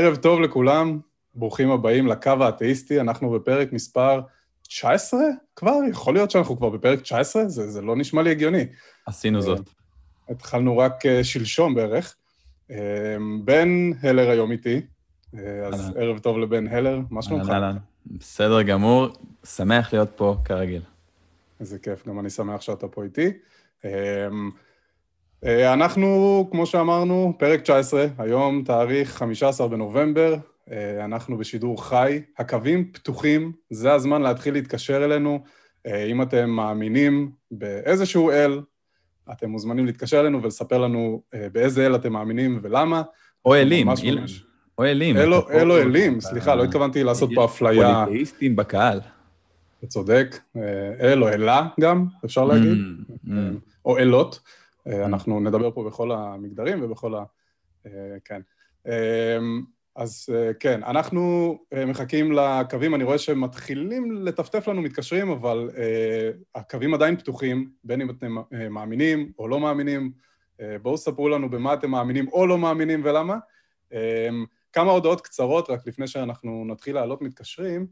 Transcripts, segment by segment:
ערב טוב לכולם, ברוכים הבאים לקו האתאיסטי, אנחנו בפרק מספר 19 כבר? יכול להיות שאנחנו כבר בפרק 19? זה, זה לא נשמע לי הגיוני. עשינו זאת. אה, התחלנו רק אה, שלשום בערך. אה, בן הלר היום איתי, אז אהלן. ערב טוב לבן הלר, מה שלומך? אהלן. בסדר גמור, שמח להיות פה כרגיל. איזה כיף, גם אני שמח שאתה פה איתי. אה, אנחנו, כמו שאמרנו, פרק 19, היום תאריך 15 בנובמבר, אה, אנחנו בשידור חי, הקווים פתוחים, זה הזמן להתחיל להתקשר אלינו. אה, אם אתם מאמינים באיזשהו אל, אתם מוזמנים להתקשר אלינו ולספר לנו באיזה אל אתם מאמינים ולמה. או אלים, או אלים. אלו אלים, סליחה, לא התכוונתי לעשות פה אפליה. פוליטאיסטים בקהל. אתה צודק. אל או אלה גם, אפשר להגיד. Mm, mm. או אלות. אה, אנחנו נדבר פה בכל המגדרים ובכל ה... אה, כן. אמ, אז אה, כן, אנחנו מחכים לקווים, אני רואה שמתחילים לטפטף לנו מתקשרים, אבל הקווים עדיין פתוחים, בין אם אתם מאמינים או לא מאמינים. בואו ספרו לנו במה אתם מאמינים או לא מאמינים ולמה. כמה הודעות קצרות, רק לפני שאנחנו נתחיל להעלות מתקשרים.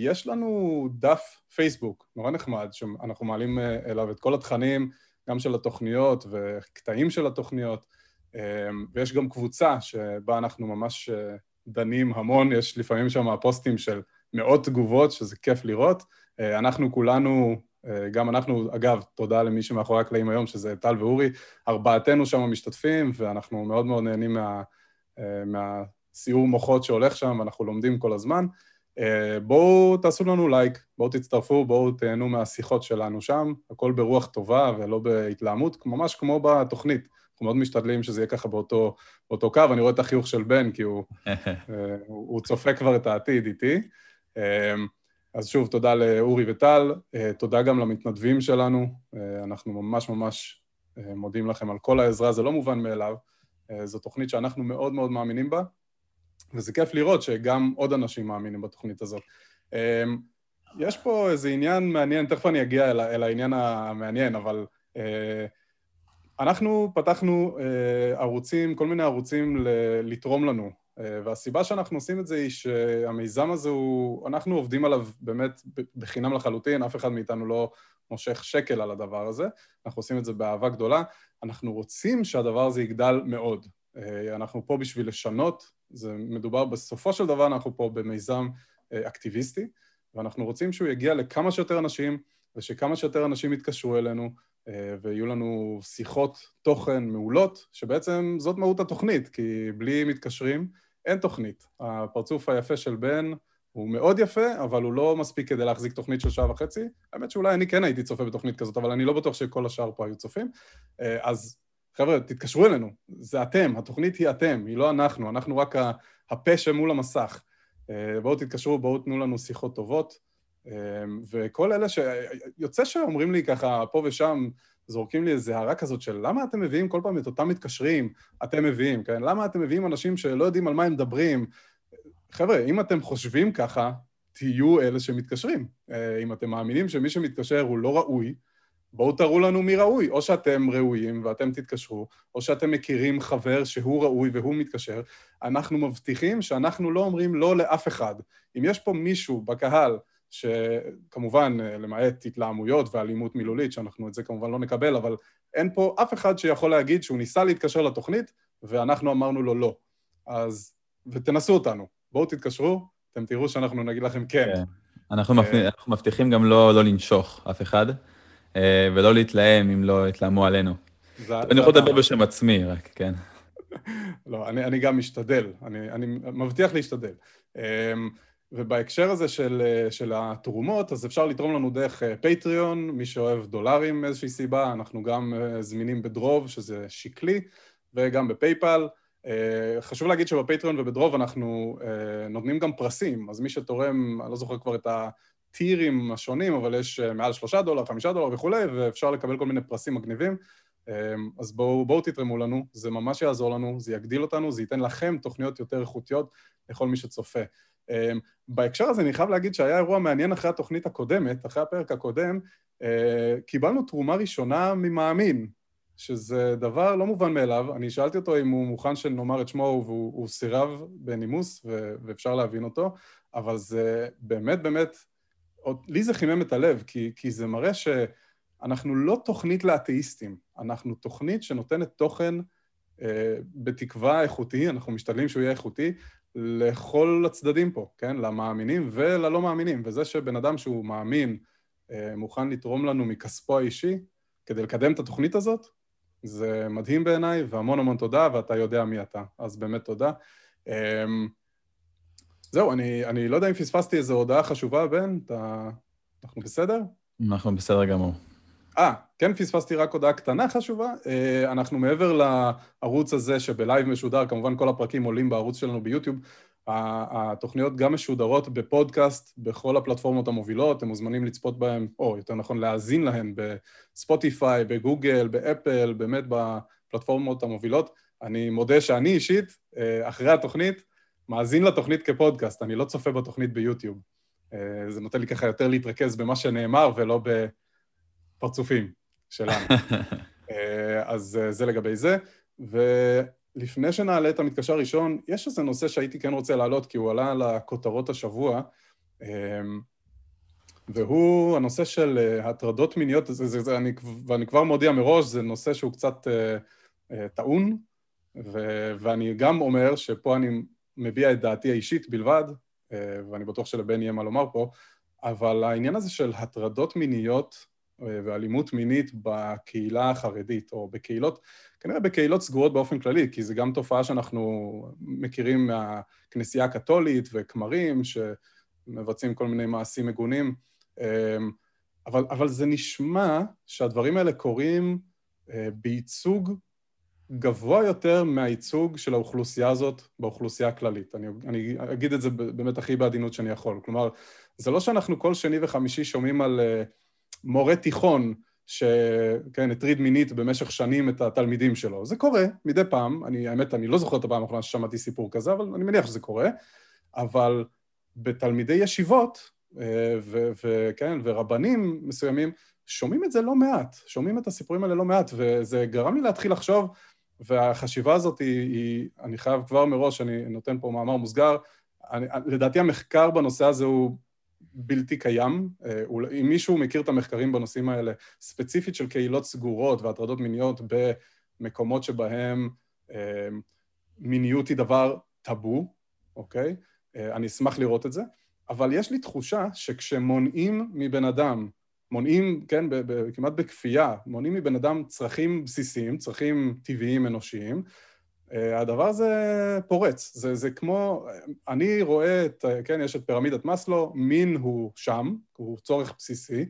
יש לנו דף פייסבוק, נורא נחמד, שאנחנו מעלים אליו את כל התכנים. גם של התוכניות וקטעים של התוכניות, אמ, ויש גם קבוצה שבה אנחנו ממש אה, דנים המון, יש לפעמים שם פוסטים של מאות תגובות, שזה כיף לראות. אה, אנחנו כולנו, אה, גם אנחנו, אגב, תודה למי שמאחורי הקלעים היום, שזה טל ואורי, ארבעתנו שם משתתפים, ואנחנו מאוד מאוד נהנים מה, מהסיור מוחות שהולך שם, ואנחנו לומדים כל הזמן. אה, בואו תעשו לנו לייק, בואו תצטרפו, בואו תהנו מהשיחות שלנו שם, הכל ברוח טובה ולא בהתלהמות, ממש כמו בתוכנית. אנחנו מאוד משתדלים שזה יהיה ככה באותו, באותו קו. אני רואה את החיוך של בן, כי הוא, אה, הוא צופה כבר את העתיד איתי. אה, אז שוב, תודה לאורי וטל, תודה גם למתנדבים שלנו, אנחנו ממש ממש מודים לכם על כל העזרה, זה לא מובן מאליו. זו תוכנית שאנחנו מאוד מאוד מאמינים בה, וזה כיף לראות שגם עוד אנשים מאמינים בתוכנית הזאת. אמ, יש פה איזה עניין מעניין, תכף אני אגיע אל, אל העניין המעניין, אבל אה, אנחנו פתחנו אה, ערוצים, כל מיני ערוצים לתרום לנו, אה, והסיבה שאנחנו עושים את זה היא שהמיזם הזה הוא, אנחנו עובדים עליו באמת בחינם לחלוטין, אף אחד מאיתנו לא מושך שקל על הדבר הזה, אנחנו עושים את זה באהבה גדולה, אנחנו רוצים שהדבר הזה יגדל מאוד. אנחנו פה בשביל לשנות זה מדובר, בסופו של דבר אנחנו פה במיזם אה, אקטיביסטי, ואנחנו רוצים שהוא יגיע לכמה שיותר אנשים, ושכמה שיותר אנשים יתקשרו אלינו, אה, ויהיו לנו שיחות תוכן מעולות, שבעצם זאת מהות התוכנית, כי בלי מתקשרים אין תוכנית. הפרצוף היפה של בן הוא מאוד יפה, אבל הוא לא מספיק כדי להחזיק תוכנית של שעה וחצי. האמת שאולי אני כן הייתי צופה בתוכנית כזאת, אבל אני לא בטוח שכל השאר פה היו צופים. אה, אז חבר'ה, תתקשרו אלינו, זה אתם, התוכנית היא אתם, היא לא אנחנו, אנחנו רק הפה שמול המסך. אה, בואו תתקשרו, בואו תנו לנו שיחות טובות. אה, וכל אלה ש... יוצא שאומרים לי ככה, פה ושם, זורקים לי איזו הערה כזאת של למה אתם מביאים כל פעם את אותם מתקשרים, אתם מביאים, כן? למה אתם מביאים אנשים שלא יודעים על מה הם מדברים? חבר'ה, אם אתם חושבים ככה, תהיו אלה שמתקשרים. אה, אם אתם מאמינים שמי שמתקשר הוא לא ראוי, בואו תראו לנו מי ראוי. או שאתם ראויים ואתם תתקשרו, או שאתם מכירים חבר שהוא ראוי והוא מתקשר. אנחנו מבטיחים שאנחנו לא אומרים לא לאף אחד. אם יש פה מישהו בקהל, שכמובן, למעט התלהמויות ואלימות מילולית, שאנחנו את זה כמובן לא נקבל, אבל אין פה אף אחד שיכול להגיד שהוא ניסה להתקשר לתוכנית, ואנחנו אמרנו לו לא. אז, ותנסו אותנו. בואו תתקשרו, אתם תראו שאנחנו נגיד לכם כן. כן. אנחנו, מבטיחים גם לא, לא לנשוך אף אחד. אה, ולא להתלהם אם לא יתלהמו עלינו. אני יכול לדבר בשם עצמי רק, כן. לא, אני, אני גם משתדל, אני, אני מבטיח להשתדל. אמ, ובהקשר הזה של, של התרומות, אז אפשר לתרום לנו דרך פטריון, אה, מי שאוהב דולרים מאיזושהי סיבה, אנחנו גם אה, זמינים בדרוב, שזה שקלי, וגם בפייפל. חשוב להגיד שבפטריון ובדרוב אנחנו נותנים גם פרסים, אז מי שתורם, אני לא זוכר כבר את ה... הטירים השונים, אבל יש אה, מעל שלושה דולר, חמישה דולר וכולי, ואפשר לקבל כל מיני פרסים מגניבים. אמ, אז בואו בוא תתרמו לנו, זה ממש יעזור לנו, זה יגדיל אותנו, זה ייתן לכם תוכניות יותר איכותיות לכל מי שצופה. אמ, בהקשר הזה אני חייב להגיד שהיה אירוע מעניין אחרי התוכנית הקודמת, אחרי הפרק הקודם, אה, קיבלנו תרומה ראשונה ממאמין, שזה דבר לא מובן מאליו. אני שאלתי אותו אם הוא מוכן שנאמר את שמו, והוא סירב בנימוס, ואפשר להבין אותו, אבל זה באמת באמת, לי זה חימם את הלב, כי, כי זה מראה שאנחנו לא תוכנית לאתאיסטים, אנחנו תוכנית שנותנת תוכן אה, בתקווה איכותי, אנחנו משתדלים שהוא יהיה איכותי, לכל הצדדים פה, כן? למאמינים וללא מאמינים. וזה שבן אדם שהוא מאמין, אה, מוכן לתרום לנו מכספו האישי כדי לקדם את התוכנית הזאת, זה מדהים בעיניי, והמון המון תודה, ואתה יודע מי אתה. אז באמת תודה. אמ, זהו, אני, אני לא יודע אם פספסתי איזו הודעה חשובה, בן, אתה... אנחנו בסדר? אנחנו בסדר גמור. אה, כן פספסתי רק הודעה קטנה חשובה. אה, אנחנו מעבר לערוץ הזה שב live משודר, כמובן כל הפרקים עולים בערוץ שלנו ביוטיוב. התוכניות גם משודרות בפודקאסט בכל הפלטפורמות המובילות, אתם מוזמנים לצפות בהן, או יותר נכון להאזין להן בספוטיפיי, בגוגל, באפל, באמת בפלטפורמות המובילות. אני מודה שאני אישית, אה, אחרי התוכנית, מאזין לתוכנית כפודקאסט, אני לא צופה בתוכנית ביוטיוב. אה, זה נותן לי ככה יותר להתרכז במה שנאמר ולא בפרצופים שלנו. אה, אז זה לגבי זה. ו... לפני שנעלה את המתקשר הראשון, יש איזה נושא שהייתי כן רוצה להעלות, כי הוא עלה לכותרות השבוע, אמ, והוא הנושא של אה, הטרדות מיניות, זה, זה, זה, אני, ואני כבר מודיע מראש, זה נושא שהוא קצת טעון, ו, ואני גם אומר שפה אני מביע את דעתי האישית בלבד, uh, ואני בטוח שלבן יהיה מה לומר פה, אבל העניין הזה של הטרדות מיניות ואלימות מינית בקהילה החרדית, או בקהילות, כנראה בקהילות סגורות באופן כללי, כי זו גם תופעה שאנחנו מכירים מהכנסייה הקתולית וכמרים שמבצעים כל מיני מעשים מגונים, אמ, אבל, אבל זה נשמע שהדברים האלה קורים אה, בייצוג גבוה יותר מהייצוג של האוכלוסייה הזאת באוכלוסייה הכללית. אני, אני אגיד את זה באמת הכי בעדינות שאני יכול. כלומר, זה לא שאנחנו כל שני וחמישי שומעים על uh, מורה תיכון שכן, הטריד מינית במשך שנים את התלמידים שלו. זה קורה מדי פעם, אני, האמת, אני לא זוכר את הפעם האחרונה ששמעתי סיפור כזה, אבל אני מניח שזה קורה, אבל בתלמידי ישיבות, אה, וכן, ורבנים מסוימים, שומעים את זה לא מעט, שומעים את הסיפורים האלה לא מעט, וזה גרם לי להתחיל לחשוב, והחשיבה הזאת היא, היא אני חייב כבר מראש, אני נותן פה מאמר מוסגר, אני, לדעתי המחקר בנושא הזה הוא בלתי קיים. אה, אם מישהו מכיר את המחקרים בנושאים האלה, ספציפית של קהילות סגורות והטרדות מיניות במקומות שבהם אה, מיניות היא דבר טאבו, אוקיי? אה, אני אשמח לראות את זה, אבל יש לי תחושה שכשמונעים מבן אדם, מונעים, כן, כמעט בכפייה, מונעים מבן אדם צרכים בסיסיים, צרכים טבעיים אנושיים, אה, הדבר הזה פורץ, זה, זה כמו, אני רואה את, כן, יש את פירמידת מאסלו, מין הוא שם, הוא צורך בסיסי,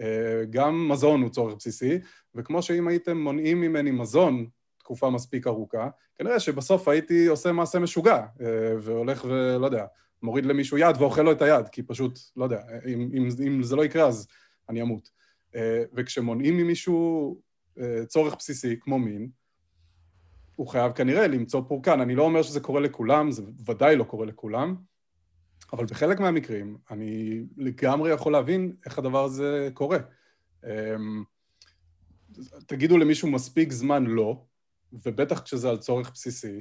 אה, גם מזון הוא צורך בסיסי, וכמו שאם הייתם מונעים ממני מזון תקופה מספיק ארוכה, כנראה שבסוף הייתי עושה מעשה משוגע, אה, והולך ולא יודע, מוריד למישהו יד ואוכל לו את היד, כי פשוט, לא יודע, אם, אם, אם זה לא יקרה אז אני אמות. וכשמונעים ממישהו צורך בסיסי כמו מין, הוא חייב כנראה למצוא פורקן. אני לא אומר שזה קורה לכולם, זה ודאי לא קורה לכולם, אבל בחלק מהמקרים אני לגמרי יכול להבין איך הדבר הזה קורה. אמ, תגידו למישהו מספיק זמן לא, ובטח כשזה על צורך בסיסי,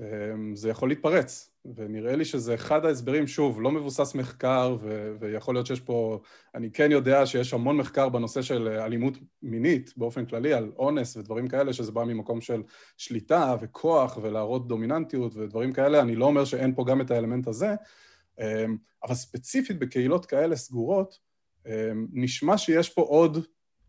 אמ, זה יכול להתפרץ. ונראה לי שזה אחד ההסברים, שוב, לא מבוסס מחקר, ו- ויכול להיות שיש פה... אני כן יודע שיש המון מחקר בנושא של אלימות מינית באופן כללי, על אונס ודברים כאלה, שזה בא ממקום של שליטה וכוח ולהראות דומיננטיות ודברים כאלה. אני לא אומר שאין פה גם את האלמנט הזה, אמ, אבל ספציפית בקהילות כאלה סגורות, אמ, נשמע שיש פה עוד,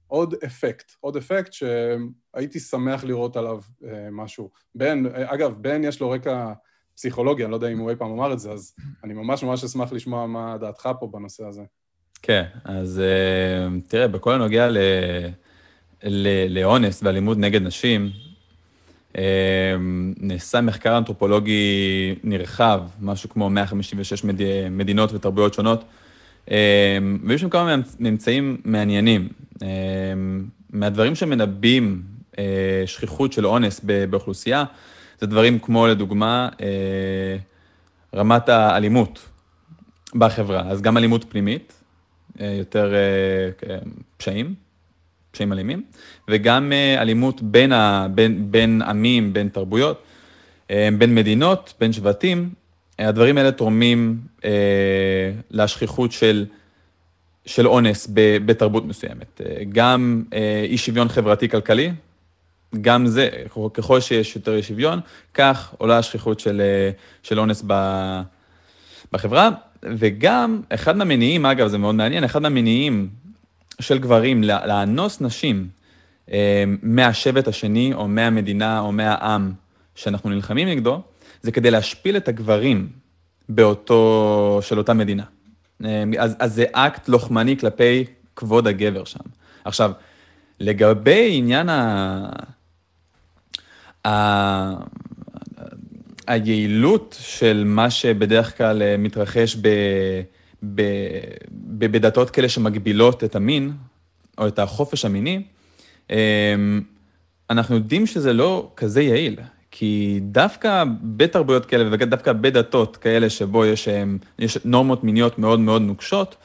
עוד אפקט, עוד אפקט שהייתי שמח לראות עליו אה, משהו. בן, אגב, בן יש לו רקע... פסיכולוגיה, אני לא יודע אם הוא אי פעם אמר את זה, אז אני ממש ממש אשמח לשמוע מה דעתך פה בנושא הזה. כן, אז אה, תראה, בכל הנוגע לאונס ואלימות נגד נשים, אה, נעשה מחקר אנתרופולוגי נרחב, משהו כמו 156 מד... מדינות ותרבויות שונות, אה, ויש שם כמה ממצאים מעניינים. מהדברים שמנבאים שכיחות של אונס באוכלוסייה, זה דברים כמו, לדוגמה, אה, רמת האלימות בחברה. אז גם אלימות פנימית, אה, יותר אה, פשעים, פשעים אלימים, וגם אלימות בין, ה, בין, בין עמים, בין תרבויות, בין מדינות, בין שבטים. הדברים האלה תורמים לשכיחות של, של אונס בתרבות מסוימת. גם אי שוויון חברתי-כלכלי, גם זה, ככל שיש יותר שוויון, כך עולה השכיחות של, של אונס ב, בחברה, וגם אחד מהמניעים, אגב, זה מאוד מעניין, אחד מהמניעים של גברים לאנוס נשים אה, מהשבט השני, או מהמדינה, או מהעם שאנחנו נלחמים נגדו, זה כדי להשפיל את הגברים באותו, של אותה מדינה. אה, אז, אז זה אקט לוחמני כלפי כבוד הגבר שם. עכשיו, לגבי עניין ה... היעילות של מה שבדרך כלל אה, מתרחש ב, ב, ב, בדתות כאלה שמגבילות את המין, או את החופש המיני, אמ, אנחנו יודעים שזה לא כזה יעיל. כי דווקא בתרבויות כאלה, ודווקא בדתות כאלה שבו יש, אמ, יש נורמות מיניות מאוד מאוד נוקשות,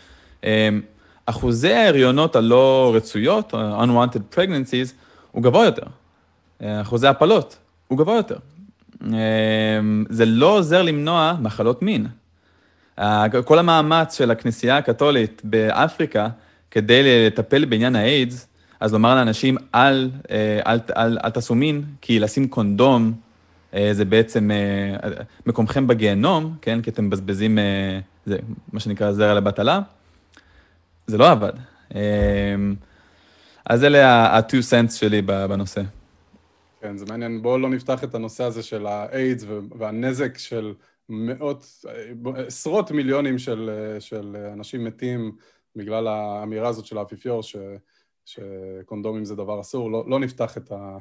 אמ, אחוזי ההריונות הלא רצויות, unwanted pregnancies, הוא גבוה יותר. אה, אחוזי הפלות הוא גבוה יותר. אמ, זה לא עוזר למנוע מחלות מין. כל המאמץ של הכנסייה הקתולית באפריקה כדי לטפל בעניין האיידס, אז לומר לאנשים, אל, אה, אל, אל, אל תעשו מין, כי לשים קונדום אה, זה בעצם אה, מקומכם בגיהנום, כן? כי אתם מבזבזים, זה מה שנקרא זרע לבטלה. זה לא עבד. אז אלה ה-two cents שלי בנושא. כן, זה מעניין. בואו לא נפתח את הנושא הזה של האיידס והנזק של מאות, עשרות מיליונים של, של אנשים מתים בגלל האמירה הזאת של האפיפיור, ש, שקונדומים זה דבר אסור. לא, לא נפתח את, ה,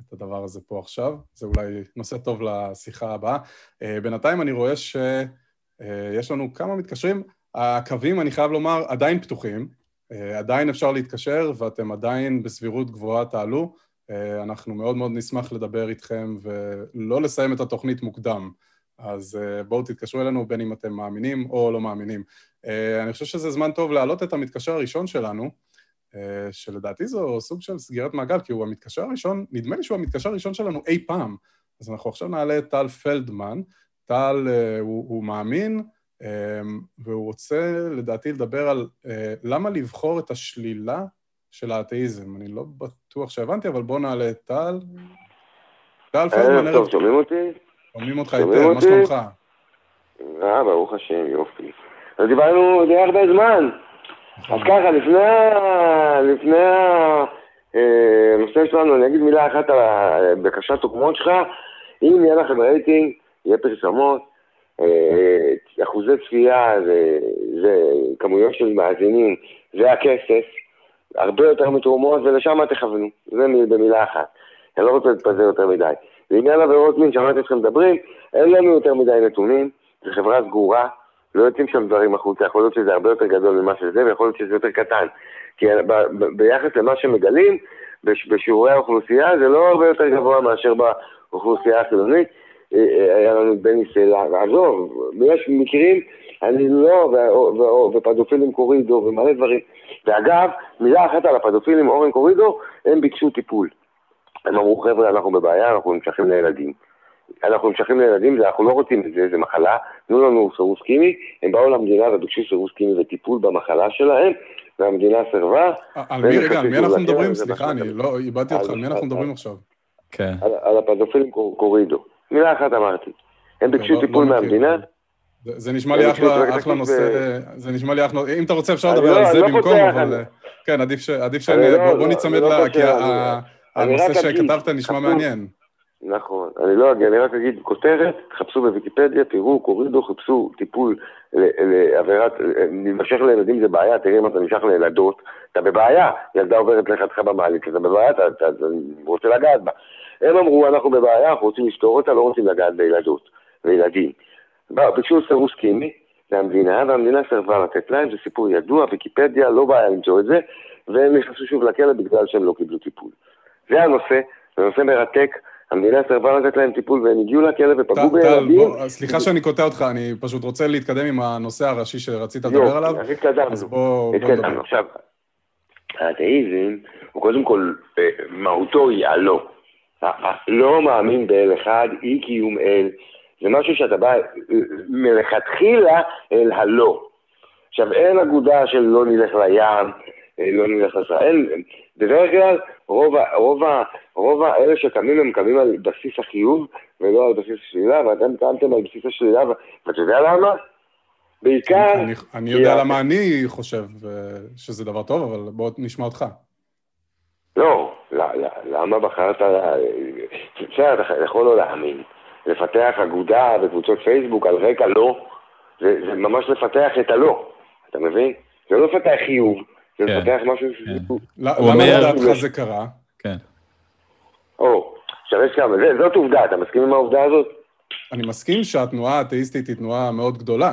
את הדבר הזה פה עכשיו, זה אולי נושא טוב לשיחה הבאה. אה, בינתיים אני רואה שיש לנו כמה מתקשרים. הקווים, אני חייב לומר, עדיין פתוחים. אה, עדיין אפשר להתקשר ואתם עדיין בסבירות גבוהה תעלו. אה, אנחנו מאוד מאוד נשמח לדבר איתכם ולא לסיים את התוכנית מוקדם. אז אה, בואו תתקשרו אלינו בין אם אתם מאמינים או לא מאמינים. אה, אני חושב שזה זמן טוב להעלות את המתקשר הראשון שלנו, שלדעתי זו סוג של סגירת מעגל, כי הוא המתקשר הראשון, נדמה לי שהוא המתקשר הראשון שלנו אי פעם. אז אנחנו עכשיו נעלה את טל פלדמן. טל הוא, הוא מאמין, והוא רוצה לדעתי לדבר על למה לבחור את השלילה של האתאיזם. אני לא בטוח שהבנתי, אבל בואו נעלה את טל. טל פלדמן, ערב טוב. שומעים אותי? שומעים אותך היטב, מה שלומך? אה, ברוך השם, יופי. אז דיברנו די הרבה זמן. נכון. אז ככה, לפני הנושא אה, שלנו, אני אגיד מילה אחת על בקשת תוקמות שלך. אם יהיה לכם רייטינג, יהיה פרסמות, אה, אחוזי צפייה, זה כמויות של מאזינים, זה הכסף. הרבה יותר מתרומות, ולשם תכוונו. זה במילה אחת. אני לא רוצה להתפזר יותר מדי. לעניין עבירות מין, שמעתי אתכם מדברים, אין לנו יותר מדי נתונים, זו חברה סגורה, לא יוצאים שם דברים החוצה, יכול להיות שזה הרבה יותר גדול ממה שזה, ויכול להיות שזה יותר קטן. כי ב- ב- ביחס למה שמגלים, בש- בשיעורי האוכלוסייה זה לא הרבה יותר גבוה מאשר באוכלוסייה החילונית. אה, אה, היה לנו בני סלע, עזוב, יש מקרים אני לא, ופדופילים קורידו ומלא דברים. ואגב, מילה אחת על הפדופילים, אורן קורידו, הם ביקשו טיפול. הם אמרו, חבר'ה, אנחנו בבעיה, אנחנו נמשכים לילדים. אנחנו נמשכים לילדים, אנחנו לא רוצים את זה, זה מחלה, תנו לנו סירוס קימי, הם באו למדינה וביקשו סירוס קימי וטיפול במחלה שלהם, והמדינה סירבה. על מי, רגע, על מי אנחנו מדברים? סליחה, אני לא איבדתי אותך, על מי אנחנו מדברים עכשיו? כן. על הפדופילים קורידו. מילה אחת אמרתי. הם ביקשו לא, לא טיפול מהמדינה. זה נשמע לי אחלה, אחלה נושא, זה נשמע לי אחלה, אם אתה רוצה אפשר לדבר על זה במקום, אבל כן, עדיף ש... בוא ניצמד ל... כי הנושא שכתבת נשמע מעניין. נכון, אני לא אגיע, אני רק אגיד כותרת, תחפשו בוויקיפדיה, תראו, קורידו, חיפשו טיפול לעבירת, להימשך לילדים זה בעיה, תראי אם אתה נמשך לילדות, אתה בבעיה, ילדה עוברת לידך במעלית, אתה בבעיה, אתה רוצה לגעת בה. הם אמרו, אנחנו בבעיה, אנחנו רוצים לפתור אותה, לא רוצים לגעת בילדות וילדים. ביקשו סירוס קימי מהמדינה, והמדינה סירבה לתת להם, זה סיפור ידוע, ויקיפדיה, לא בעיה למצוא את זה, והם נכנסו שוב לכלא בגלל שהם לא קיבלו טיפול. זה הנושא, זה נושא מרתק, המדינה סירבה לתת להם טיפול והם הגיעו לכלא ופגעו בילדים. סליחה שאני קוטע אותך, אני פשוט רוצה להתקדם עם הנושא הראשי שרצית לדבר עליו. אז התקדמנו. אז בוא נדבר. עכשיו, האתאיזם הוא קודם כל, אה, מהותו היא הלא. לא מאמין באל אחד, אי קיום אל. זה משהו שאתה בא מלכתחילה אל הלא. עכשיו, אין אגודה של לא נלך לים, אה, לא נלך לישראל. בדרך כלל, רוב, רוב, רוב האלה שקמים הם קמים על בסיס החיוב ולא על בסיס השלילה, ואתם קמתם על בסיס השלילה, ואתה יודע למה? בעיקר... אני, אני יודע למה אני חושב אה, שזה דבר טוב, אבל בוא נשמע אותך. לא, למה בחרת... בסדר, אתה יכול לא להאמין. לפתח אגודה וקבוצות פייסבוק על רקע לא, זה, זה ממש לפתח את הלא, אתה מבין? זה לא לפתח חיוב, זה כן, לפתח משהו. כן. למה לדעתך זה קרה? כן. או, עכשיו יש כמה, זאת עובדה, אתה מסכים עם העובדה הזאת? אני מסכים שהתנועה האתאיסטית היא תנועה מאוד גדולה,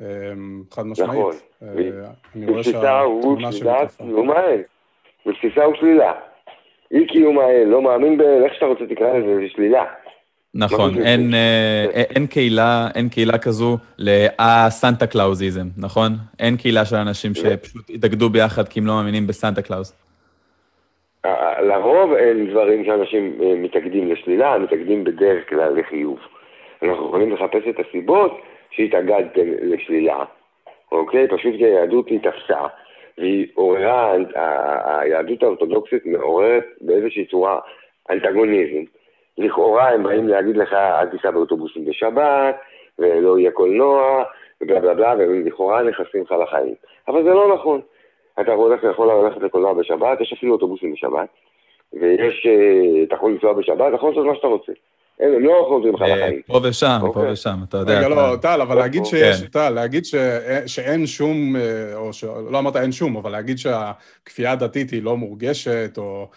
אמ, חד משמעית. נכון. אה, אני רואה שהתמונה שלי תקפה. בבסיסה הוא שלילה. אי קיום האל, לא מאמין באל, איך שאתה רוצה תקרא לזה, זה שלילה. נכון, אין, אה, אין, קהילה, אין קהילה כזו לסנטה קלאוזיזם, נכון? אין קהילה של אנשים שפשוט התאגדו ביחד כי הם לא מאמינים בסנטה קלאוז. לרוב אין דברים שאנשים אה, מתאגדים לשלילה, מתאגדים בדרך כלל לחיוב. אנחנו יכולים לחפש את הסיבות שהתאגדתם לשלילה, אוקיי? פשוט כי היהדות היא תפסה, והיא עוררה, היהדות האורתודוקסית מעוררת באיזושהי צורה אנטגוניזם. לכאורה הם באים להגיד לך, אל תיסע באוטובוסים בשבת, ולא יהיה קולנוע, ובלה בלה בלה, והם לכאורה נכנסים לך לחיים. אבל זה לא נכון. אתה הולך, יכול ללכת לקולנוע בשבת, יש אפילו אוטובוסים בשבת, ויש, אה, אתה יכול לנסוע בשבת, אתה יכול לעשות מה שאתה רוצה. הם לא חוזרים לך אה, לחיים. פה ושם, פה אוקיי. ושם, אתה יודע. רגע, לא, טל, אבל להגיד שיש, כן. טל, להגיד שאין שום, אה, או לא אמרת אין שום, אבל להגיד שהכפייה הדתית היא לא מורגשת, או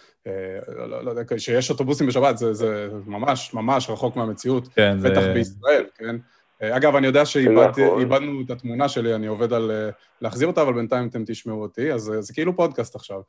לא, לא, לא יודע, שיש אוטובוסים בשבת, זה ממש ממש רחוק מהמציאות, כן, בטח בישראל, כן? אגב, אני יודע שאיבדנו נכון. את התמונה שלי, אני עובד על להחזיר אותה, אבל בינתיים אתם תשמעו אותי, אז זה כאילו פודקאסט עכשיו.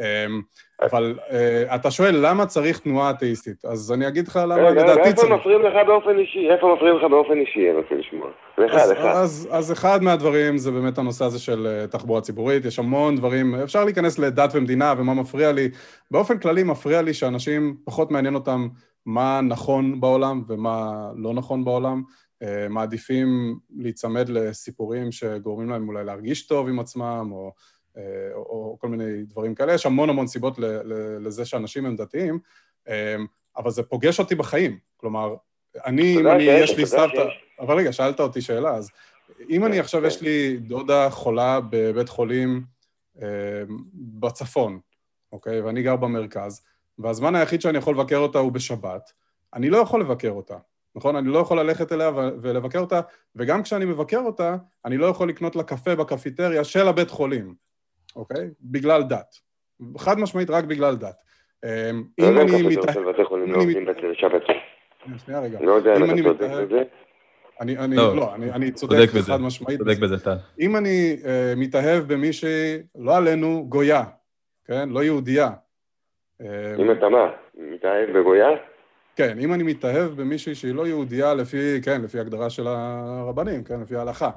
אמ, אבל אה, אתה שואל למה צריך תנועה אתאיסטית, אז אני אגיד לך למה לדעתי צריך. איפה מפריעים לך באופן אישי? איפה מפריעים לך באופן אישי? אני רוצה לשמוע. אז, אז, אז אחד מהדברים זה באמת הנושא הזה של אה, תחבורה ציבורית, יש המון דברים, אפשר להיכנס לדת ומדינה ומה מפריע לי. באופן כללי מפריע לי שאנשים, פחות מעניין אותם מה נכון בעולם ומה לא נכון בעולם. אה, מעדיפים להיצמד לסיפורים שגורמים להם אולי להרגיש טוב עם עצמם, או... אה, או, או כל מיני דברים כאלה. יש המון המון סיבות לזה שאנשים הם דתיים, אה, אבל זה פוגש אותי בחיים. כלומר, אני, אם אני, יש לי סבתא... אבל רגע, שאלת אותי שאלה, אז אם אני כן, עכשיו, יש כן. לי דודה חולה בבית חולים בצפון, אוקיי? ואני גר במרכז, והזמן היחיד שאני יכול לבקר אותה הוא בשבת, אני לא יכול לבקר אותה, נכון? אני לא יכול ללכת אליה ולבקר אותה, וגם כשאני מבקר אותה, אני לא יכול לקנות לה קפה בקפיטריה של הבית חולים. אוקיי? בגלל דת. חד משמעית רק בגלל דת. אמ, אם אני מתאהב... שנייה רגע. לא יודע אם אתה צודק בזה. אני, אני, לא, לא אני, אני צודק חד משמעית. צודק בזה, טל. אם אני uh, מתאהב במישהי, לא עלינו, גויה, כן? לא יהודייה. אם אמ, אתה מה? מתאהב בגויה? כן, אם אני מתאהב במישהי שהיא לא יהודייה לפי, כן, לפי הגדרה של הרבנים, כן, לפי ההלכה.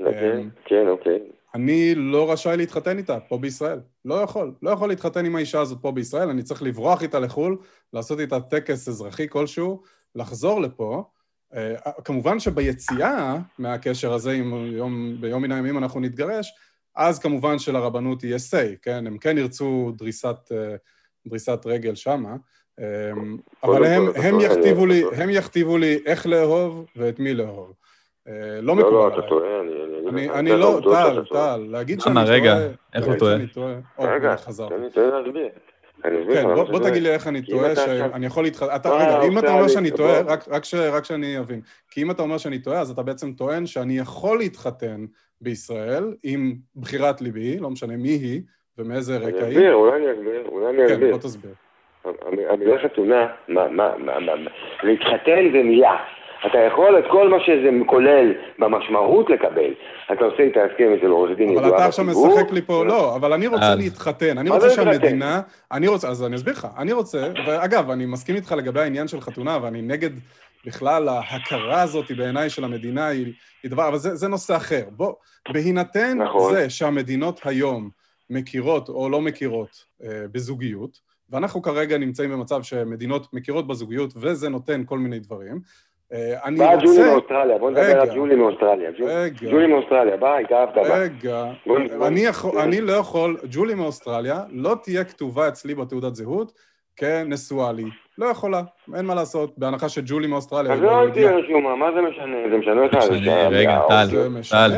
אוקיי, כן, אוקיי. אני לא רשאי להתחתן איתה פה בישראל. לא יכול. לא יכול להתחתן עם האישה הזאת פה בישראל, אני צריך לברוח איתה לחו"ל, לעשות איתה טקס אזרחי כלשהו, לחזור לפה. Uh, כמובן שביציאה מהקשר הזה, אם יום, ביום מן הימים אנחנו נתגרש, אז כמובן שלרבנות יהיה say, כן? הם כן ירצו דריסת, uh, דריסת רגל שמה, אבל הם, הם, יכתיבו לי, הם יכתיבו לי איך לאהוב ואת מי לאהוב. אה, לא מקובל עליי. לא, לא, אתה טועה, אני... אני לא, טל, טל, להגיד שאני טועה... רגע, איך הוא טועה? רגע, אני טועה להסביר. כן, בוא תגיד לי איך אני טועה, שאני יכול להתחתן... רגע, אם אתה אומר שאני טועה, רק שאני אבין. כי אם אתה אומר שאני טועה, אז אתה בעצם טוען שאני יכול להתחתן בישראל עם בחירת ליבי, לא משנה מי היא ומאיזה רקע היא. אני אסביר, אולי אני אסביר, אולי אני אסביר. כן, בוא תסביר. המילה חתונה, להתחתן זה מילה. אתה יכול את כל מה שזה כולל במשמעות לקבל. אתה עושה את ההסכם אצל עורך דין ידועה בציבור. אבל אתה עכשיו משחק לי פה, לא, אבל אני רוצה להתחתן. אני רוצה שהמדינה... אני רוצה, אז אני אסביר לך. אני רוצה, ואגב, אני מסכים איתך לגבי העניין של חתונה, ואני נגד בכלל ההכרה הזאת בעיניי של המדינה היא דבר, אבל זה, זה נושא אחר. בוא, בהינתן נכון. זה שהמדינות היום מכירות או לא מכירות אה, בזוגיות, ואנחנו כרגע נמצאים במצב שמדינות מכירות בזוגיות וזה נותן כל מיני דברים. אה, אני בא רוצה... ג'ולי מאוסטרליה, בוא נדבר על ג'ולי מאוסטרליה. ג'ולי מאוסטרליה, בא, התאהבת בה. רגע, אני לא יכול, ג'ולי מאוסטרליה לא תהיה כתובה אצלי בתעודת זהות כנשואה לי. לא יכולה, אין מה לעשות, בהנחה שג'ולי מאוסטרליה... אז לא תהיה רשומה, מה זה משנה? זה משנה לך. זה משנה, רגע, טל, זה משנה.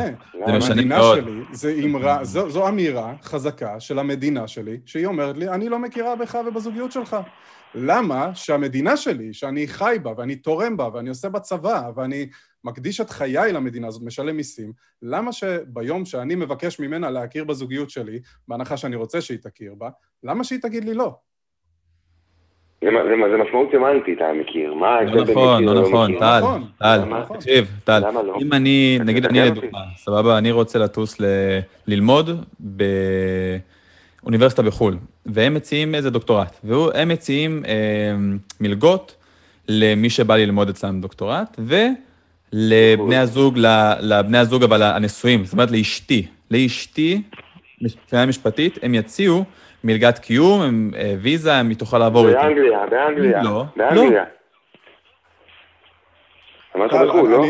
זה משנה מאוד. זה אמרה, זו אמירה חזקה של המדינה שלי, שהיא אומרת לי, אני לא מכירה בך ובזוגיות שלך. למה שהמדינה שלי, שאני חי בה ואני תורם בה ואני עושה בה צבא ואני מקדיש את חיי למדינה הזאת, משלם מיסים, למה שביום שאני מבקש ממנה להכיר בזוגיות שלי, בהנחה שאני רוצה שהיא תכיר בה, למה שהיא תגיד לי לא? זה משמעות סמנטית, אתה מכיר. מה ההבדל לא בין נכון, מכיר לא נכון, טל, נכון. טל, תקשיב, טל, לא? אם אני, נגיד אני לדוגמה, סבבה, אני רוצה לטוס ללמוד באוניברסיטה בחו"ל, והם מציעים איזה דוקטורט, והם מציעים אה, מלגות למי שבא ללמוד אצלם דוקטורט, ולבני הזוג, לבני הזוג אבל הנשואים, זאת אומרת לאשתי, לאשתי, מבחינה משפטית, הם יציעו מלגת קיום, הם, אה, ויזה, היא תוכל לעבור איתי. באנגליה, באנגליה. לא. באנגליה. לא?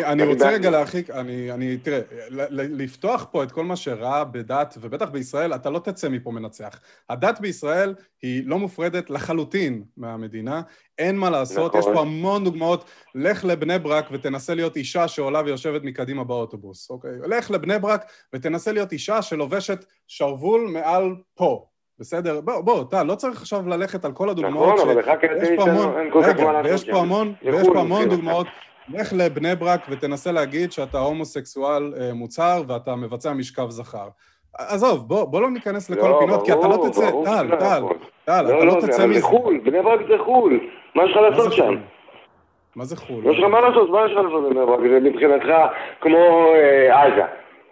אני רוצה רגע להרחיק, אני, תראה, לפתוח פה את כל מה שרע בדת, ובטח בישראל, אתה לא תצא מפה מנצח. הדת בישראל היא לא מופרדת לחלוטין מהמדינה, אין מה לעשות, יש פה נכון. המון דוגמאות. לך לבני ברק ותנסה להיות אישה שעולה ויושבת מקדימה באוטובוס, אוקיי? לך לבני ברק ותנסה להיות אישה שלובשת שרוול מעל פה. בסדר? בוא, בוא, טל, לא צריך עכשיו ללכת על כל הדוגמאות. נכון, אבל לך כדי אין כל כך מה לעשות. ויש פה המון, ויש פה המון דוגמאות. לך לבני ברק ותנסה להגיד שאתה הומוסקסואל אה, מוצהר ואתה מבצע משכב זכר. עזוב, בוא, בוא לא ניכנס לכל לא, הפינות, כי אתה לא תצא, טל, טל, טל, אתה לא, לא תצא מזה. זה חו"ל, בני ברק זה חו"ל, מה יש לך לעשות שם? מה זה חו"ל? יש לך מה לעשות, מה יש לך לעשות בבני ברק? זה מבחינתך כמו אה, עזה.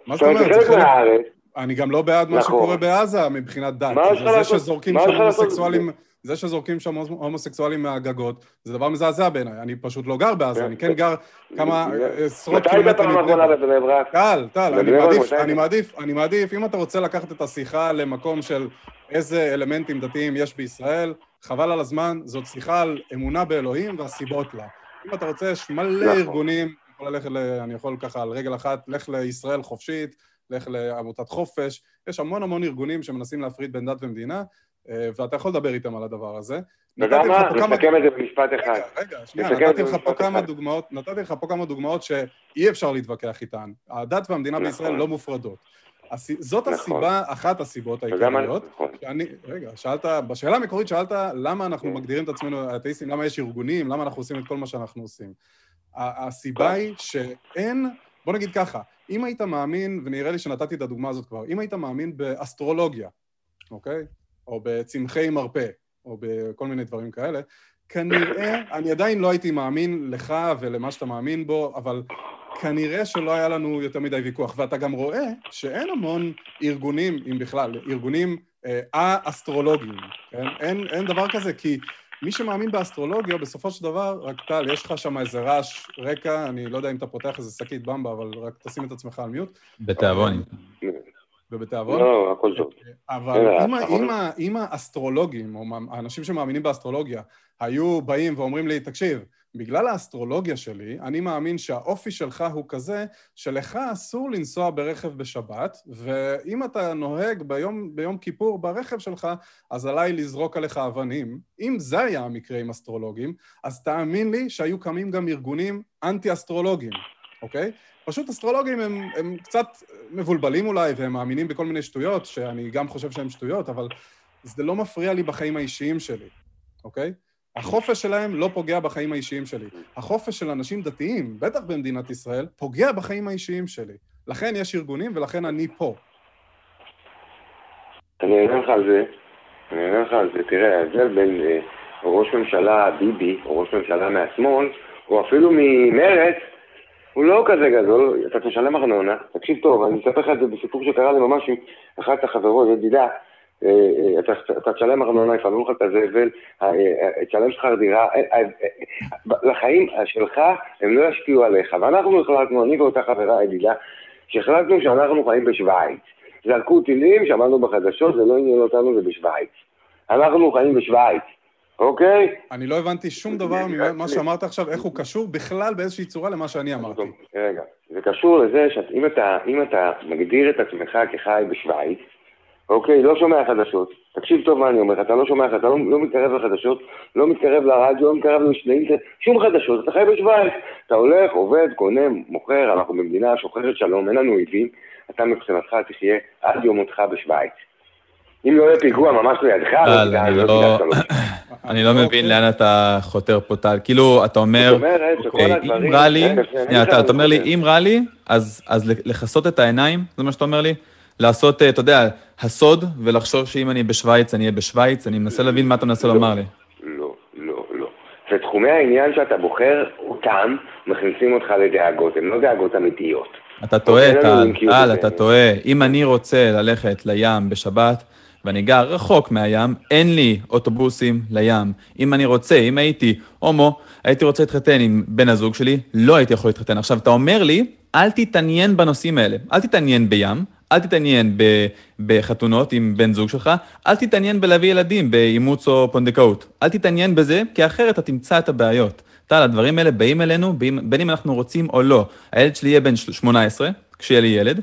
מה זאת אומרת? זה חלק אני גם לא בעד מה נכון. שקורה בעזה מבחינת דת. לעשות? שזורקים שם הומוסקסואלים... זה שזורקים שם הומוסקסואלים מהגגות, זה דבר מזעזע בעיניי. אני פשוט לא גר בעזה, אני כן גר כמה עשרות קילומטרים מבני ברק. טל, טל, אני מעדיף, אני מעדיף, אני מעדיף, אם אתה רוצה לקחת את השיחה למקום של איזה אלמנטים דתיים יש בישראל, חבל על הזמן, זאת שיחה על אמונה באלוהים והסיבות לה. אם אתה רוצה, יש מלא נכון. ארגונים, אני יכול ככה על רגל אחת, לך לישראל חופשית, לך לעמותת חופש, יש המון המון ארגונים שמנסים להפריד בין דת ומדינה, אה, ואתה יכול לדבר איתם על הדבר הזה. אתה יודע מה? נסכם את זה במשפט אחד. רגע, רגע, שנייה, נתתי לך פה כמה דוגמאות, נתתי לך פה כמה דוגמאות שאי אפשר להתווכח איתן. הדת והמדינה נכון. בישראל לא מופרדות. זאת נכון. הסיבה, אחת הסיבות העיקריות. נכון. שאני, רגע, שאלת, בשאלה המקורית שאלת למה אנחנו כן. מגדירים את עצמנו אתאיסטים, למה יש ארגונים, למה אנחנו עושים את כל מה שאנחנו עשים. הסיבה היא שאין, בוא נגיד ככה, אם היית מאמין, ונראה לי שנתתי את הדוגמה הזאת כבר, אם היית מאמין באסטרולוגיה, אוקיי? או בצמחי מרפא, או בכל מיני דברים כאלה, כנראה, אני עדיין לא הייתי מאמין לך ולמה שאתה מאמין בו, אבל כנראה שלא היה לנו יותר מדי ויכוח. ואתה גם רואה שאין המון ארגונים, אם בכלל, ארגונים אה-אסטרולוגיים, כן? אין, אין דבר כזה, כי מי שמאמין באסטרולוגיה, בסופו של דבר, רק טל, יש לך שם איזה רעש רקע, אני לא יודע אם אתה פותח איזה שקית במבה, אבל רק תשים את עצמך על מיוט. בתיאבון. ובתיאבון? לא, הכל טוב. אבל אם האסטרולוגים, או האנשים שמאמינים באסטרולוגיה, היו באים ואומרים לי, תקשיב, בגלל האסטרולוגיה שלי, אני מאמין שהאופי שלך הוא כזה שלך אסור לנסוע ברכב בשבת, ואם אתה נוהג ביום, ביום כיפור ברכב שלך, אז עליי לזרוק עליך אבנים. אם זה היה המקרה עם אסטרולוגים, אז תאמין לי שהיו קמים גם ארגונים אנטי-אסטרולוגים, אוקיי? פשוט אסטרולוגים הם, הם קצת מבולבלים אולי, והם מאמינים בכל מיני שטויות, שאני גם חושב שהן שטויות, אבל זה לא מפריע לי בחיים האישיים שלי, אוקיי? החופש שלהם לא פוגע בחיים האישיים שלי. החופש של אנשים דתיים, בטח במדינת ישראל, פוגע בחיים האישיים שלי. לכן יש ארגונים ולכן אני פה. אני אענה לך על זה, אני אענה לך על זה. תראה, ההבדל בין אה, ראש ממשלה ביבי, או ראש ממשלה מהשמאל, או אפילו ממרץ, הוא לא כזה גדול, אתה תשלם ארנונה, תקשיב טוב, אני אספר לך את זה בסיפור שקרה לי ממש עם אחת החברות, ידידה, אתה תשלם ארנונה, יפעלו לך את הזבל, תשלם שכר דירה, לחיים שלך הם לא ישפיעו עליך. ואנחנו החלטנו, אני ואותה חברה ידידה, שהחלטנו שאנחנו חיים בשוויץ. זרקו טילים, שמענו בחדשות, זה לא עניין אותנו, זה בשוויץ. אנחנו חיים בשוויץ, אוקיי? אני לא הבנתי שום דבר ממה שאמרת עכשיו, איך הוא קשור בכלל באיזושהי צורה למה שאני אמרתי. רגע, זה קשור לזה שאם אתה, אתה מגדיר את עצמך כחי בשוויץ, אוקיי, לא שומע חדשות. תקשיב טוב מה אני אומר לך, אתה לא שומע, אתה לא, לא מתקרב לחדשות, לא מתקרב לרדיו, לא מתקרב לאינטרנט, שום חדשות, אתה חי בשוויץ. אתה הולך, עובד, קונה, מוכר, אנחנו במדינה שוחרת שלום, אין לנו אויבים, אתה מבחינתך תחיה עד יום מותך בשוויץ. אם לא יהיה פיגוע ממש לידך, אני לא, לא-, אני לא מבין לאן אתה חותר פה, טל. כאילו, אתה אומר, אוקיי, אם רע לי, שנייה, אתה אומר לי, אם רע לי, אז לכסות את העיניים, זה מה שאתה אומר לי? לעשות, אה, אתה יודע, הסוד, ולחשוב שאם אני בשוויץ, אני אהיה בשוויץ, אני מנסה להבין מה אתה מנסה לא, לומר לי. לא, לא, לא. ותחומי העניין שאתה בוחר אותם, מכניסים אותך לדאגות, הן לא דאגות אמיתיות. אתה טועה, טל, טל, אתה טועה. אם אני רוצה ללכת לים בשבת, ואני גר רחוק מהים, אין לי אוטובוסים לים. אם אני רוצה, אם הייתי הומו, הייתי רוצה להתחתן עם בן הזוג שלי, לא הייתי יכול להתחתן. עכשיו, אתה אומר לי, אל תתעניין בנושאים האלה. אל תתעניין בים, אל תתעניין בחתונות עם בן זוג שלך, אל תתעניין בלהביא ילדים באימוץ או פונדקאות. אל תתעניין בזה, כי אחרת אתה תמצא את הבעיות. טל, הדברים האלה באים אלינו, בין אם אנחנו רוצים או לא. הילד שלי יהיה בן 18, כשיהיה לי ילד,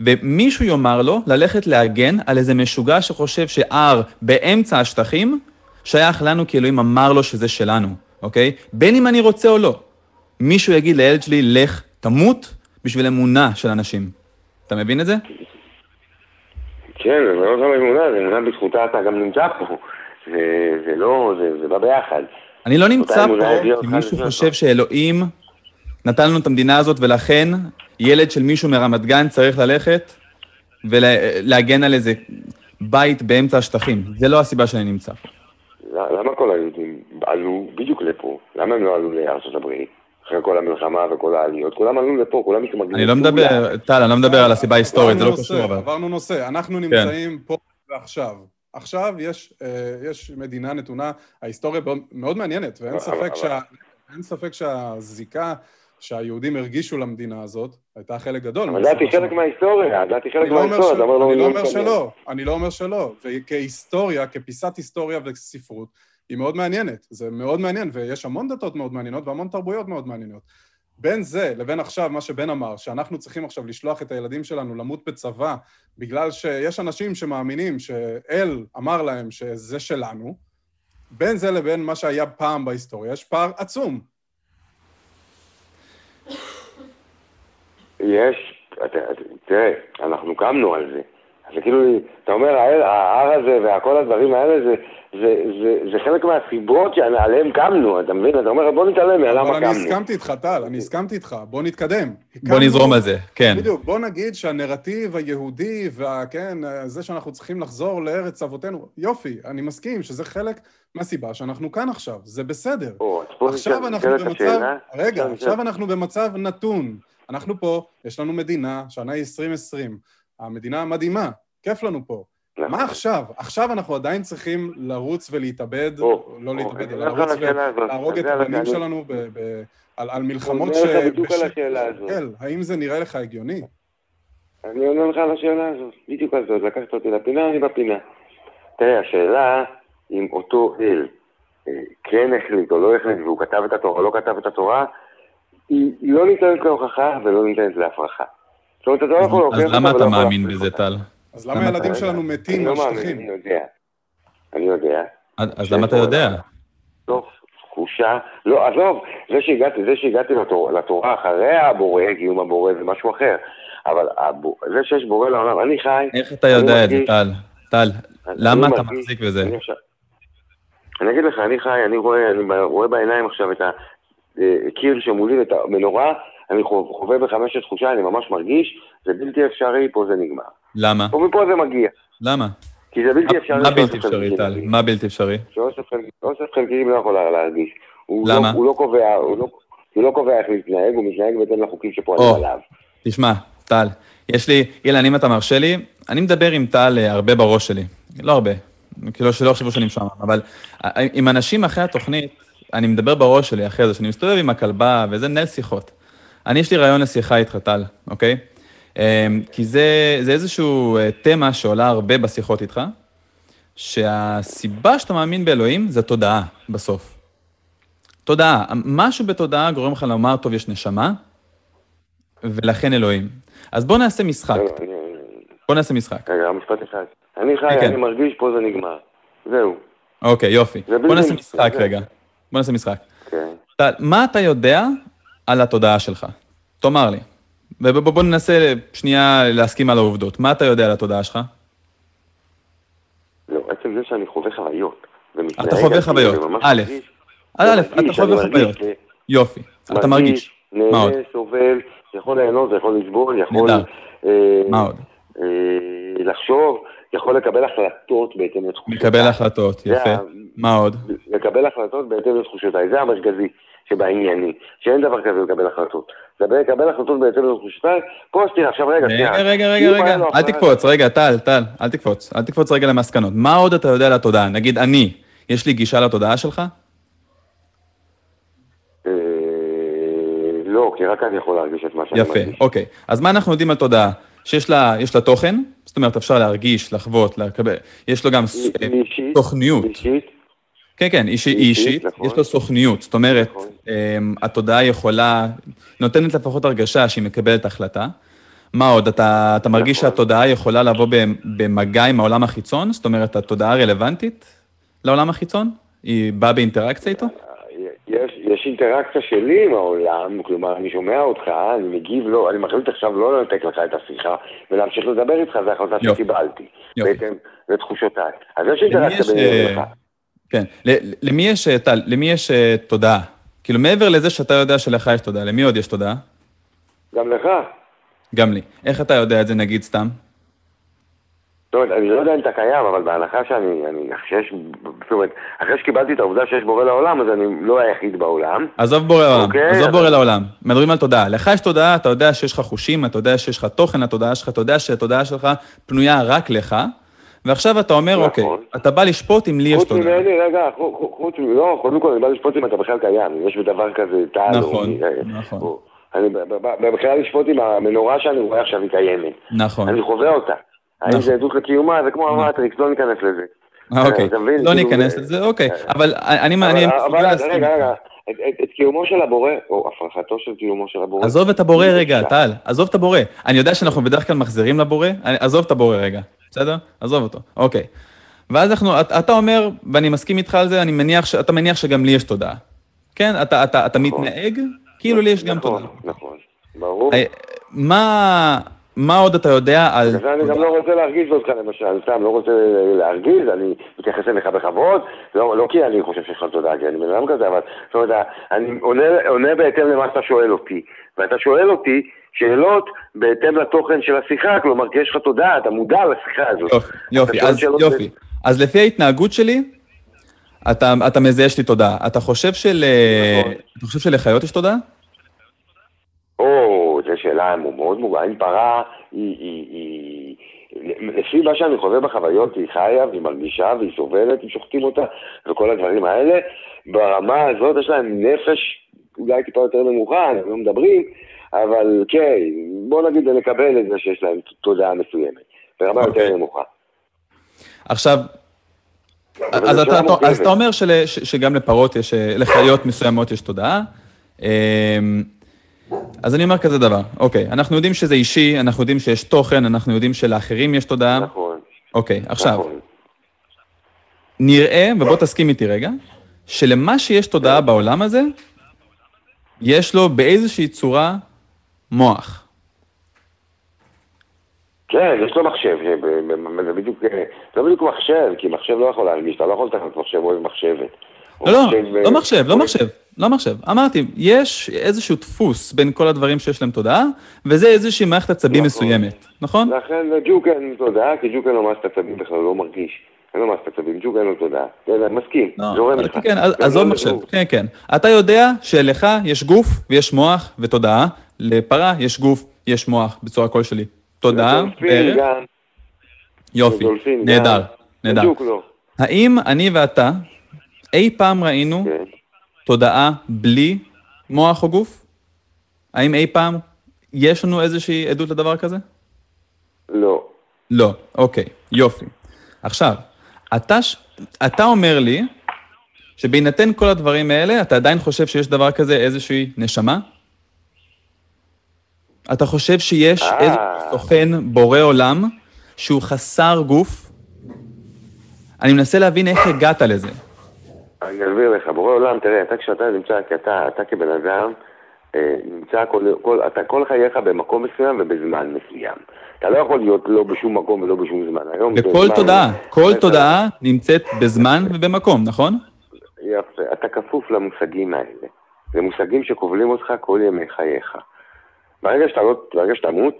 ומישהו יאמר לו ללכת להגן על איזה משוגע שחושב שהר באמצע השטחים שייך לנו כי אלוהים אמר לו שזה שלנו, אוקיי? בין אם אני רוצה או לא. מישהו יגיד לילד שלי, לך, תמות בשביל אמונה של אנשים. אתה מבין את זה? כן, זה לא גם אמונה, זה אמונה בזכותה אתה גם נמצא פה. זה, זה לא, זה, זה בא ביחד. אני לא נמצא פה כי מישהו חושב שאלוהים נתן לנו את המדינה הזאת, ולכן ילד של מישהו מרמת גן צריך ללכת ולהגן על איזה בית באמצע השטחים. זה לא הסיבה שאני נמצא פה. למה כל היהודים עלו בדיוק לפה? למה הם לא עלו לארצות הברית? אחרי כל המלחמה וכל העליות, כולם עלו לפה, כולם מתמגנים. אני לא מדבר, טל, אני לא מדבר על הסיבה ההיסטורית, זה לא קשור אבל. עברנו נושא, אנחנו כן. נמצאים פה ועכשיו. עכשיו יש, אה, יש מדינה נתונה, ההיסטוריה מאוד מעניינת, ואין ספק, שה, ספק שהזיקה שהיהודים הרגישו למדינה הזאת, הייתה חלק גדול. אבל דעתי חלק מההיסטוריה, דעתי חלק לא מההיסטוריה, לא אני לא אומר שלא, אני לא אומר שלא. וכהיסטוריה, כפיסת היסטוריה וספרות, היא מאוד מעניינת. זה מאוד מעניין, ויש המון דתות מאוד מעניינות והמון תרבויות מאוד מעניינות. בין זה לבין עכשיו, מה שבן אמר, שאנחנו צריכים עכשיו לשלוח את הילדים שלנו למות בצבא, בגלל שיש אנשים שמאמינים שאל אמר להם שזה שלנו, בין זה לבין מה שהיה פעם בהיסטוריה, יש פער עצום. יש, תראה, אנחנו קמנו על זה. זה כאילו, אתה אומר, ההר הזה וכל הדברים האלה, זה, זה, זה, זה חלק מהסיבות שעליהן קמנו, אתה מבין? אתה אומר, בוא נתעלם מלמה קמנו. אבל אני הסכמתי איתך, טל, אני הסכמתי איתך, בוא נתקדם. בוא נזרום על זה, כן. בדיוק, בוא נגיד שהנרטיב היהודי, וכן, זה שאנחנו צריכים לחזור לארץ אבותינו, יופי, אני מסכים שזה חלק מהסיבה שאנחנו כאן עכשיו, זה בסדר. עכשיו אנחנו במצב, רגע, עכשיו אנחנו במצב נתון. אנחנו פה, יש לנו מדינה, שנה היא 2020, המדינה מדהימה, כיף לנו פה. נכון. מה עכשיו? עכשיו אנחנו עדיין צריכים לרוץ ולהתאבד, לא להתאבד, אלא לרוץ ולהרוג את הבנים שלנו על מלחמות ש... אני עונה לך בדיוק על השאלה הזאת. כן, האם זה נראה לך הגיוני? אני עונה לך על השאלה הזאת, בדיוק על זאת, לקחת אותי לפינה, אני בפינה. תראה, השאלה אם אותו אל אה, כן החליט או לא החליט, והוא כתב את התורה או לא כתב את התורה, היא לא ניתנת להוכחה ולא ניתנת להפרחה. זאת אומרת, אתה לא יכול להוכיח אז למה אתה מאמין בזה, טל? אז למה הילדים שלנו מתים על שטחים? אני יודע. אני יודע. אז למה אתה יודע? טוב, תחושה, לא, עזוב, זה שהגעתי, זה שהגעתי לתורה אחרי הבורא, קיום הבורא זה משהו אחר. אבל זה שיש בורא לעולם, אני חי... איך אתה יודע את זה, טל? טל, למה אתה מחזיק בזה? אני אגיד לך, אני חי, אני רואה בעיניים עכשיו את הקיר שמולי, את המנורה, אני חווה בחמשת תחושה, אני ממש מרגיש, זה בלתי אפשרי, פה זה נגמר. למה? ומפה זה מגיע. למה? כי זה בלתי אפשרי. מה בלתי אפשרי, טל? מה בלתי אפשרי? שאוסף חלקיקים לא יכול להרגיש. למה? הוא לא קובע, לא- הוא לא קובע איך להתנהג, הוא מתנהג בהתאם לחוקים שפועלים עליו. תשמע, טל, יש לי, אילן, אם אתה מרשה לי, אני מדבר עם טל אה, הרבה בראש שלי. לא הרבה, כאילו שלא יחשבו שאני משם, אבל אה, עם אנשים אחרי התוכנית, אני מדבר בראש שלי אחרי זה, שאני מסתובב עם הכלבה, וזה מנהל שיחות. אני, יש לי רעיון לשיחה איתך, טל, אוקיי? כי זה, זה איזשהו תמה שעולה הרבה בשיחות איתך, שהסיבה שאתה מאמין באלוהים זה תודעה בסוף. תודעה, משהו בתודעה גורם לך לומר, טוב, יש נשמה, ולכן אלוהים. אז בוא נעשה משחק. בוא נעשה משחק. רגע, משפט אחד. אני חי, כן. אני מרגיש, פה זה נגמר. זהו. אוקיי, יופי. בוא נעשה משחק רגע. בוא נעשה משחק. כן. מה אתה יודע על התודעה שלך? תאמר לי. ובוא ננסה שנייה להסכים על העובדות. מה אתה יודע על התודעה שלך? לא, עצם זה שאני חווה חוויות. אתה חווה חוויות, א', א', אתה חווה חוויות. יופי, אתה מרגיש. נהנה, סובל, יכול ליהנות, יכול לסבול, יכול... אה, מה עוד? אה, לחשוב, יכול לקבל החלטות בהתאם לתחושותיי. לקבל החלטות, יפה. מה עוד? לקבל החלטות בהתאם לתחושותיי, זה המרכזי שבענייני, שאין דבר כזה לקבל החלטות. לקבל החלטות בהתאם לתחושותיי, פה תראה, עכשיו רגע, שנייה. רגע, רגע, רגע, אל תקפוץ, רגע, טל, טל, אל תקפוץ, אל תקפוץ רגע למסקנות. מה עוד אתה יודע על התודעה? נגיד אני, יש לי גישה לתודעה שלך? אה, לא, כי רק אני יכול להרגיש את מה שאני מרגיש. יפה, אוקיי. אז מה אנחנו יודעים על תודעה? שיש לה, לה תוכן, זאת אומרת, אפשר להרגיש, לחוות, לקבל, יש לו גם תוכניות. אישית. כן, כן, איש, אישית, אישית נכון. יש לו סוכניות, זאת אומרת, נכון. אמ, התודעה יכולה, נותנת לפחות הרגשה שהיא מקבלת החלטה. מה עוד, אתה, אתה מרגיש נכון. שהתודעה יכולה לבוא במגע עם העולם החיצון? זאת אומרת, התודעה רלוונטית לעולם החיצון? היא באה באינטראקציה איתו? יש, יש אינטראקציה שלי עם העולם, כלומר, אני שומע אותך, אני מגיב לו, אני מחליט עכשיו לא לנתק לך את השיחה ולהמשיך לדבר איתך, זו החלטה שקיבלתי, בהתאם לתחושותיי. אז יש אינטראקציה ביני ובינך. אה, כן, למי יש, אה, טל, למי יש אה, תודעה? כאילו, מעבר לזה שאתה יודע שלך יש תודעה, למי עוד יש תודעה? גם לך. גם לי. איך אתה יודע את זה, נגיד, סתם? אומרת, אני לא יודע אם אתה קיים, אבל בהנחה שאני, אני, שיש, זאת אומרת, אחרי שקיבלתי את העובדה שיש בורא לעולם, אז אני לא היחיד בעולם. עזוב בורא לעולם, אוקיי? עזוב בורא לעולם. מדברים על תודעה. לך יש תודעה, אתה יודע שיש לך חושים, אתה יודע שיש לך תוכן לתודעה שלך, אתה יודע שהתודעה שלך פנויה רק לך, ועכשיו אתה אומר, אוקיי, נכון. אתה בא לשפוט אם לי יש תודעה. חוץ ממני, רגע, חוץ ממני, לא, קודם כל אני בא לשפוט אם אתה בכלל קיים, אם יש בדבר כזה טל. נכון, נכון. אני בכלל לשפוט אם המנורה שאני רואה עכשיו היא קיימת. נכון. אני חווה אותה. האם נכון. זה עדות לקיומה, זה כמו נכון. המטריקס, לא ניכנס לזה. אה, אוקיי, לא כאילו, ניכנס לזה, אוקיי, אה, אבל אני... אבל רגע, רגע, את קיומו של הבורא, או הפרחתו של קיומו של הבורא. עזוב את הבורא רגע, טל, עזוב את הבורא. אני יודע שאנחנו בדרך כלל מחזירים לבורא, עזוב את הבורא רגע, בסדר? עזוב אותו, אוקיי. ואז אנחנו, אתה אומר, ואני מסכים איתך על זה, אני מניח, אתה מניח שגם לי יש תודעה. כן? אתה נכון. מתנהג כאילו לי יש גם תודעה. נכון, נכון, ברור. אה, מה... מה עוד אתה יודע על... בגלל אני גם לא רוצה להרגיז אותך למשל, סתם, לא רוצה להרגיז, אני מתייחס אליך בכבוד, לא, לא כי אני חושב שיש לך תודה, כי אני בן אדם כזה, אבל זאת אומרת, אני עונה, עונה בהתאם למה שאתה שואל אותי, ואתה שואל אותי שאלות בהתאם לתוכן של השיחה, כלומר, כי יש לך תודה, אתה מודע לשיחה הזאת. יופי, יופי, אז, יופי. ב... אז לפי ההתנהגות שלי, אתה, אתה מזהה יש לי תודה. אתה חושב של... נכון. אתה חושב שלחיות יש תודה? או, זו שאלה מאוד מוגעה. אם פרה היא, היא, היא... לפי מה שאני חווה בחוויות, היא חיה והיא מרגישה והיא סובלת, אם שוחטים אותה וכל הדברים האלה. ברמה הזאת יש להם נפש אולי טיפה יותר נמוכה, אנחנו לא מדברים, אבל כן, בוא נגיד נקבל את זה שיש להם תודעה מסוימת, ברמה okay. יותר אוקיי. נמוכה. עכשיו, אז אתה, אז אתה אומר של, ש, שגם לפרות יש, לחיות מסוימות יש תודעה. אז אני אומר כזה דבר, אוקיי, אנחנו יודעים שזה אישי, אנחנו יודעים שיש תוכן, אנחנו יודעים שלאחרים יש תודעה. נכון. אוקיי, עכשיו, נכון. נראה, ובוא תסכים איתי רגע, שלמה שיש תודעה בעולם הזה, יש לו באיזושהי צורה מוח. כן, יש לו מחשב, זה בדיוק, לא בדיוק מחשב, כי מחשב לא יכול להרגיש, אתה לא יכול לתכנן מחשב או מחשבת. לא, לא, לא מחשב, לא מחשב. לא מחשב. אמרתי, יש איזשהו דפוס בין כל הדברים שיש להם תודעה, וזה איזושהי מערכת עצבים נכון. מסוימת, נכון? לכן ג'וק אין תודעה, כי ג'וק אין לו מערכת עצבים בכלל, לא מרגיש. אין לו מערכת עצבים, ג'וק אין לו תודעה. מסכים, לא, זורם לך. כן, עזוב לא מחשב, כן, כן. אתה יודע שלך יש גוף ויש מוח ותודעה, לפרה יש גוף, יש מוח בצורה כלשהי. תודעה, בערך. יופי, נהדר, נהדר. לא. האם אני ואתה אי פעם ראינו כן. תודעה בלי מוח או גוף? האם אי פעם יש לנו איזושהי עדות לדבר כזה? לא. לא, אוקיי, יופי. עכשיו, אתה, אתה אומר לי שבהינתן כל הדברים האלה, אתה עדיין חושב שיש דבר כזה, איזושהי נשמה? אתה חושב שיש אה. איזה סוכן, בורא עולם, שהוא חסר גוף? אני מנסה להבין איך הגעת לזה. אני אסביר לך, בורא עולם, תראה, אתה כשאתה נמצא, כי אתה, אתה כבן אדם, אה, נמצא כל, כל, אתה כל חייך במקום מסוים ובזמן מסוים. אתה לא יכול להיות לא בשום מקום ולא בשום זמן. היום וכל תודעה, כל תודעה נמצאת בזמן ובמקום, נכון? יפה, אתה כפוף למושגים האלה. זה מושגים שכובלים אותך כל ימי חייך. ברגע שאתה לא, ברגע שאתה מות,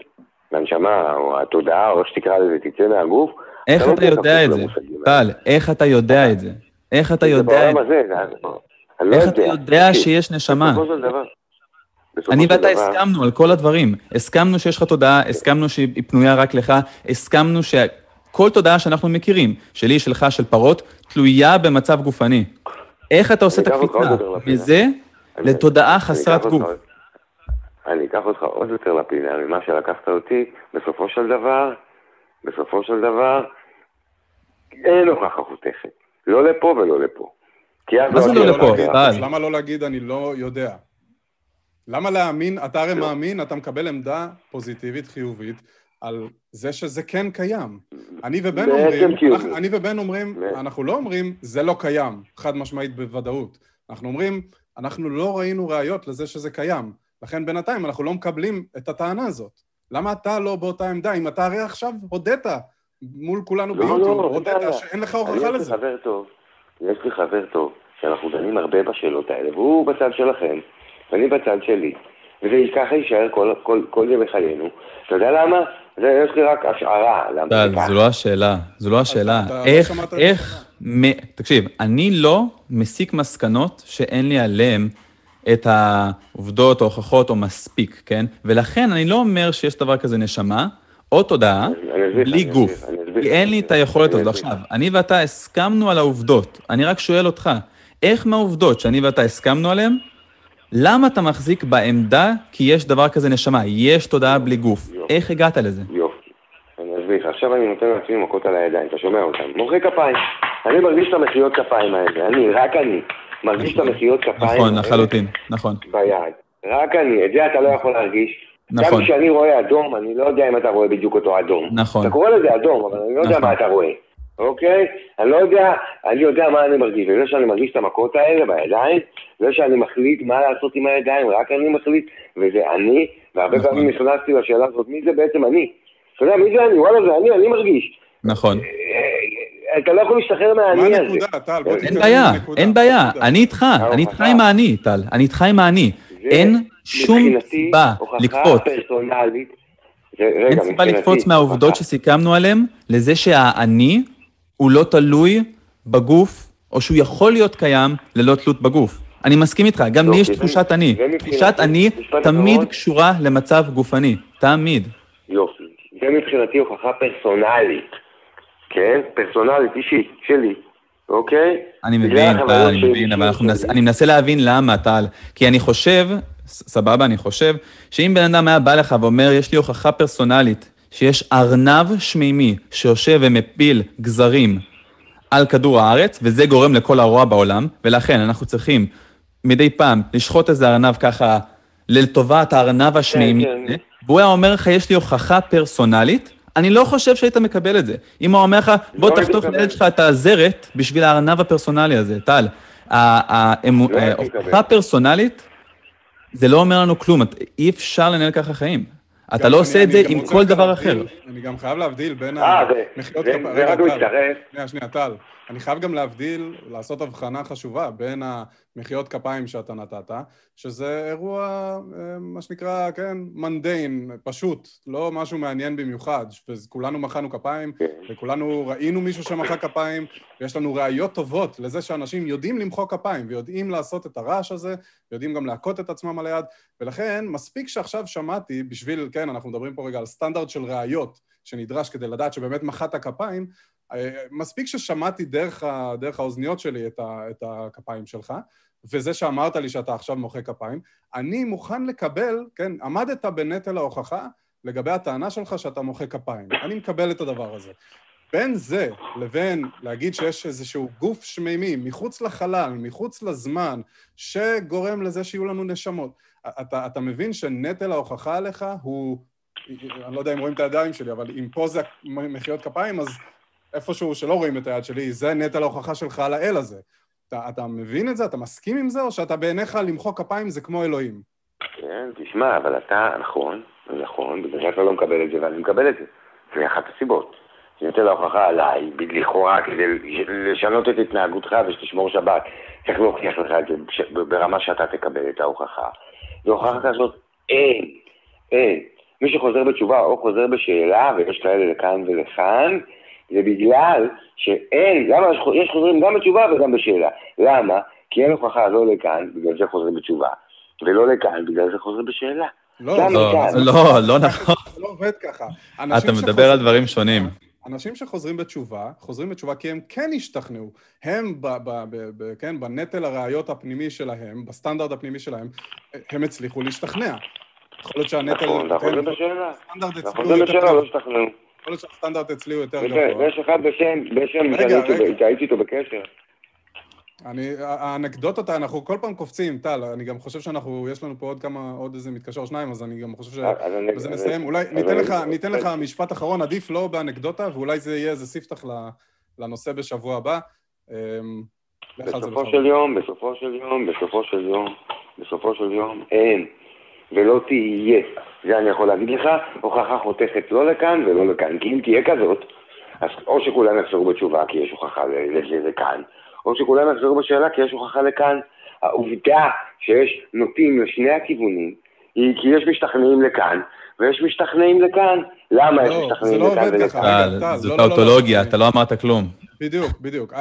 והנשמה, או התודעה, או איך שתקרא לזה, תצא מהגוף, איך אתה, אתה יודע את זה? טל, איך אתה יודע את זה? איך אתה יודע? לא איך אתה יודע שיש נשמה? אני ואתה הסכמנו על כל הדברים. הסכמנו שיש לך תודעה, הסכמנו שהיא פנויה רק לך, הסכמנו שכל תודעה שאנחנו מכירים, שלי, שלך, של פרות, תלויה במצב גופני. איך אתה עושה את הקפיצה מזה לתודעה חסרת גוף? אני אקח אותך עוד יותר לפינה ממה שלקחת אותי, בסופו של דבר, בסופו של דבר, אין הוכחה חותכת. לא לפה ולא לפה. מה זה לא לפה? למה לא להגיד אני לא יודע? למה להאמין, אתה הרי לא. מאמין, אתה מקבל עמדה פוזיטיבית, חיובית, על זה שזה כן קיים. אני ובן אומרים, אני ובן אומרים, אנחנו לא אומרים, זה לא קיים, חד משמעית בוודאות. אנחנו אומרים, אנחנו לא ראינו ראיות לזה שזה קיים. לכן בינתיים אנחנו לא מקבלים את הטענה הזאת. למה אתה לא באותה עמדה? אם אתה הרי עכשיו הודית מול כולנו לא, ביוטיוב, לא, הודית שאין לך הוכחה לזה. יש לי חבר טוב, יש לי חבר טוב, שאנחנו דנים הרבה בשאלות האלה, והוא בצד שלכם, ואני בצד שלי. וזה ככה יישאר כל, כל, כל ימי חיינו. אתה יודע למה? זה, יש לי רק השערה. טל, זו לא השאלה, זו לא השאלה. איך, איך, תקשיב, אני לא מסיק מסקנות שאין לי עליהן את העובדות או הוכחות או מספיק, כן? ולכן אני לא אומר שיש דבר כזה נשמה או תודעה בלי גוף. כי אין לי את היכולת הזאת. עכשיו, אני ואתה הסכמנו על העובדות. אני רק שואל אותך, איך מהעובדות שאני ואתה הסכמנו עליהן, למה אתה מחזיק בעמדה כי יש דבר כזה נשמה, יש תודעה בלי גוף? איך הגעת לזה? יופי. אני אסביר לך, עכשיו אני נותן לעצמי מכות על הידיים, אתה שומע אותם? מוחא כפיים. אני מרגיש את המחיאות כפיים האלה, אני, רק אני. מרגיש את המחיאות כפיים. נכון, לחלוטין, נכון. ביד. רק אני, את זה אתה לא יכול להרגיש. נכון. גם כשאני רואה אדום, אני לא יודע אם אתה רואה בדיוק אותו אדום. נכון. אתה קורא לזה אדום, אבל אני לא יודע נכון. מה אתה רואה. אוקיי? אני לא יודע, אני יודע מה אני מרגיש. וזה שאני מרגיש את המכות האלה בידיים, זה שאני מחליט מה לעשות עם הידיים, רק אני מחליט, וזה אני, והרבה נכון. פעמים נכנסתי לשאלה הזאת, מי זה בעצם אני? אתה יודע, מי זה אני? וואלה, זה אני, אני מרגיש. נכון. אה, אה, אתה לא יכול להשתחרר מהאני הזה. מה הנקודה, טל? אין בעיה, אין בעיה. אני איתך, אני איתך עם האני, טל. אני איתך עם האני. אין שום סיבה לקפוץ. אין סיבה לקפוץ מהעובדות שסיכמנו עליהן לזה שהאני הוא לא תלוי בגוף, או שהוא יכול להיות קיים ללא תלות בגוף. אני מסכים איתך, גם לי יש תחושת אני. תחושת אני תמיד קשורה למצב גופני, תמיד. יופי. זה מבחינתי הוכחה פרסונלית, כן? פרסונלית, אישית, שלי. אוקיי? אני מבין, טל, אני מבין, אבל אני מנסה להבין למה, טל. כי אני חושב, סבבה, אני חושב, שאם בן אדם היה בא לך ואומר, יש לי הוכחה פרסונלית שיש ארנב שמימי שיושב ומפיל גזרים על כדור הארץ, וזה גורם לכל הרוע בעולם, ולכן אנחנו צריכים מדי פעם לשחוט איזה ארנב ככה לטובת הארנב השמימי, כן, כן. והוא היה אומר לך, יש לי הוכחה פרסונלית, אני לא חושב שהיית מקבל את זה. אם הוא אומר לך, בוא לא תחתוך לילד שלך את הזרת בשביל הארנב הפרסונלי הזה, טל. לא ההוכחה פרסונלית, זה לא אומר לנו כלום, אי אפשר לנהל ככה חיים. אתה לא עושה את זה עם כל דבר אחר. אני גם חייב להבדיל בין המחיאות כפיים... רגע, טל. שנייה, שנייה, טל. אני חייב גם להבדיל, לעשות הבחנה חשובה בין המחיאות כפיים שאתה נתת, שזה אירוע, אה, מה שנקרא, כן, מנדיין, פשוט, לא משהו מעניין במיוחד. וכולנו מחאנו כפיים, כן. וכולנו ראינו מישהו שמחא כפיים, ויש לנו ראיות טובות לזה שאנשים יודעים למחוא כפיים, ויודעים לעשות את הרעש הזה, ויודעים גם להכות את עצמם על היד, ולכן מספיק שעכשיו שמעתי, בשביל, כן, אנחנו מדברים פה רגע על סטנדרט של ראיות, שנדרש כדי לדעת שבאמת מחאת כפיים, מספיק ששמעתי דרך, דרך האוזניות שלי את, ה, את הכפיים שלך, וזה שאמרת לי שאתה עכשיו מוחא כפיים, אני מוכן לקבל, כן, עמדת בנטל ההוכחה לגבי הטענה שלך שאתה מוחא כפיים. אני מקבל את הדבר הזה. בין זה לבין להגיד שיש איזשהו גוף שמימי מחוץ לחלל, מחוץ לזמן, שגורם לזה שיהיו לנו נשמות, אתה, אתה מבין שנטל ההוכחה עליך הוא, אני לא יודע אם רואים את הידיים שלי, אבל אם פה זה מחיאות כפיים, אז איפשהו שלא רואים את היד שלי, זה נטל ההוכחה שלך על האל הזה. אתה, אתה מבין את זה? אתה מסכים עם זה? או שאתה בעיניך למחוא כפיים זה כמו אלוהים? כן, תשמע, אבל אתה, נכון, נכון, בגלל שאתה לא מקבל את זה, ואני מקבל את זה. זה אחת הסיבות. זה נותן להוכחה עליי, לכאורה, כדי לשנות את התנהגותך ושתשמור שבת. צריך להוכיח לך את זה ברמה שאתה תקבל את ההוכחה. והוכחה כזאת, אין, אין. מי שחוזר בתשובה או חוזר בשאלה, ויש כאלה לכאן ולכאן, זה בגלל שאין, למה יש חוזרים גם בתשובה וגם בשאלה. למה? כי אין הוכחה לא לכאן, בגלל זה חוזרים בתשובה, ולא לכאן, בגלל זה חוזרים בשאלה. לא, לא, לא, לא נכון. זה לא עובד ככה. אתה מדבר על דברים שונים. אנשים שחוזרים בתשובה, חוזרים בתשובה כי הם כן השתכנעו. הם, ב, ב, ב, ב, כן, בנטל הראיות הפנימי שלהם, בסטנדרט הפנימי שלהם, הם הצליחו להשתכנע. יכול להיות שהנטל... נכון, נכון, זה בשאלה. נכון, זה בשאלה, לא השתכנעו. יכול להיות שהסטנדרט אצלי הוא יותר גבוה. ויש אחד בשם, בשם, שאני הייתי איתו בקשר. אני, האנקדוטות, אנחנו כל פעם קופצים, טל, אני גם חושב שאנחנו, יש לנו פה עוד כמה, עוד איזה מתקשר שניים, אז אני גם חושב שבזה נסיים. אולי ניתן לך, ניתן לך משפט אחרון, עדיף לא באנקדוטה, ואולי זה יהיה איזה ספתח לנושא בשבוע הבא. אמ, בסופו של יום, בסופו של יום, בסופו של יום, בסופו של יום, אין, ולא תהיה. זה אני יכול להגיד לך, הוכחה חותכת לא לכאן ולא לכאן, כי אם תהיה כזאת, אז או שכולם יחזרו בתשובה כי יש הוכחה לזה כאן, או שכולם יחזרו בשאלה כי יש הוכחה לכאן. העובדה שיש נוטים לשני הכיוונים, היא כי יש משתכנעים לכאן, ויש משתכנעים לכאן. למה יש לא, משתכנעים לא לכאן ולכאן? זאת האוטולוגיה, אתה לא אמרת כלום. בדיוק, בדיוק.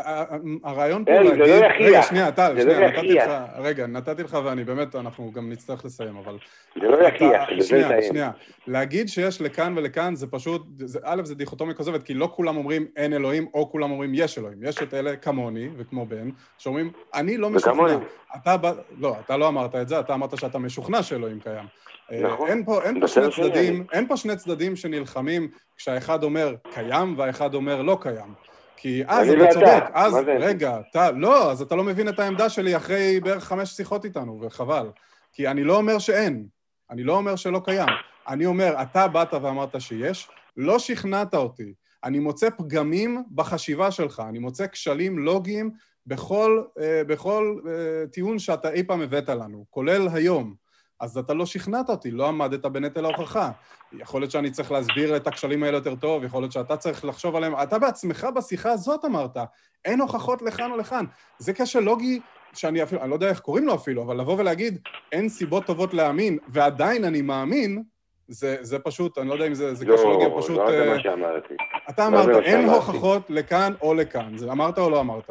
הרעיון פה להגיד... זה לא יכריע. רגע, שנייה, טל, לא שנייה, נתתי. לך... רגע, נתתי לך ואני באמת, אנחנו גם נצטרך לסיים, אבל... זה לא יכריע, זה שנייה. שנייה. להגיד שיש לכאן ולכאן זה פשוט... א', זה דיכוטומיה כוזבת, כי לא כולם אומרים אין אלוהים, או כולם אומרים יש אלוהים. יש את אלה כמוני וכמו בן, שאומרים, אני לא משוכנע. אתה בא... לא, אתה לא אמרת את זה, אתה אמרת שאתה משוכנע שאלוהים קיים. אה, נכון. אין פה, אין פה בסדר שני צדדים. אין פה שני צדדים שנלחמים כשהאחד אומר קיים והאחד אומר לא קיים. כי אז אני אתה ואתה. צודק, אז? רגע, אתה, לא, אז אתה לא מבין את העמדה שלי אחרי בערך חמש שיחות איתנו, וחבל. כי אני לא אומר שאין, אני לא אומר שלא קיים. אני אומר, אתה באת ואמרת שיש, לא שכנעת אותי. אני מוצא פגמים בחשיבה שלך, אני מוצא כשלים לוגיים בכל, אה, בכל אה, טיעון שאתה אי פעם הבאת לנו, כולל היום. אז אתה לא שכנעת אותי, לא עמדת בנטל ההוכחה. יכול להיות שאני צריך להסביר את הכשלים האלה יותר טוב, יכול להיות שאתה צריך לחשוב עליהם. אתה בעצמך בשיחה הזאת אמרת, אין הוכחות לכאן או לכאן. זה כשל לוגי שאני אפילו, אני לא יודע איך קוראים לו אפילו, אבל לבוא ולהגיד, אין סיבות טובות להאמין, ועדיין אני מאמין, זה, זה פשוט, אני לא יודע אם זה, זה לא, כשל לוגי פשוט... לא זה אה, מה שאמרתי. אתה לא אמרת, מה אין שאמרתי. הוכחות לכאן או לכאן. זה אמרת או לא אמרת?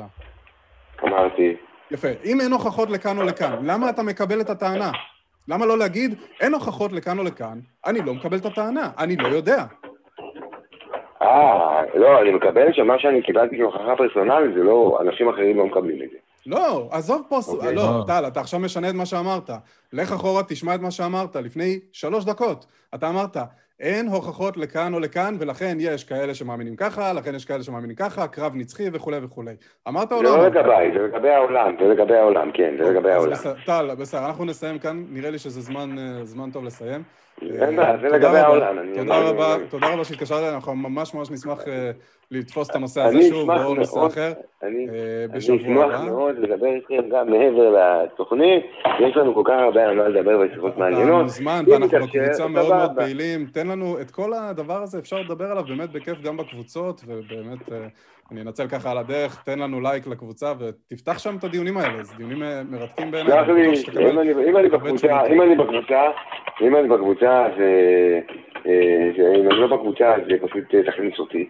אמרתי, יפה. אם אין הוכחות לכאן או לכאן, למה אתה מקבל את הטענה? למה לא להגיד, אין הוכחות לכאן או לכאן, אני לא מקבל את הטענה, אני לא יודע. אה, לא, אני מקבל שמה שאני קיבלתי כהוכחה פרסונלית זה לא, אנשים אחרים לא מקבלים את זה. לא, עזוב פה, אוקיי. לא, אה. טל, אתה עכשיו משנה את מה שאמרת. לך אחורה, תשמע את מה שאמרת לפני שלוש דקות. אתה אמרת, אין הוכחות לכאן או לכאן, ולכן יש כאלה שמאמינים ככה, לכן יש כאלה שמאמינים ככה, קרב נצחי וכולי וכולי. אמרת או זה לא לא אמרת? לגביי, זה לגבי העולם, זה לגבי העולם, כן, זה לגבי העולם. בסדר, טל, בסדר, אנחנו נסיים כאן, נראה לי שזה זמן, אה, זמן טוב לסיים. אין בעיה, זה לגבי העולם. תודה רבה, תודה רבה שהתקשרת אנחנו ממש ממש נשמח אה, לתפוס את הנושא הזה אני שוב, אשמח או נושא. אחר, אני אה, אני בשבוע אשמח הבא. מאוד לדבר איתכם גם מעבר לתוכנית, יש לנו כל כך הרבה על מה לדבר ושיחות אתה מעניינות. מוזמן, אם ואנחנו בקבוצה מאוד מאוד. פעילים. תן לנו את כל הדבר הזה, אפשר לדבר עליו באמת בכיף גם בקבוצות, ובאמת, אה, אני אנצל ככה על הדרך, תן לנו לייק לקבוצה ותפתח שם את הדיונים האלה, זה דיונים אה, מרתקים בעיניי. אני שתקבל- אם אני- אני בקבוצה. אם אני בקבוצה, אם אני בקבוצה, אם אני לא בקבוצה, אז פשוט תכניס אותי.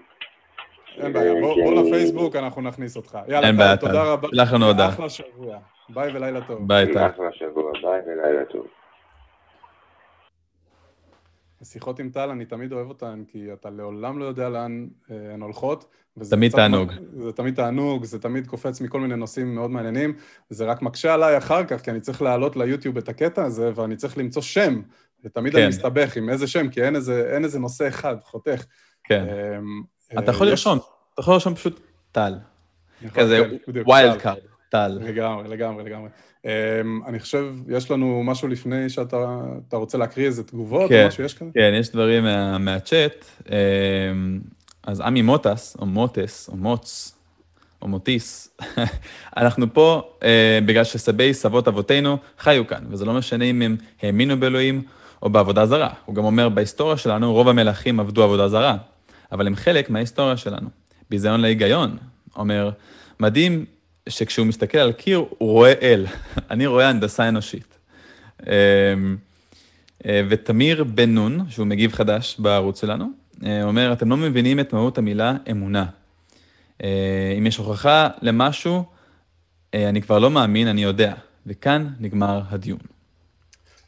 אין בעיה, בוא אני- לפייסבוק, אנחנו נכניס אותך. יאללה, אין טל, בעיה, תודה. רבה. שלח לנו הודעה. אחלה שבוע. ביי ולילה טוב. ביי, טל. אחלה שבוע, ביי ולילה טוב. שיחות עם טל, אני תמיד אוהב אותן, כי אתה לעולם לא יודע לאן אה, הן הולכות. תמיד תענוג. זה תמיד תענוג, זה תמיד קופץ מכל מיני נושאים מאוד מעניינים. זה רק מקשה עליי אחר כך, כי אני צריך להעלות ליוטיוב את הקטע הזה, ואני צריך למצוא שם. ותמיד כן. אני מסתבך עם איזה שם, כי אין איזה, אין איזה נושא אחד חותך. כן. אה, אתה יכול יש... לרשום, אתה יכול לרשום פשוט טל. כזה wild card, טל. לגמרי, לגמרי, לגמרי. אמ, אני חושב, יש לנו משהו לפני שאתה רוצה להקריא איזה תגובות כן, או משהו, יש כאן? כן, יש דברים מה, מהצ'אט. Um, אז עמי מוטס, או מוטס, או מוץ, או מוטיס, אנחנו פה uh, בגלל שסבי סבות אבותינו חיו כאן, וזה לא משנה אם הם האמינו באלוהים או בעבודה זרה. הוא גם אומר, בהיסטוריה שלנו רוב המלכים עבדו עבודה זרה, אבל הם חלק מההיסטוריה שלנו. ביזיון להיגיון, אומר, מדהים שכשהוא מסתכל על קיר, הוא רואה אל. אני רואה הנדסה אנושית. אמ, אה, ותמיר בן נון, שהוא מגיב חדש בערוץ שלנו, אה, אומר, אתם לא מבינים את מהות המילה אמונה. אה, אם יש הוכחה למשהו, אני כבר לא מאמין, אני יודע. וכאן נגמר הדיון.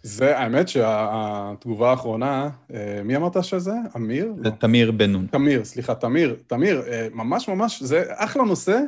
זה, האמת שהתגובה האחרונה, מי אמרת שזה? אמיר? זה תמיר בן נון. תמיר, סליחה, תמיר. תמיר, ממש ממש, זה אחלה נושא.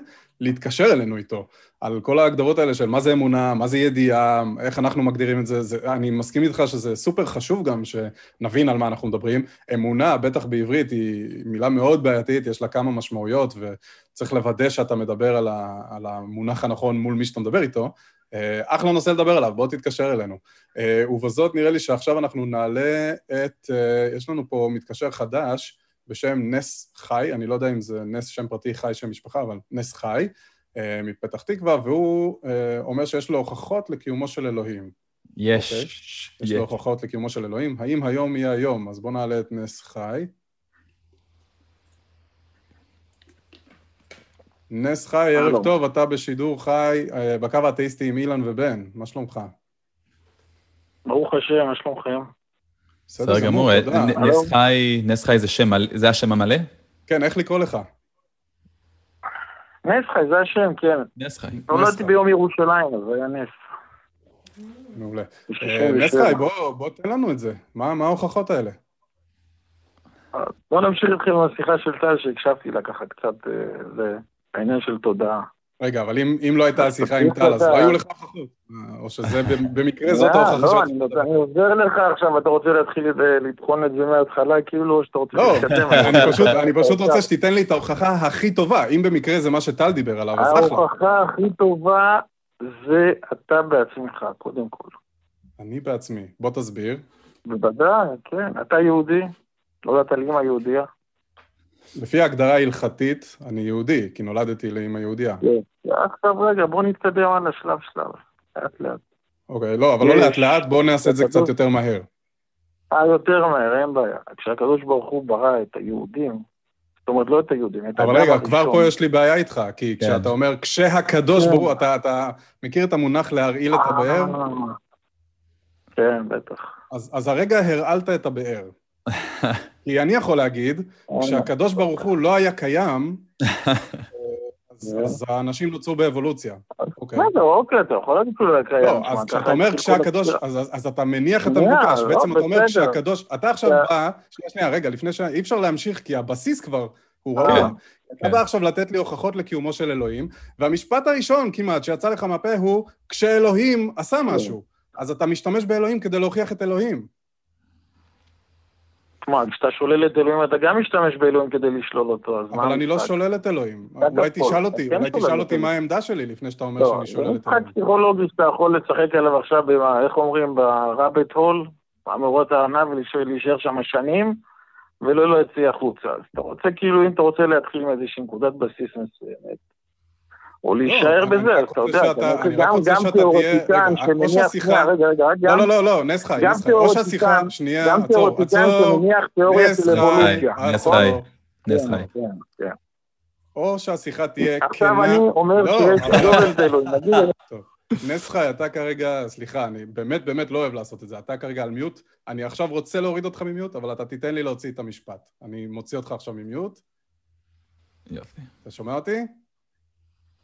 להתקשר אלינו איתו, על כל ההגדרות האלה של מה זה אמונה, מה זה ידיעה, איך אנחנו מגדירים את זה, זה אני מסכים איתך שזה סופר חשוב גם שנבין על מה אנחנו מדברים. אמונה, בטח בעברית, היא מילה מאוד בעייתית, יש לה כמה משמעויות, וצריך לוודא שאתה מדבר על, ה, על המונח הנכון מול מי שאתה מדבר איתו. אה, אחלה נושא לדבר עליו, בוא תתקשר אלינו. אה, ובזאת נראה לי שעכשיו אנחנו נעלה את, אה, יש לנו פה מתקשר חדש, בשם נס חי, אני לא יודע אם זה נס שם פרטי חי שם משפחה, אבל נס חי, מפתח תקווה, והוא אומר שיש לו הוכחות לקיומו של אלוהים. יש. Okay? אוקיי? יש לו הוכחות לקיומו של אלוהים. האם היום יהיה היום? אז בואו נעלה את נס חי. נס חי, ערב טוב, אתה בשידור חי, אה, בקו האתאיסטי עם אילן ובן, מה שלומך? ברוך השם, מה שלומכם? בסדר גמור, נס חי, נס חי זה השם המלא? כן, איך לקרוא לך? נס חי, זה השם, כן. נס חי. נולדתי ביום ירושלים, אז זה היה נס. מעולה. אה, נס חי, בוא תן לנו את זה. מה ההוכחות האלה? בוא נמשיך איתכם עם השיחה של טל, שהקשבתי לה ככה קצת, זה אה, העניין של תודעה. רגע, אבל אם, אם לא הייתה שיחה עם טל, אז לא היו לך הוכחות. או שזה במקרה זאת ההוכחה לא, לא, אני עוזר לך עכשיו, אתה רוצה להתחיל לטחון את זה מההתחלה, כאילו, או שאתה רוצה להתקדם. לא, אני פשוט רוצה שתיתן לי את ההוכחה הכי טובה. אם במקרה זה מה שטל דיבר עליו, אז אחלה. ההוכחה הכי טובה זה אתה בעצמך, קודם כל. אני בעצמי. בוא תסביר. בוודאי, כן. אתה יהודי, לא יודעת על אימא יהודייה. לפי ההגדרה ההלכתית, אני יהודי, כי נולדתי לאמא יהודייה. כן. עכשיו רגע, בוא נתקדם על השלב שלב, לאט לאט. אוקיי, לא, אבל לא לאט לאט, בואו נעשה את זה קצת יותר מהר. אה, יותר מהר, אין בעיה. כשהקדוש ברוך הוא ברא את היהודים, זאת אומרת, לא את היהודים, את אבל רגע, כבר פה יש לי בעיה איתך, כי כן. כשאתה אומר, כשהקדוש כן. ברוך הוא, אתה מכיר את המונח להרעיל את הבאר? כן, בטח. אז הרגע הרעלת את הבאר. כי אני יכול להגיד, כשהקדוש ברוך הוא לא היה קיים, אז האנשים נוצרו באבולוציה. אוקיי. בסדר, אוקיי, אתה יכול להגיד שהוא לא היה קיים. לא, אז כשאתה אומר כשהקדוש, אז אתה מניח את המבוקש, לא, בעצם אתה אומר כשהקדוש, אתה עכשיו בא, שנייה, שנייה, רגע, לפני ש... אי אפשר להמשיך, כי הבסיס כבר הוא רעוע. כן, אתה בא. עכשיו לתת לי הוכחות לקיומו של אלוהים, והמשפט הראשון כמעט שיצא לך מהפה הוא, כשאלוהים עשה כן. משהו. אז אתה משתמש באלוהים כדי להוכיח את אלוהים. מה, כשאתה שולל את אלוהים, אתה גם משתמש באלוהים כדי לשלול אותו, אז מה... אבל אני לא שולל את אלוהים. אולי תשאל אותי, אולי תשאל אותי מה העמדה שלי לפני שאתה אומר לא, שאני שולל את אלוהים. זה משחק פסיכולוגי שאתה יכול לשחק עליו עכשיו, איך אומרים, ברביט הול, במאורות הארנב, ולהישאר שם שנים, ולא להוציא החוצה. אז אתה רוצה, כאילו, אם אתה רוצה להתחיל מאיזושהי נקודת בסיס מסוימת, או לא, להישאר בזה, אתה יודע, גם תיאורטיקן שמניח, רגע, רגע, לא, לא, לא, לא, נס חי, או שהשיחה, שנייה, עצור, עצור, נס חי, נס חי, נס חי. או שהשיחה תהיה כנה... עכשיו אני אומר שיש גודל אלוהים, נגיד... נס חי, אתה כרגע, סליחה, אני באמת באמת לא אוהב לעשות את זה, אתה כרגע על מיוט, אני עכשיו רוצה להוריד אותך ממיוט, אבל אתה תיתן לי להוציא את המשפט. אני מוציא אותך עכשיו ממיוט. יופי. אתה שומע אותי?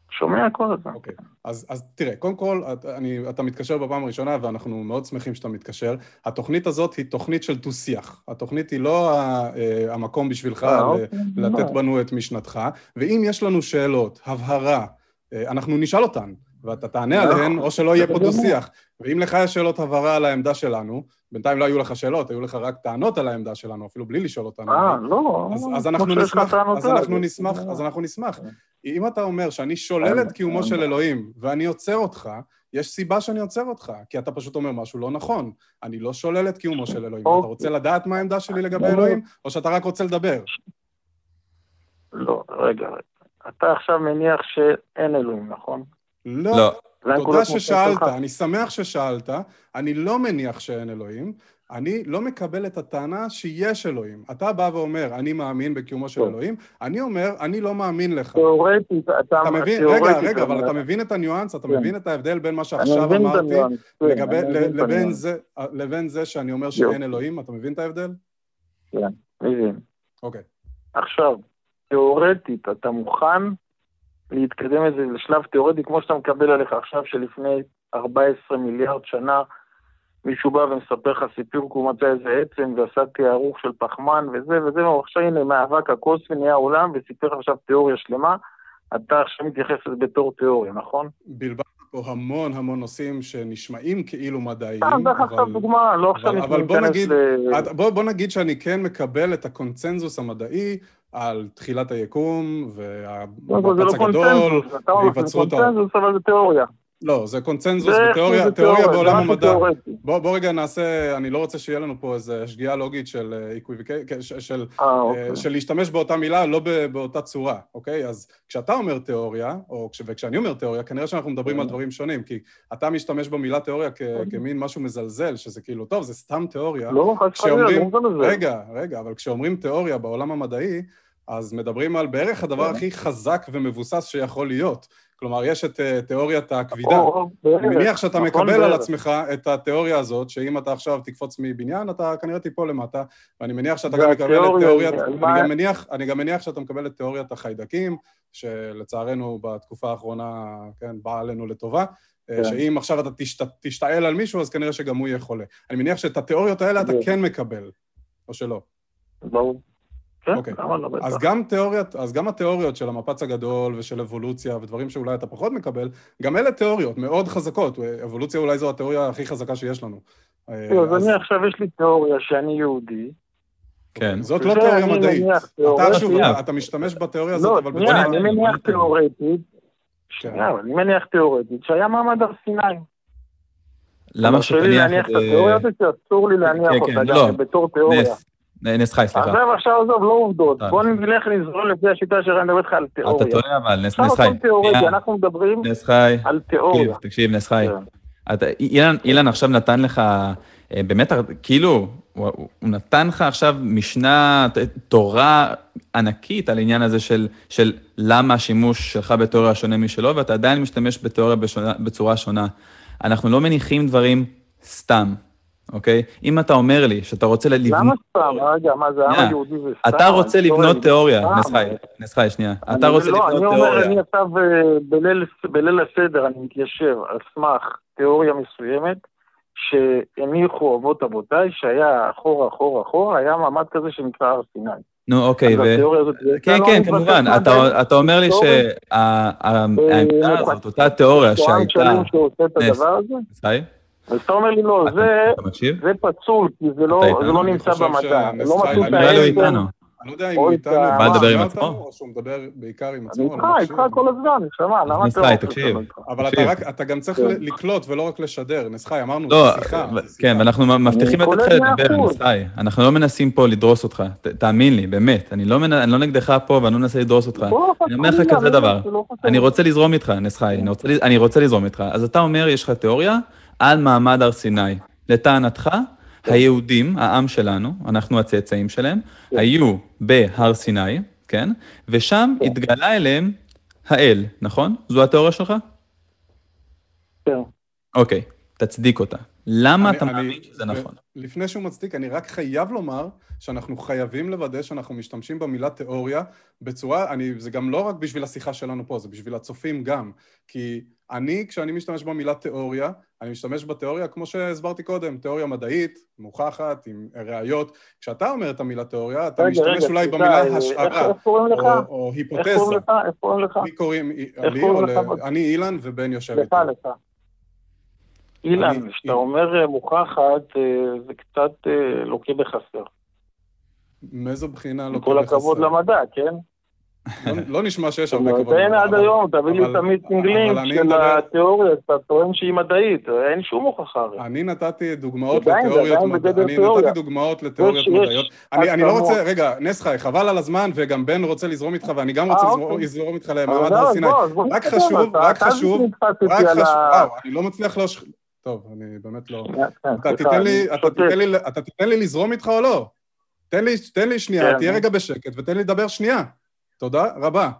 שומע כל הזמן. אוקיי, אז, אז תראה, קודם כל, אני, אתה מתקשר בפעם הראשונה ואנחנו מאוד שמחים שאתה מתקשר. התוכנית הזאת היא תוכנית של דו-שיח. התוכנית היא לא אה, המקום בשבילך אה, אוקיי, לתת בנו את משנתך, ואם יש לנו שאלות, הבהרה, אה, אנחנו נשאל אותן. ואתה תענה עליהן, או שלא יהיה פה דו-שיח. ואם לך יש שאלות הבהרה על העמדה שלנו, בינתיים לא היו לך שאלות, היו לך רק טענות על העמדה שלנו, אפילו בלי לשאול אותנו. אה, לא. אז, אנחנו נשמח, אז אנחנו נשמח, אז אנחנו נשמח. אם אתה אומר שאני שולל את קיומו של אלוהים ואני עוצר אותך, יש סיבה שאני עוצר אותך, כי אתה פשוט אומר משהו לא נכון. אני לא שולל את קיומו של אלוהים. אתה רוצה לדעת מה העמדה שלי לגבי אלוהים, או שאתה רק רוצה לדבר? לא, רגע, רגע. אתה עכשיו מניח שאין אלוהים, נכון? לא. לא. תודה ששאלת, אני שמח ששאלת. אני לא מניח שאין אלוהים. אני לא מקבל את הטענה שיש אלוהים. אתה בא ואומר, אני מאמין בקיומו של אלוהים, אני אומר, אני לא מאמין לך. תיאורטית, אתה... אתה מבין, רגע, רגע, אבל אתה מבין את הניואנס? אתה כן. מבין את ההבדל בין מה שעכשיו אמרתי כן, לבין זה שאני אומר שאין אלוהים? אתה מבין את ההבדל? כן, מבין. אוקיי. עכשיו, תיאורטית, אתה מוכן להתקדם איזה לשלב תיאורטי, כמו שאתה מקבל עליך עכשיו, שלפני 14 מיליארד שנה מישהו בא ומספר לך סיפור כי הוא מצא איזה עצם ועשה תיארוך של פחמן וזה וזה, ועכשיו הנה מהאבק הקוסמי נהיה עולם וסיפר לך עכשיו תיאוריה שלמה, אתה עכשיו מתייחס לזה בתור תיאוריה, נכון? בלבלת פה המון המון נושאים שנשמעים כאילו מדעיים, אבל... אבל... עכשיו דוגמה, לא עכשיו בוא נגיד, ל... בוא נגיד שאני כן מקבל את הקונצנזוס המדעי על תחילת היקום והמפץ לא הגדול, והיווצרות... זה לא קונצנזוס, אבל זה תיאוריה. לא, זה קונצנזוס בתיאוריה, תיאוריה בעולם המדע. בוא, בוא רגע נעשה, אני לא רוצה שיהיה לנו פה איזו שגיאה לוגית של איקוויביקי, אה, של, של, 아, אה, אוקיי. של להשתמש באותה מילה, לא באותה צורה, אוקיי? אז כשאתה אומר תיאוריה, או כש, וכשאני אומר תיאוריה, כנראה שאנחנו מדברים על כן. דברים שונים, כי אתה משתמש במילה תיאוריה כ, כן. כמין משהו מזלזל, שזה כאילו, טוב, זה סתם תיאוריה. לא, חס וחלילה, לא מזלזל. רגע, רגע, אבל כשאומרים תיאוריה בעולם המדעי, אז מדברים על בערך הדבר כן. הכי חזק ומבוסס שיכול להיות. כלומר, יש את אה, תיאוריית הכבידה. אני מניח שאתה מקבל על עצמך את התיאוריה הזאת, שאם אתה עכשיו תקפוץ מבניין, אתה כנראה תיפול למטה, ואני מניח שאתה גם מקבל את תיאוריית... אני גם מניח שאתה מקבל את תיאוריית החיידקים, שלצערנו בתקופה האחרונה, כן, באה עלינו לטובה. אה, כן. שאם עכשיו אתה תשתעל על מישהו, אז כנראה שגם הוא יהיה חולה. אני מניח שאת התיאוריות האלה אתה כן מקבל, או שלא. ברור. כן, אוקיי. לא אז גם תיאוריות, אז גם התיאוריות של המפץ הגדול ושל אבולוציה ודברים שאולי אתה פחות מקבל, גם אלה תיאוריות מאוד חזקות. אבולוציה אולי זו התיאוריה הכי חזקה שיש לנו. אה, אז אני עכשיו, יש לי תיאוריה שאני יהודי. כן. זאת לא תיאוריה מדעית. אתה שוב, אתה משתמש בתיאוריה הזאת, לא, אבל... לא, אני מניח תיאורטית, שנייה, אני מניח תיאורטית שהיה מעמד הר סיני. למה שתניח את התיאוריה הזאת, אסור לי להניח כן, אותה גם בתור תיאוריה. נס חי, סליחה. עזוב עכשיו, עזוב, לא עובדות. בוא נלך לזרום לפי השיטה שאני מדבר איתך על תיאוריה. אתה טועה אבל, נס חי. אנחנו מדברים על תיאוריה. תקשיב, נס חי. כן. אילן עכשיו נתן לך, אה, באמת, כאילו, הוא נתן לך עכשיו משנה, תורה ענקית על העניין הזה של למה השימוש שלך בתיאוריה שונה משלו, ואתה עדיין משתמש בתיאוריה בצורה שונה. אנחנו לא מניחים דברים סתם. אוקיי? אם אתה אומר לי שאתה רוצה לבנות... למה סתם? רגע, מה זה, העם היהודי זה סתם? אתה רוצה לבנות תיאוריה, נסחי, נסחי, שנייה. אתה רוצה לבנות תיאוריה. לא, אני אומר, אני עכשיו אה, בליל הסדר, אני מתיישב על סמך תיאוריה מסוימת, שהניחו אבות אבותיי, שהיה אחורה, אחורה, אחורה, היה מעמד כזה שנקרא הר סיני. נו, אוקיי, ו... כן, כן, כמובן. אתה אומר לי שהעמדה הזאת, אותה תיאוריה שהייתה... אז אתה אומר לי, לא, זה פצול, כי זה לא, לא נמצא במדע. לא מצאו את האבן. אני לא יודע אם הוא איתנו, מה לדבר עם עצמו? או שהוא מדבר בעיקר עם עצמו. אני איתך, איתך כל הזמן, נשמה, למה אתה... נסחי, תקשיב. אבל אתה גם צריך לקלוט ולא רק לשדר, נסחי, אמרנו, לא, שיחה. כן, ואנחנו מבטיחים לתת לך לדבר, נסחי. אנחנו לא מנסים פה לדרוס אותך, תאמין לי, באמת. אני לא נגדך פה ואני לא מנסה לדרוס אותך. אני אומר לך כזה דבר, אני רוצה לזרום איתך, נסחי, אני רוצה לזרום איתך. אז אתה אומר, יש לך תיאוריה, על מעמד הר סיני. לטענתך, כן. היהודים, העם שלנו, אנחנו הצאצאים שלהם, כן. היו בהר סיני, כן? ושם כן. התגלה אליהם האל, נכון? זו התיאוריה שלך? כן. אוקיי, תצדיק אותה. למה אני, אתה מאמין שזה נכון? לפני שהוא מצדיק, אני רק חייב לומר שאנחנו חייבים לוודא שאנחנו משתמשים במילה תיאוריה בצורה, אני, זה גם לא רק בשביל השיחה שלנו פה, זה בשביל הצופים גם. כי אני, כשאני משתמש במילה תיאוריה, אני משתמש בתיאוריה, כמו שהסברתי קודם, תיאוריה מדעית, מוכחת, עם ראיות. כשאתה אומר את המילה תיאוריה, אתה רגע, משתמש רגע, אולי סליחה, במילה אה, השערה, איך קוראים לך? או, או היפותזה. איך קוראים לך? איך קוראים לך? מי קוראים? לי או ל... אני אילן ובן יושב איתי. לך, לך. אילן, כשאתה אומר אה, מוכחת, אה, זה קצת לוקה בחסר. מאיזו בחינה לוקה בחסר? כל הכבוד למדע, כן? לא, לא נשמע שיש הרבה כבוד. תן עד היום, תביא לי את המיסטינג לינק של התיאוריה, אתה טוען שהיא מדעית, אין שום הוכחה. אני נתתי דוגמאות לתיאוריות מדעיות, אני נתתי דוגמאות לתיאוריות מדעיות. אני לא רוצה, רגע, נסחי, חבל על הזמן, וגם בן רוצה לזרום איתך, ואני גם רוצה אה, אוקיי. לזרום איתך למעמד הר סיני. רק חשוב, רק חשוב, רק חשוב, אני לא מצליח לא... טוב, אני באמת לא... אתה תיתן לי לזרום איתך או לא? תן לי שנייה, כן. תהיה רגע בשקט ותן לי לדבר שנייה. תודה רבה.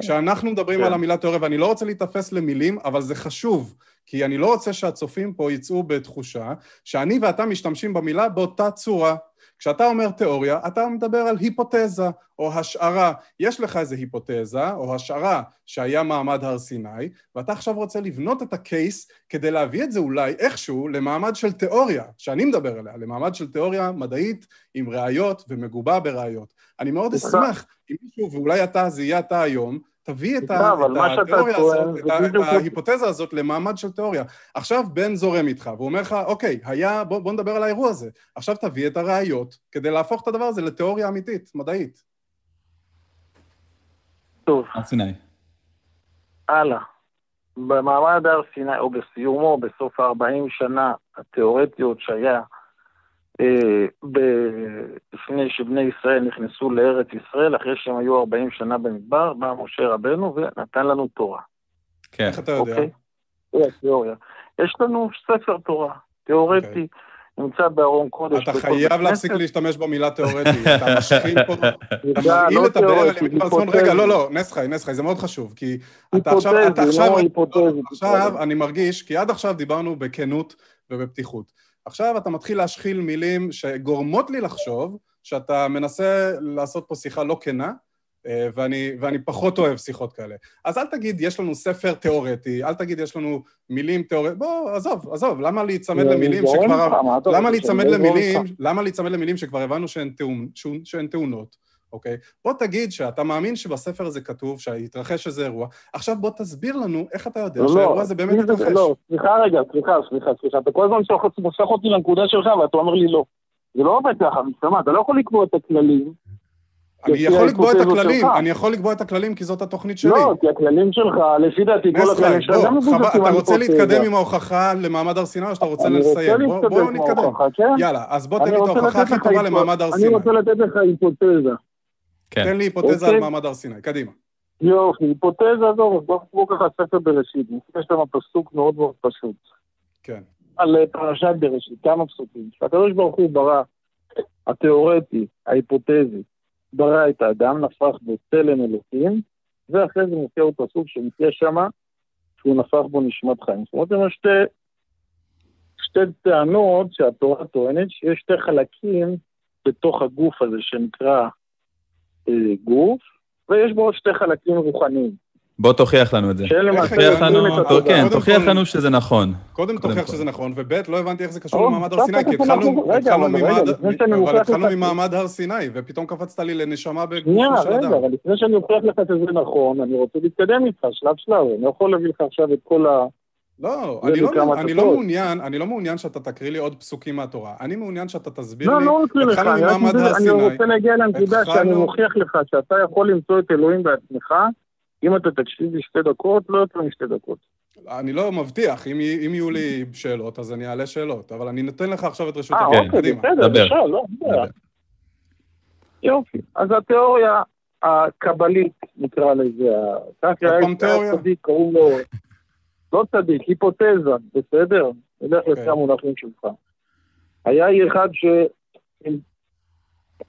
כשאנחנו מדברים על כן. המילה תיאוריה, ואני לא רוצה להיתפס למילים, אבל זה חשוב, כי אני לא רוצה שהצופים פה יצאו בתחושה שאני ואתה משתמשים במילה באותה צורה. כשאתה אומר תיאוריה, אתה מדבר על היפותזה או השערה. יש לך איזו היפותזה או השערה שהיה מעמד הר סיני, ואתה עכשיו רוצה לבנות את הקייס כדי להביא את זה אולי איכשהו למעמד של תיאוריה, שאני מדבר עליה, למעמד של תיאוריה מדעית עם ראיות ומגובה בראיות. אני מאוד אשמח אם מישהו, ואולי אתה, זה יהיה אתה היום, תביא את, התיאוריה הזאת, את ההיפותזה הזאת למעמד של תיאוריה. עכשיו בן זורם איתך, והוא אומר לך, אוקיי, היה, בוא, בוא נדבר על האירוע הזה. עכשיו תביא את הראיות כדי להפוך את הדבר הזה לתיאוריה אמיתית, מדעית. טוב. הר סיני. הלאה. במעמד הר סיני, או בסיומו, בסוף ה-40 שנה התיאורטיות שהיה לפני שבני ישראל נכנסו לארץ ישראל, אחרי שהם היו 40 שנה במדבר, בא משה רבנו ונתן לנו תורה. כן. איך אתה יודע? אוקיי? תיאוריה. יש לנו ספר תורה, תיאורטי. אוקיי. נמצא בארון קודש. אתה חייב להפסיק להשתמש במילה תיאורטי, אתה משחיל פה, אתה מרעיל את הבאר על ועל רגע, לא, לא, נסחי, נסחי, זה מאוד חשוב, כי אתה עכשיו, אתה עכשיו, עכשיו אני מרגיש, כי עד עכשיו דיברנו בכנות ובפתיחות. עכשיו אתה מתחיל להשחיל מילים שגורמות לי לחשוב שאתה מנסה לעשות פה שיחה לא כנה, אה, ואני, ואני פחות אוהב שיחות כאלה. אז אל תגיד, יש לנו ספר תיאורטי, אל תגיד, יש לנו מילים תיאורטיות, בוא, עזוב, עזוב, למה להיצמד למילים שכבר... למה להיצמד למילים, למה להיצמד למילים שכבר הבנו שהן טעונות? אוקיי? בוא תגיד שאתה מאמין שבספר הזה כתוב שהתרחש איזה אירוע, עכשיו בוא תסביר לנו איך אתה יודע לא, שהאירוע הזה באמת התרחש. לא, סליחה רגע, סליחה, סליחה, סליחה, אתה כל הזמן מושך אותי לנקודה שלך ואתה אומר לי לא. זה לא עובד ככה, מסתמה, אתה לא יכול לקבוע את הכללים. אני יכול לקבוע את הכללים, אני יכול לקבוע את הכללים כי זאת התוכנית שלי. לא, כי הכללים שלך, לפי דעתי, כל הכללים שלך גם מבוססים על אתה רוצה להתקדם עם ההוכחה למעמד הר סיני או שאתה רוצה לסיים? בוא נתקדם. כן? יאללה, אז בוא תן לי את ההוכחה הכי טובה למעמד הר סיני. אני רוצה לתת לך היפותזה. כן. תן לי היפותזה על מעמד הר סיני, קדימה. יופי, היפותזה בואו נקרוא ככה ספר בראשית, יש שם פסוק מאוד מאוד פשוט. כן. על אה, פרשת בראשית, כמה פסוקים. הקדוש ברוך הוא ברא, התיאורטי, ההיפותזי, ברא את האדם, נפח בו צלם אלוקים, ואחרי זה מופיע עוד פסוק שמופיע שמה, שהוא נפח בו נשמת חיים. זאת אומרת, יש שתי, שתי טענות שהתורה טוענת, שיש שתי חלקים בתוך הגוף הזה שנקרא גוף, ויש בו עוד שתי חלקים רוחניים. בוא תוכיח לנו את זה. תוכיח לנו, כן, תוכיח לנו שזה נכון. קודם תוכיח שזה נכון, וב' לא הבנתי איך זה קשור למעמד הר סיני, כי התחלנו ממעמד הר סיני, ופתאום קפצת לי לנשמה בגופו של אדם. רגע, אבל לפני שאני אוכיח לך שזה נכון, אני רוצה להתקדם איתך, שלב שלב, אני לא יכול להביא לך עכשיו את כל ה... לא, אני לא, אני לא מעוניין, אני לא מעוניין שאתה תקריא לי עוד פסוקים מהתורה. אני מעוניין שאתה תסביר לא, לי, לא אקריא לך, אני רוצה להגיע לנקודה שאני מוכיח לך שאתה יכול למצוא את אלוהים בעצמך, אם אתה תקשיב לי שתי דקות, לא יותר משתי דקות. אני לא מבטיח, אם, אם יהיו לי שאלות, אז אני אעלה שאלות, אבל אני נותן לך עכשיו את רשות הדיבור. אה, אוקיי, בסדר, בסדר, לא, יופי. אז התיאוריה הקבלית, נקרא לזה, כך היה צדיק, קראו לו... לא צדיק, היפותזה, בסדר? נלך okay. לפי המונחים שלך. היה אחד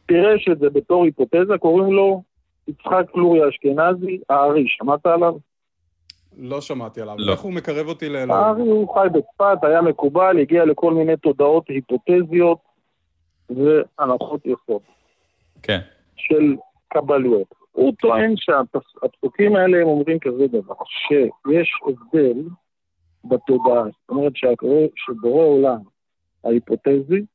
שפירש את זה בתור היפותזה, קוראים לו יצחק לורי אשכנזי, הארי, שמעת עליו? לא שמעתי עליו. לא. איך הוא מקרב אותי לאלוהים? הארי הוא חי בצפת, היה מקובל, הגיע לכל מיני תודעות היפותזיות והנחות יסוד כן. של קבלויות. הוא טוען שהפסוקים האלה הם אומרים כזה דבר, שיש הבדל בתודעה, זאת אומרת שבורא עולם ההיפותזי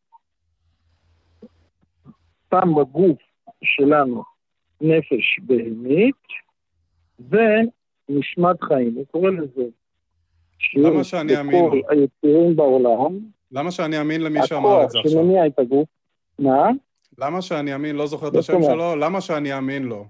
שם בגוף שלנו נפש בהמית ונשמת חיים, הוא קורא לזה. למה שאני אאמין בכל לו? היצורים בעולם, למה שאני אאמין למי שאמר את זה הכוח עכשיו? שמניע את הגוף, מה? למה שאני אאמין? לא זוכר את השם. שלו? למה שאני אאמין לו?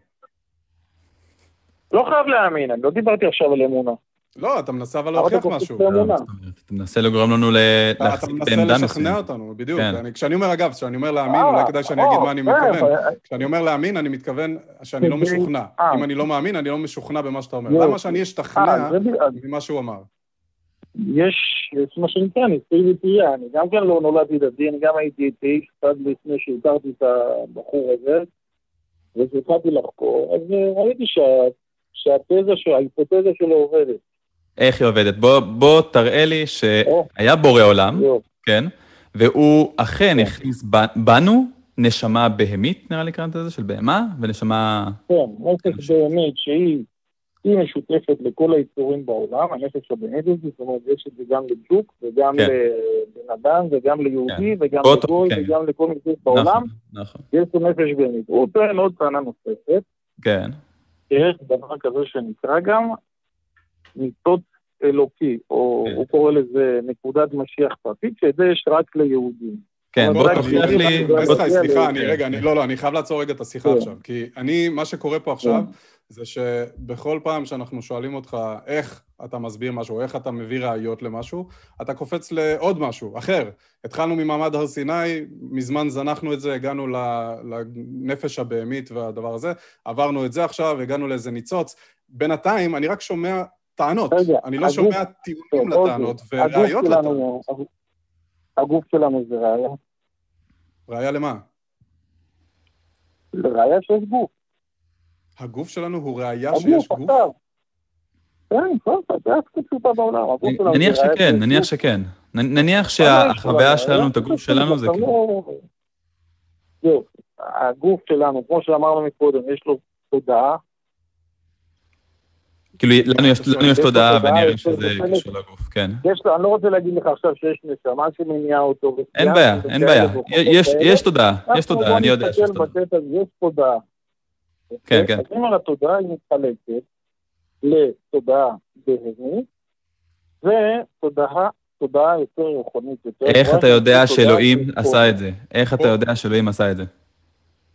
לא חייב להאמין, אני לא דיברתי עכשיו על אמונה. לא, אתה מנסה אבל אתה להוכיח משהו. אתה מנסה לגרום לנו ל- אתה להחזיק מנסה בעמדה לשכנע מסוימת. אותנו, בדיוק. כן. כשאני אומר, אגב, כשאני אומר להאמין, אה, אולי כדאי שאני אה, אגיד מה אני כן, מתכוון. כשאני אומר להאמין, אני מתכוון שאני לא משוכנע. אה. אם אני לא מאמין, אני לא משוכנע במה שאתה אומר. יופי. למה שאני אשתכנע אה, ממה שהוא אמר? יש, יש מה שנקרא ניסוי וטעייה, אני גם כן לא נולדתי דתי, אני גם הייתי אתאיסט עד לפני שהכרתי את הבחור הזה, וכשהתחלתי לחקור, אז אה, ראיתי שה- שהתזה, ש- ההיפותזה שלו עובדת. איך היא עובדת? בוא, בוא תראה לי. שהיה בורא עולם. כן, והוא אכן כן. הכניס בנו נשמה בהמית, נראה לי קראת לזה, של בהמה, ונשמה... כן, נפש באמת שהיא היא משותפת לכל היצורים בעולם, הנפש הזאת, זאת אומרת, יש את זה גם לג'וק, וגם כן. לבן אדם, וגם ליהודי, וגם באותו- לגוי, כן. וגם לכל מציאות בעולם, נכון, נכון, יש לו נפש בהמית. הוא טוען עוד טענה נוספת, כן, שיש דבר כזה שנקרא גם ניצוץ אלוקי, או כן. הוא קורא לזה נקודת משיח פרטית, שאת זה יש רק ליהודים. כן, בוא תוכיח לי... סליחה. אני רגע, אני לא, לא, אני חייב לעצור רגע את השיחה כן. עכשיו, כי אני, מה שקורה פה עכשיו, זה שבכל פעם שאנחנו שואלים אותך איך אתה מסביר משהו, איך אתה מביא ראיות למשהו, אתה קופץ לעוד משהו, אחר. התחלנו ממעמד הר סיני, מזמן זנחנו את זה, הגענו לנפש הבהמית והדבר הזה, עברנו את זה עכשיו, הגענו לאיזה ניצוץ. בינתיים, אני רק שומע טענות, רגע, אני לא הגוף- שומע טיעונים לטענות. הגוף וראיות לטענות. הגוף- הגוף שלנו זה ראיה. ראיה למה? ראיה שיש גוף. הגוף שלנו הוא ראיה שיש הגוף, גוף? עכשיו. כן, טוב, זה הכי פשוטה בעולם. הגוף שלנו נניח שכן, נניח. שכן. נניח שהחוויה שלנו, את הגוף שלנו, זה כאילו... לא- זהו, הגוף שלנו, כמו שאמרנו מקודם, יש לו תודעה, כאילו, לנו יש- תודעה, תודעה, ונראה שזה קשור לגוף, כן. יש אני לא רוצה להגיד לך עכשיו שיש נשמה שמניעה אותו. אין בעיה, אין בעיה. וכאלה. יש- תודעה, יש תודעה, אני יודע שיש תודעה. יש תודעה. כן, כן. אז אם על התודעה היא מתחלקת לתודעה בהמית, ותודעה תודעה יותר רוחנית, יותר... איך אתה יודע שאלוהים עשה. את זה? איך אתה יודע שאלוהים עשה את זה?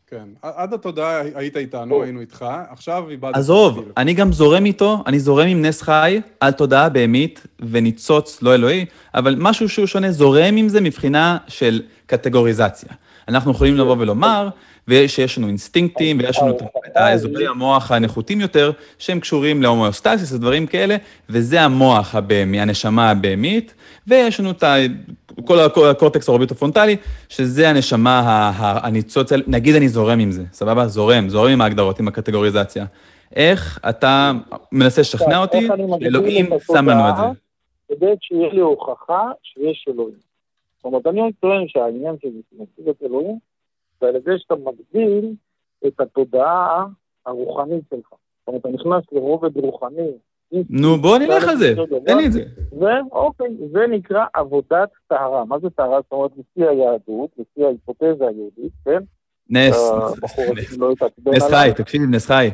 כן. עד התודעה היית איתנו, היינו איתך, עכשיו איבדת... עזוב. אני גם זורם איתו, אני זורם עם נס חי על תודעה בהמית וניצוץ לא אלוהי, אבל משהו שהוא שונה, זורם עם זה מבחינה של קטגוריזציה. אנחנו יכולים לבוא ולומר, שיש לנו אינסטינקטים, ויש לנו את- את האזורי המוח הנחותים יותר, שהם קשורים להומואוסטסיס ודברים כאלה, וזה המוח הבהמי, הנשמה הבהמית, ויש לנו את ה... כל הקו- הקורטקס האורביטו-פרונטלי, שזה הנשמה הניצוץ, נגיד אני זורם עם זה, סבבה? זורם, זורם עם ההגדרות, עם הקטגוריזציה. איך אתה מנסה לשכנע אותי שאלוהים שם לנו את זה? כדי שיהיה לי הוכחה שיש אלוהים. זאת אומרת, אני טוען שהעניין של מציג את אלוהים, זה על ידי שאתה מגדיל את התודעה הרוחנית שלך. זאת אומרת, אתה נכנס לרובד רוחני. נו, בוא נלך על זה, תן לי את זה. ואוקיי, זה נקרא עבודת טהרה. מה זה טהרה? זאת אומרת, לפי היהדות, לפי ההיפותזה היהודית, כן? נס, הזה נס, לא. חי, תקשיב, נס חי.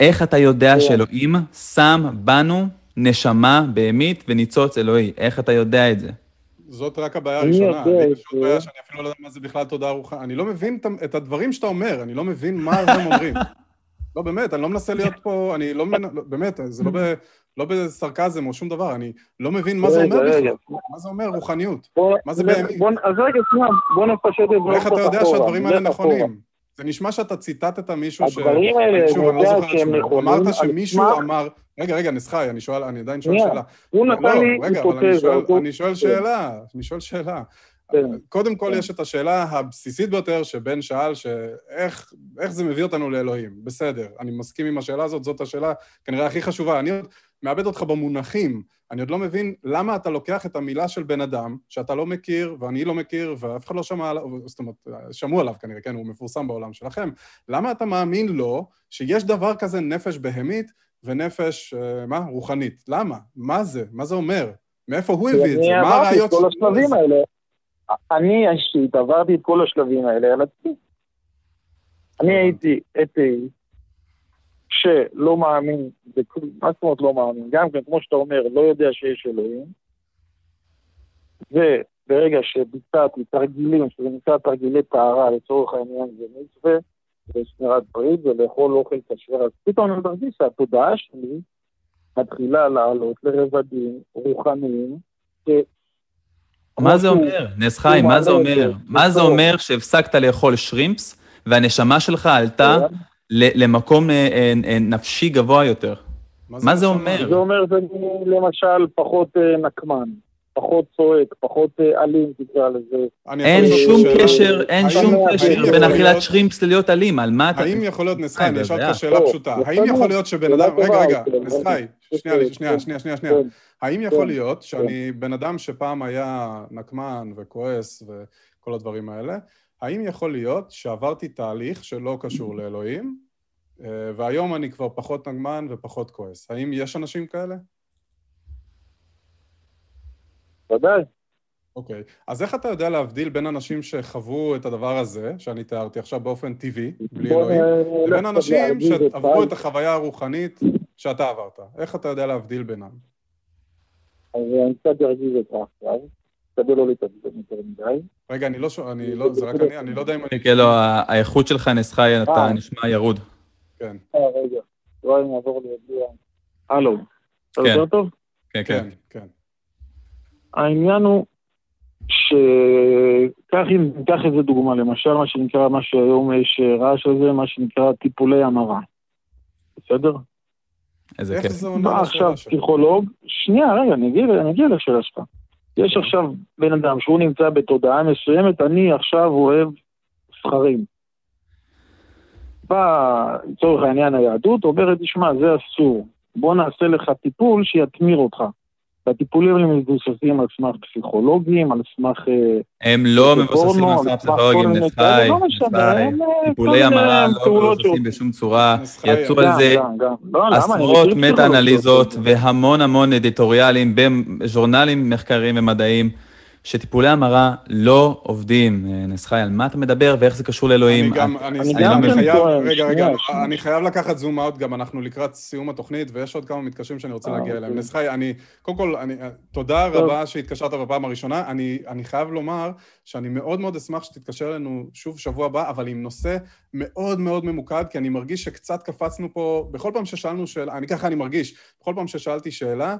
איך אתה יודע כן. שאלוהים שם בנו נשמה בהמית וניצוץ אלוהי? איך אתה יודע את זה? זאת רק הבעיה אני הראשונה. יודע אני יש זה. עוד בעיה שאני אפילו לא יודע מה זה בכלל תודעה רוחנית. אני לא מבין את- הדברים שאתה אומר, אני לא מבין מה הם אומרים. לא, באמת, אני לא מנסה להיות פה, אני לא מנ... לא, באמת, זה לא, ב... לא בסרקזם או שום דבר, אני לא מבין מה זה אומר. בכלל. מה זה אומר רוחניות? מה זה באמת? אז רגע, שנייה, בוא נפשט את זה. איך אתה יודע שהדברים האלה. נכונים? זה נשמע שאתה ציטטת מישהו ש... הדברים האלה, שוב, אני לא יודע זוכר את שהם שמו. נכונים אמרת שמישהו אמר... רגע, רגע, נסחי, אני שואל, אני עדיין שואל שאלה. הוא לא, נתן לי רגע, אבל אני היפותזה. אני שואל שאלה, אני שואל שאלה. כן. קודם כל כן. יש את השאלה הבסיסית ביותר שבן שאל, שאיך איך זה מביא אותנו לאלוהים. בסדר, אני מסכים עם השאלה הזאת, זאת השאלה כנראה הכי חשובה. אני עוד מאבד אותך במונחים. אני עוד לא מבין למה אתה לוקח את המילה של בן אדם, שאתה לא מכיר, ואני לא מכיר, ואף אחד לא שמע עליו, זאת אומרת, שמעו עליו כנראה, כן, הוא מפורסם בעולם שלכם. למה אתה מאמין לו שיש דבר כזה נפש בהמית ונפש, אה, מה? רוחנית? למה? מה זה? מה זה אומר? מאיפה הוא הביא את זה? מה הרעיון של... אני עברתי את כל השלבים האלה. אני אישית עברתי את כל השלבים האלה על עצמי. אני הייתי אתאי שלא מאמין, מה זאת אומרת לא מאמין? גם כן, כמו שאתה אומר, לא יודע שיש אלוהים, וברגע שביצעתי תרגילים, שזה נקרא תרגילי טהרה, לצורך העניין זה מצווה, ושמירת ברית ולאכול אוכל כשר, אז פתאום אני מרגיש שהתודעה שלי מתחילה לעלות לרבדים רוחניים, מה זה אומר? נס חיים, מה זה אומר? מה זה אומר שהפסקת לאכול שרימפס והנשמה שלך עלתה כן. למקום אה, אה, אה, נפשי גבוה יותר? מה זה אומר? זה אומר שאני למשל פחות נקמן. פחות צועק, פחות אלים, תקרא לזה. אין שום קשר, אין שום קשר בין אכילת שרימפס ללהיות אלים, על מה אתה... האם יכול להיות, נסחי, אני אשאל אותך שאלה פשוטה, האם יכול להיות שבן אדם, רגע, רגע, נסחי, שנייה, שנייה, שנייה, שנייה, שנייה, האם יכול להיות שאני בן אדם שפעם היה נקמן וכועס וכל הדברים האלה, האם יכול להיות שעברתי תהליך שלא קשור לאלוהים, והיום אני כבר פחות נגמן ופחות כועס? האם יש אנשים כאלה? ודאי. אוקיי, okay. אז איך אתה יודע להבדיל בין אנשים שחוו את הדבר הזה, שאני תיארתי עכשיו באופן טבעי, בלי אלוהים, לבין אנשים שעברו את החוויה הרוחנית שאתה עברת? איך אתה יודע להבדיל בינם? אז אני קצת ארגיז אותך עכשיו, תשתדל לא להתעצבן יותר מדי. רגע, אני לא שואל, אני לא, זה רק אני, אני לא יודע אם אני... כן, לא, האיכות שלך נסחה, אתה אה. נשמע ירוד. כן. אה, רגע, אולי נעבור לידיע. הלו, אתה יותר טוב? כן, כן. כן. העניין הוא שקח ניקח איזה דוגמה, למשל מה שנקרא, מה שהיום יש רעש על מה שנקרא טיפולי המרה. בסדר? איזה כיף. בא עכשיו פסיכולוג, שנייה, רגע, אני אני אגיע לשאלה שלך. יש עכשיו בן אדם שהוא נמצא בתודעה מסוימת, אני עכשיו אוהב סכרים. בא, לצורך העניין היהדות, אומרת, תשמע, זה אסור. בוא נעשה לך טיפול שיתמיר אותך. והטיפולים האלה מבוססים על סמך פסיכולוגיים, על סמך... אה, הם לא מבוססים על סמך פסיכולוגיים, נסחי, לא נסחי. טיפולי המרה לא מבוססים בשום צורה. יצאו על זה לא, עשרות מטה-אנליזות והמון המון אדיטוריאלים בז'ורנלים מחקריים ומדעיים. שטיפולי המרה לא עובדים. נסחי, על מה אתה מדבר ואיך זה קשור לאלוהים? אני גם, אני, חייב, רגע, רגע, אני חייב לקחת זום אאוט גם, אנחנו לקראת סיום התוכנית, ויש עוד כמה מתקשרים שאני רוצה להגיע אליהם. נסחי, אני, קודם כל, אני, תודה רבה שהתקשרת בפעם הראשונה. אני, אני חייב לומר שאני מאוד מאוד אשמח שתתקשר אלינו שוב שבוע הבא, אבל עם נושא מאוד מאוד ממוקד, כי אני מרגיש שקצת קפצנו פה, בכל פעם ששאלנו שאלה, אני ככה אני מרגיש, בכל פעם ששאלתי שאלה,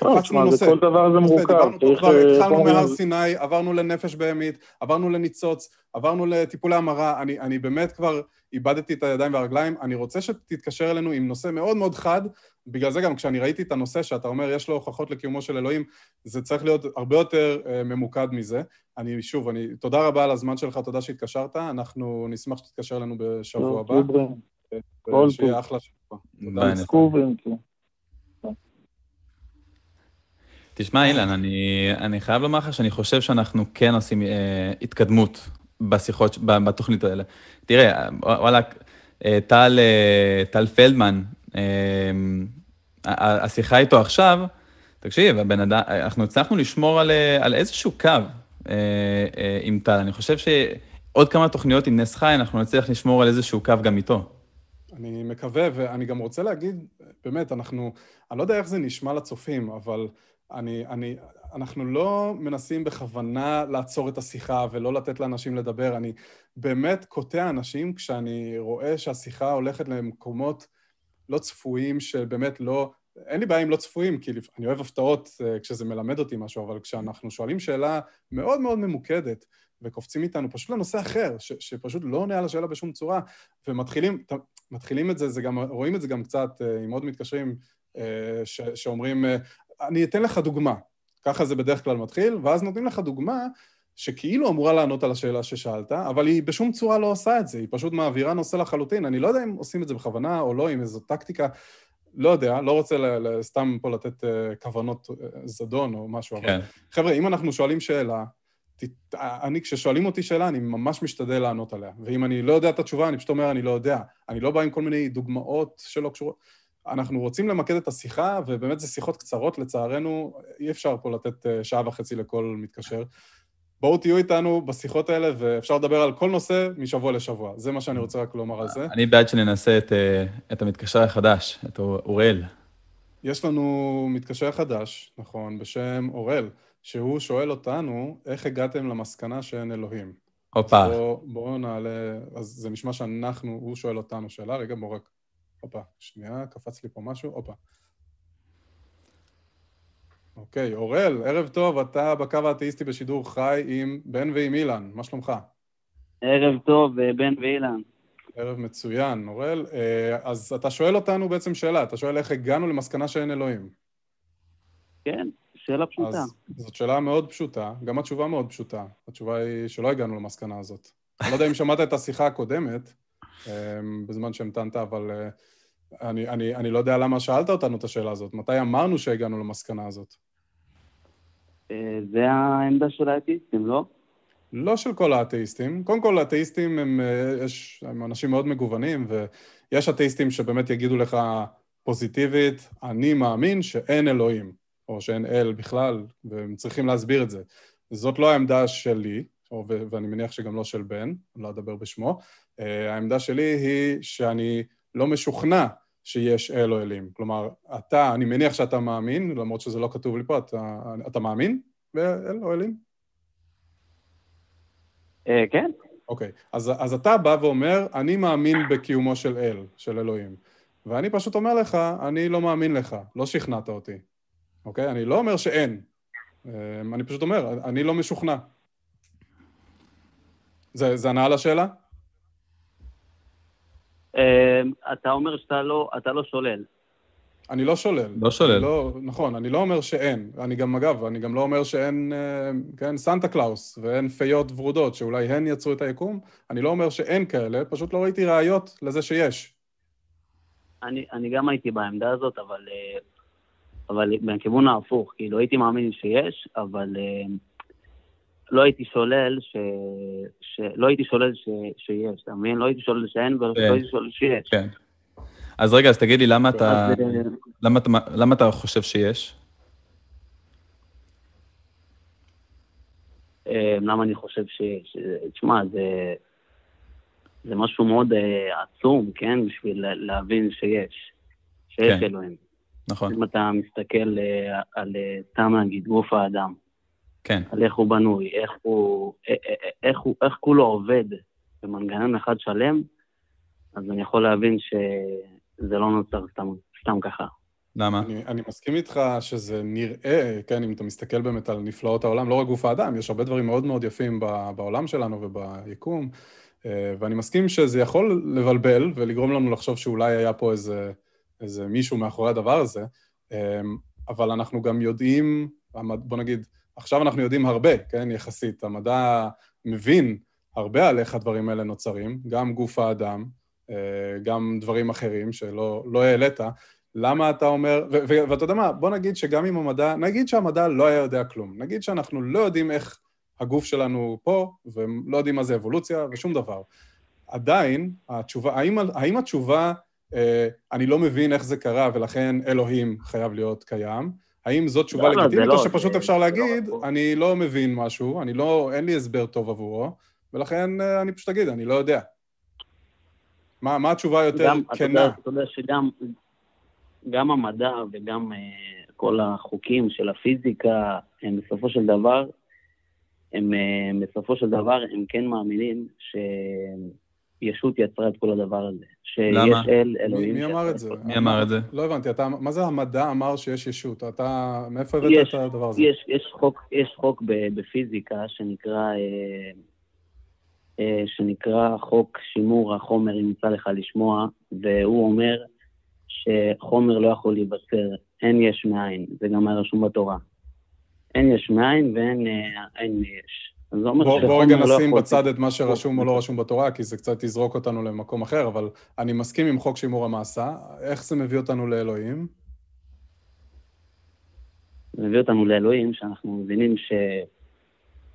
קפצנו נושא. כל דבר זה מורכב. אה, התחלנו מהר סיני, עברנו לנפש בהמית, עברנו לניצוץ, עברנו לטיפולי המרה, אני, אני באמת כבר איבדתי את הידיים והרגליים. אני רוצה שתתקשר אלינו עם נושא מאוד מאוד חד, בגלל זה גם כשאני ראיתי את הנושא שאתה אומר, יש לו הוכחות לקיומו של אלוהים, זה צריך להיות הרבה יותר uh, ממוקד מזה. אני, שוב, אני, תודה רבה על הזמן שלך, תודה שהתקשרת, אנחנו נשמח שתתקשר אלינו בשבוע הבא. שיהיה אחלה שבוע. ביי. תשמע, אילן, אני, אני חייב לומר לך שאני חושב שאנחנו כן עושים אה, התקדמות בשיחות, בתוכנית האלה. תראה, וואלה, אה, טל, אה, טל פלדמן, אה, השיחה איתו עכשיו, תקשיב, הבן אדם, אנחנו הצלחנו לשמור על, אה, על איזשהו קו אה, אה, עם טל. אני חושב שעוד כמה תוכניות עם נס חי, אנחנו נצליח לשמור על איזשהו קו גם איתו. אני מקווה, ואני גם רוצה להגיד, באמת, אנחנו, אני לא יודע איך זה נשמע לצופים, אבל אני, אני, אנחנו לא מנסים בכוונה לעצור את השיחה ולא לתת לאנשים לדבר. אני באמת קוטע אנשים כשאני רואה שהשיחה הולכת למקומות לא צפויים, שבאמת לא... אין לי בעיה עם לא צפויים, כי אני אוהב הפתעות אה, כשזה מלמד אותי משהו, אבל כשאנחנו שואלים שאלה מאוד מאוד ממוקדת, וקופצים איתנו פשוט לנושא אחר, ש, שפשוט לא עונה על השאלה בשום צורה, ומתחילים מתחילים את זה, זה גם, רואים את זה גם קצת אה, עם עוד מתקשרים, אה, ש, שאומרים, אני אתן לך דוגמה. ככה זה בדרך כלל מתחיל, ואז נותנים לך דוגמה שכאילו אמורה לענות על השאלה ששאלת, אבל היא בשום צורה לא עושה את זה, היא פשוט מעבירה נושא לחלוטין. אני לא יודע אם עושים את זה בכוונה או לא, עם איזו טקטיקה. לא יודע, לא רוצה סתם פה לתת כוונות זדון או משהו, כן. אבל חבר'ה, אם אנחנו שואלים שאלה, אני, כששואלים אותי שאלה, אני ממש משתדל לענות עליה. ואם אני לא יודע את התשובה, אני פשוט אומר, אני לא יודע. אני לא בא עם כל מיני דוגמאות שלא קשורות. אנחנו רוצים למקד את השיחה, ובאמת זה שיחות קצרות, לצערנו, אי אפשר פה לתת אה, שעה וחצי לכל מתקשר. בואו תהיו איתנו בשיחות האלה, ואפשר לדבר על כל נושא משבוע לשבוע. זה מה שאני רוצה רק לומר על זה. אני בעד שננסה את, אה, את המתקשר החדש, את אוראל. יש לנו מתקשר חדש, נכון, בשם אוראל. שהוא שואל אותנו, איך הגעתם למסקנה שאין אלוהים? הופה. בואו בוא נעלה, אז זה נשמע שאנחנו, הוא שואל אותנו שאלה, רגע בואו רק, הופה, שנייה, קפץ לי פה משהו, הופה. אוקיי, אוראל, ערב טוב, אתה בקו האתאיסטי בשידור חי עם בן ועם אילן, מה שלומך? ערב טוב, אה, בן ואילן. ערב מצוין, אוראל. אה, אז אתה שואל אותנו בעצם שאלה, אתה שואל איך הגענו למסקנה שאין אלוהים. כן, שאלה פשוטה. אז זאת שאלה מאוד פשוטה, גם התשובה מאוד פשוטה. התשובה היא שלא הגענו למסקנה הזאת. אני לא יודע אם שמעת את השיחה הקודמת, בזמן שהמתנת, אבל אה, אני, אני, אני לא יודע למה שאלת אותנו את השאלה הזאת. מתי אמרנו שהגענו למסקנה הזאת? אה, זה העמדה של האתאיסטים, לא? לא של כל האתאיסטים. קודם כל, האתאיסטים הם, אה, יש, הם אנשים מאוד מגוונים, ויש אתאיסטים שבאמת יגידו לך פוזיטיבית, אני מאמין שאין אלוהים. או שאין אל בכלל, והם צריכים להסביר את זה. זאת לא העמדה שלי, או, ואני מניח שגם לא של בן, אני לא אדבר בשמו. Uh, העמדה שלי היא שאני לא משוכנע שיש אל או אלים. כלומר, אתה, אני מניח שאתה מאמין, למרות שזה לא כתוב לי פה, אתה, אתה מאמין באל או אלים? Uh, כן. אוקיי, okay. אז, אז אתה בא ואומר, אני מאמין בקיומו של אל, של אלוהים. ואני פשוט אומר לך, אני לא מאמין לך, לא שכנעת אותי. אוקיי? אני לא אומר שאין. אמ, אני פשוט אומר, אני לא משוכנע. זה, זה ענה על השאלה? אמ, אתה אומר שאתה לא, אתה לא שולל. אני לא שולל. לא שולל. לא, נכון, אני לא אומר שאין. אני גם, אגב, אני גם לא אומר שאין, אמ, כן, סנטה קלאוס ואין פיות ורודות, שאולי הן יצרו את היקום. אני לא אומר שאין כאלה, פשוט לא ראיתי ראיות לזה שיש. אני, אני גם הייתי בעמדה הזאת, אבל אה, אבל בכיוון ההפוך, כאילו הייתי מאמין שיש, אבל uh, לא הייתי שולל ש... ש... לא הייתי שולל ש... שיש, אתה מבין? לא הייתי שולל שאין ולא כן. הייתי שולל שיש. כן. אז רגע, אז תגיד לי, למה אתה, אה, למה, למה אתה חושב שיש? אה, למה אני חושב שיש? תשמע, זה, זה משהו מאוד עצום, כן? בשביל להבין שיש, שיש כן. אלוהים. נכון. אם אתה מסתכל אה, על, אה, סתם נגיד, גוף האדם. כן. על איך הוא בנוי, איך הוא, אה, איך הוא, איך כולו עובד במנגנון אחד שלם, אז אני יכול להבין שזה לא נוצר סתם, סתם ככה. למה? אני, אני מסכים איתך שזה נראה, כן, אם אתה מסתכל באמת על נפלאות העולם, לא רק גוף האדם, יש הרבה דברים מאוד מאוד יפים בעולם שלנו וביקום, ואני מסכים שזה יכול לבלבל ולגרום לנו לחשוב שאולי היה פה איזה... איזה מישהו מאחורי הדבר הזה, אבל אנחנו גם יודעים, בוא נגיד, עכשיו אנחנו יודעים הרבה, כן, יחסית. המדע מבין הרבה על איך הדברים האלה נוצרים, גם גוף האדם, אה, גם דברים אחרים שלא לא העלית. למה אתה אומר, ואתה יודע מה, בוא נגיד שגם אם המדע, נגיד שהמדע לא היה יודע כלום, נגיד שאנחנו לא יודעים איך הגוף שלנו פה, ולא יודעים מה זה אבולוציה ושום דבר. עדיין, התשובה, האם, האם התשובה אה, אני לא מבין איך זה קרה ולכן אלוהים חייב להיות קיים. האם זאת תשובה לא, לא לגיטימית, לא, או שפשוט זה, אפשר זה לא להגיד, לא אני לא מבין משהו, אני לא, אין לי הסבר טוב עבורו, ולכן אה, אני פשוט אגיד, אני לא יודע. מה, מה התשובה היותר כנה? אתה יודע שגם גם המדע וגם uh, כל החוקים של הפיזיקה, הם בסופו של דבר, הם uh, בסופו של דבר, הם כן מאמינים ש... ישות יצרה את כל הדבר הזה. שיש למה? אל, אלוהים... מי, מי אמר את זה? מי אמר את זה? לא הבנתי, אתה, מה זה המדע אמר שיש ישות? אתה, מאיפה הבאת את הדבר הזה? יש, יש חוק, יש חוק בפיזיקה שנקרא, אה, אה, שנקרא חוק שימור החומר, אם יצא לך לשמוע, והוא אומר שחומר לא יכול להיווצר, אין יש מאין, זה גם היה רשום בתורה. אין יש מאין ואין אה, אין יש. אז זה אומר בוא, בוא רגע לא נשים יכול- בצד את מה שרשום או לא רשום בתורה, כי זה קצת יזרוק אותנו למקום אחר, אבל אני מסכים עם חוק שימור המעשה. איך זה מביא אותנו לאלוהים? זה מביא אותנו לאלוהים, שאנחנו מבינים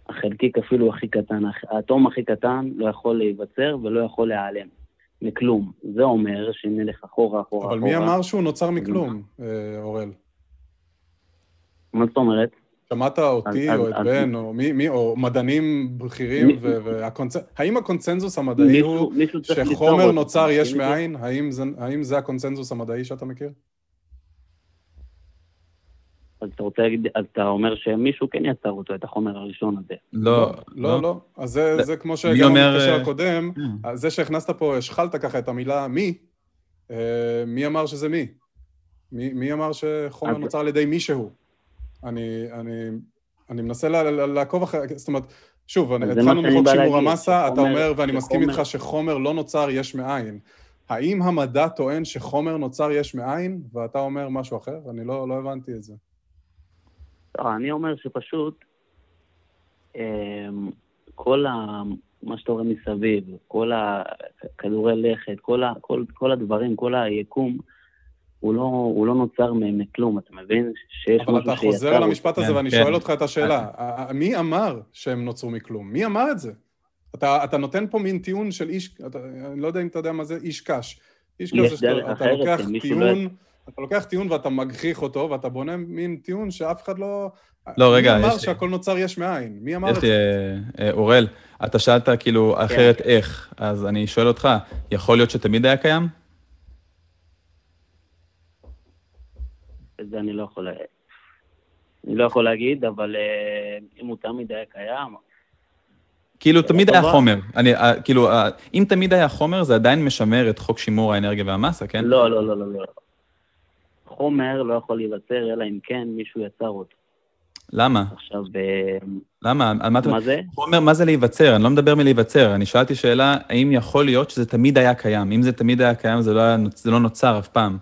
שהחלקיק אפילו הכי קטן, האטום הכי קטן לא יכול להיווצר ולא יכול להיעלם מכלום. זה אומר שאם נלך אחורה, אחורה, אבל אחורה... מי אמר שהוא נוצר מכלום, אה, אוראל? מה זאת אומרת? שמעת אותי אז- או את אז- בן, או מי, מי, או מדענים בכירים, מי- ו- והקונצ... האם הקונצנזוס המדעי מישהו, הוא מישהו שחומר. נוצר יש מאין? האם זה, האם זה הקונצנזוס המדעי שאתה מכיר? אז אתה רוצה להגיד, אז אתה אומר שמישהו כן יצר אותו, את החומר הראשון הזה. לא, לא, לא. אז זה, לא. זה כמו שגם אומר, במקשר אה, הקודם, אה. זה שהכנסת פה, השחלת ככה את המילה מי, אה, מי אמר שזה מי? מי, מי אמר שחומר אז- נוצר על ידי מישהו? אני, אני, אני מנסה לעקוב אחרי, זאת אומרת, שוב, התחלנו מחוק שימור המסה, אתה שחומר- אומר, ואני מסכים שחומר- איתך שחומר לא נוצר יש מאין. האם המדע טוען שחומר נוצר יש מאין, ואתה אומר משהו אחר? אני לא, לא הבנתי את זה. לא, אני אומר שפשוט אמ, כל ה... מה שאתה רואה מסביב, כל הכדורי לכת, כל, ה... כל, כל הדברים, כל היקום, הוא לא, הוא לא נוצר מכלום, אתה מבין? שיש אבל משהו אתה חוזר שיצר על המשפט הזה כן, ואני כן. שואל אותך את השאלה. ה- מי אמר שהם נוצרו מכלום? מי אמר את זה? אתה, אתה נותן פה מין טיעון של איש, אתה, אני לא יודע אם אתה יודע מה זה איש קש. איש יש כזה שאתה לוקח שמישהו לא- טיעון, אתה לוקח טיעון ואתה מגחיך אותו, ואתה בונה מין טיעון שאף אחד לא... לא, רגע, מי אמר יש לי- שהכל נוצר יש מאין? מי אמר יש את לי, זה? אה, אה, אוראל, אתה שאלת כאילו כן. אחרת איך, אז אני שואל אותך, יכול להיות שתמיד היה קיים? את זה אני לא יכול... אני לא יכול להגיד, אבל אה, אם הוא תמיד היה קיים, כאילו, תמיד היה טובה. חומר. אני, אה, כאילו, אה, אם תמיד היה חומר, זה עדיין משמר את חוק שימור האנרגיה והמסה, כן? לא, לא, לא, לא, לא. חומר לא יכול להיווצר, אלא אם כן מישהו יצר אותו. למה? עכשיו, למה? על מה אתה... מה זה? חומר, מה זה להיווצר? אני לא מדבר מלהיווצר. אני שאלתי שאלה, האם יכול להיות שזה תמיד היה קיים? אם זה תמיד היה קיים, זה לא, היה, זה לא נוצר אף פעם.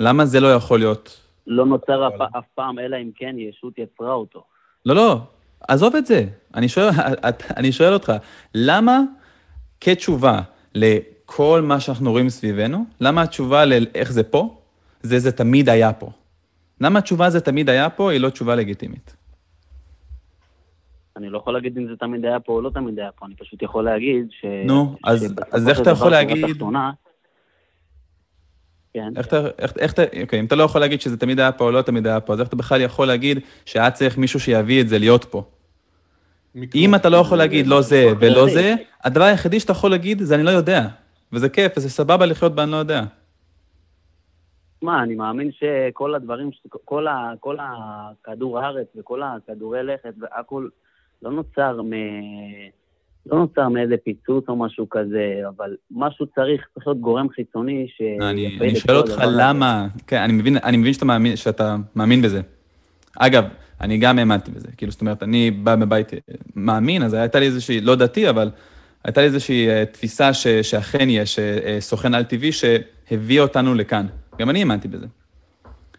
למה זה לא יכול להיות? לא נוצר אף, אף פעם, אלא אם כן ישות יצרה אותו. לא, לא, עזוב את זה. אני שואל, אני שואל אותך, למה כתשובה לכל מה שאנחנו רואים סביבנו, למה התשובה לאיך זה פה, זה זה תמיד היה פה? למה התשובה זה תמיד היה פה, היא לא תשובה לגיטימית? אני לא יכול להגיד אם זה תמיד היה פה או לא תמיד היה פה, אני פשוט יכול להגיד ש... נו, אז- אז איך אתה יכול להגיד- תחתונה- כן, איך אתה, איך, איך אתה, אוקיי, אם אתה לא יכול להגיד שזה תמיד היה פה או לא תמיד היה פה, אז איך אתה בכלל יכול להגיד שהיה צריך מישהו שיביא את זה להיות פה? אם אתה לא יכול להגיד לא זה ולא זה. הדבר היחידי שאתה יכול להגיד זה אני לא יודע. וזה כיף, וזה סבבה לחיות באני לא יודע. מה, אני מאמין שכל הדברים, כל, ה, כל הכדור הארץ וכל הכדורי לכת והכל לא נוצר מ... לא נוצר מאיזה פיצוץ או משהו כזה, אבל משהו צריך, צריך להיות גורם חיצוני ש... אני, אני שואל אותך. למה, כן, אני מבין, אני מבין שאתה מאמין, שאתה מאמין בזה. אגב, אני גם האמנתי בזה, כאילו, זאת אומרת, אני בא מבית אה, מאמין, אז הייתה לי איזושהי, לא דתי, אבל הייתה לי איזושהי אה, תפיסה ש, שאכן יש אה, סוכן על-טבעי שהביא אותנו לכאן. גם אני האמנתי בזה.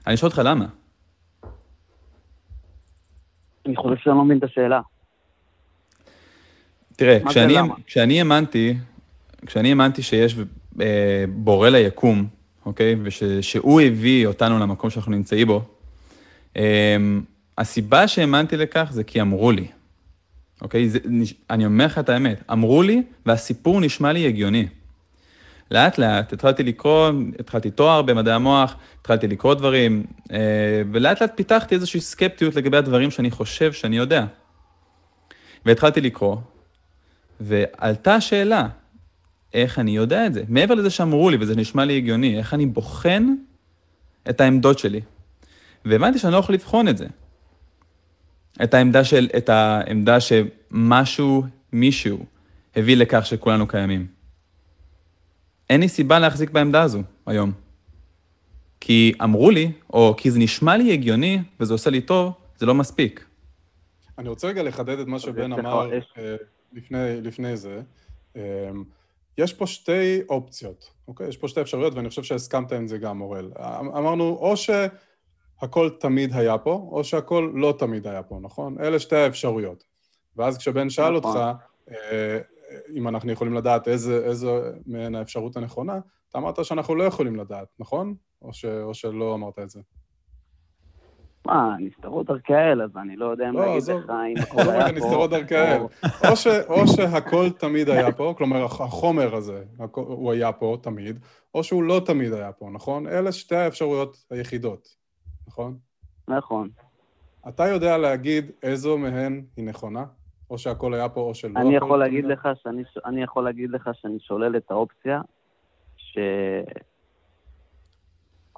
אני שואל אותך למה. אני חושב שאני לא מבין את השאלה. תראה, כשאני? כשאני האמנתי, כשאני האמנתי שיש אה, בורא ליקום, אוקיי? ושהוא הביא אותנו למקום שאנחנו נמצאים בו, אה, הסיבה שהאמנתי לכך זה כי אמרו לי, אוקיי? זה, אני אומר לך את האמת, אמרו לי, והסיפור נשמע לי הגיוני. לאט לאט התחלתי לקרוא, התחלתי תואר במדעי המוח, התחלתי לקרוא דברים, אה, ולאט לאט פיתחתי איזושהי סקפטיות לגבי הדברים שאני חושב שאני יודע. והתחלתי לקרוא, ועלתה השאלה, איך אני יודע את זה? מעבר לזה שאמרו לי, וזה נשמע לי הגיוני, איך אני בוחן את העמדות שלי? והבנתי שאני לא יכול לבחון את זה. את העמדה של, את העמדה שמשהו, מישהו, הביא לכך שכולנו קיימים. אין לי סיבה להחזיק בעמדה הזו היום. כי אמרו לי, או כי זה נשמע לי הגיוני, וזה עושה לי טוב, זה לא מספיק. אני רוצה רגע לחדד את מה שבן יש לך- אמר יש- אה, לפני, לפני זה. אה, יש פה שתי אופציות, אוקיי? יש פה שתי אפשרויות, ואני חושב שהסכמת עם זה גם, אוראל. אמ- אמרנו, או שהכל תמיד היה פה, או שהכל לא תמיד היה פה, נכון? אלה שתי האפשרויות. ואז כשבן שאל נכון. אותך, אה, אם אנחנו יכולים לדעת איזה, איזה מהן האפשרות הנכונה, אתה אמרת שאנחנו לא יכולים לדעת, נכון? או, ש, או שלא אמרת את זה? מה, נסתרות דרכי האל, אז אני לא יודע אם לא, להגיד לך אם הכל היה פה. נסתרות דרכי האל. או שהכל תמיד היה פה, כלומר, החומר הזה, הוא היה פה תמיד, או שהוא לא תמיד היה פה, נכון? אלה שתי האפשרויות היחידות, נכון? נכון. אתה יודע להגיד איזו מהן היא נכונה? או שהכל היה פה או שלא? אני יכול להגיד לך שאני, אני יכול להגיד לך שאני שולל את האופציה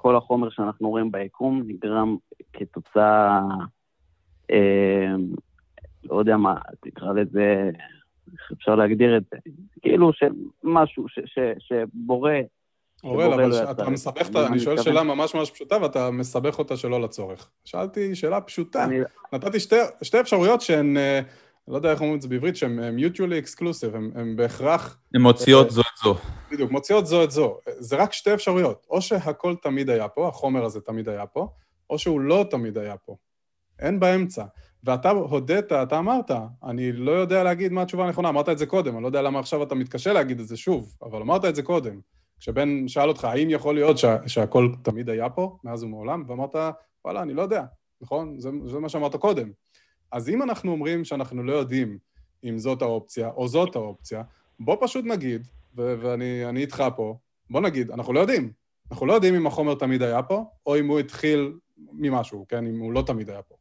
שכל החומר שאנחנו רואים ביקום נגרם כתוצאה, אה, לא יודע מה, תקרא לזה, איך אפשר להגדיר את זה, כאילו שמשהו ש, ש, שבורא אוראל, אבל לא אתה מסבך את ה... אני שואל שאלה ממש ממש פשוטה ואתה מסבך אותה שלא לצורך. שאלתי שאלה פשוטה. נתתי שתי אפשרויות שהן, אה, לא יודע איך אומרים את זה בעברית, שהן mutually exclusive, הן בהכרח... הן מוציאות זו את זו. בדיוק, מוציאות זו את זו. זה רק שתי אפשרויות. או שהכל תמיד היה פה, החומר הזה תמיד היה פה, או שהוא לא תמיד היה פה. אין באמצע. ואתה הודית, אתה אמרת, אני לא יודע להגיד מה התשובה הנכונה, אמרת את זה קודם, אני לא יודע למה עכשיו אתה מתקשה להגיד את זה שוב, אבל אמרת את זה קודם. כשבן שאל אותך, האם יכול להיות שה, שהכל תמיד היה פה, מאז ומעולם, ואמרת, וואלה, אני לא יודע, נכון? זה, זה מה שאמרת קודם. אז אם אנחנו אומרים שאנחנו לא יודעים אם זאת האופציה או זאת האופציה, בוא פשוט נגיד, ו- ואני איתך פה, בוא נגיד, אנחנו לא יודעים. אנחנו לא יודעים אם החומר תמיד היה פה, או אם הוא התחיל ממשהו, כן? אם הוא לא תמיד היה פה.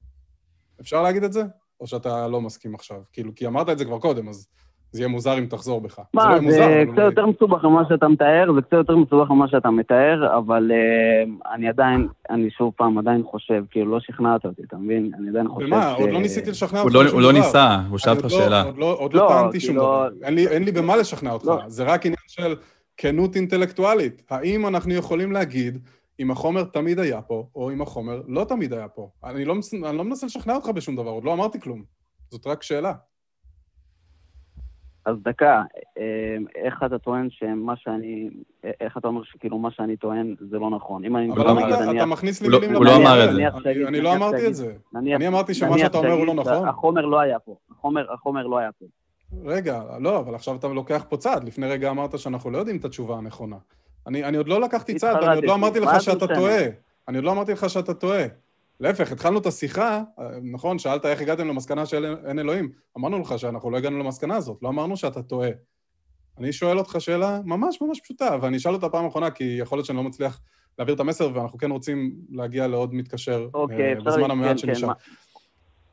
אפשר להגיד את זה? או שאתה לא מסכים עכשיו? כאילו, כי אמרת את זה כבר קודם, אז זה יהיה מוזר אם תחזור בך. מה, זה, לא זה קצת יותר מסובך ממה שאתה מתאר, זה קצת יותר מסובך ממה שאתה מתאר, אבל uh, אני עדיין, אני שוב פעם עדיין חושב, כאילו לא שכנעת אותי, אתה מבין? אני עדיין חושב במה? ש... עוד לא ניסיתי לשכנע אותך לא- הוא לא ניסה, הוא שאל אותך לא- שאלה. עוד לא טענתי שום דבר. אין לי במה לשכנע אותך, זה רק עניין של כנות אינטלקטואלית. האם אנחנו יכולים להגיד אם החומר תמיד היה פה, או אם החומר לא תמיד היה פה? אני לא מנסה לשכנע אותך בשום דבר, עוד לא אמרתי כלום. זאת רק שאלה. אז דקה, אמ, איך אתה טוען שמה שאני, איך אתה אומר שכאילו מה שאני טוען זה לא נכון? אם אני... אבל אתה, אתה מכניס לי לא- מילים הוא לא אמר את זה. אני לא אמרתי את זה. אני אמרתי שמה שאתה אומר הוא לא נכון. החומר לא היה פה. החומר לא היה פה. רגע, לא, אבל עכשיו אתה לוקח פה צעד. לפני רגע אמרת שאנחנו לא יודעים את התשובה הנכונה. אני עוד לא לקחתי צעד, אני עוד לא אמרתי לך שאתה טועה. אני עוד לא אמרתי לך שאתה טועה. להפך, התחלנו את השיחה, נכון, שאלת איך הגעתם למסקנה שאין אלוהים. אמרנו לך שאנחנו לא הגענו למסקנה הזאת, לא אמרנו שאתה טועה. אני שואל אותך שאלה ממש ממש פשוטה, ואני אשאל אותה פעם אחרונה, כי יכול להיות שאני לא מצליח להעביר את המסר, ואנחנו כן רוצים להגיע לעוד מתקשר אוקיי, uh, בזמן המעט כן, שנשאר. כן,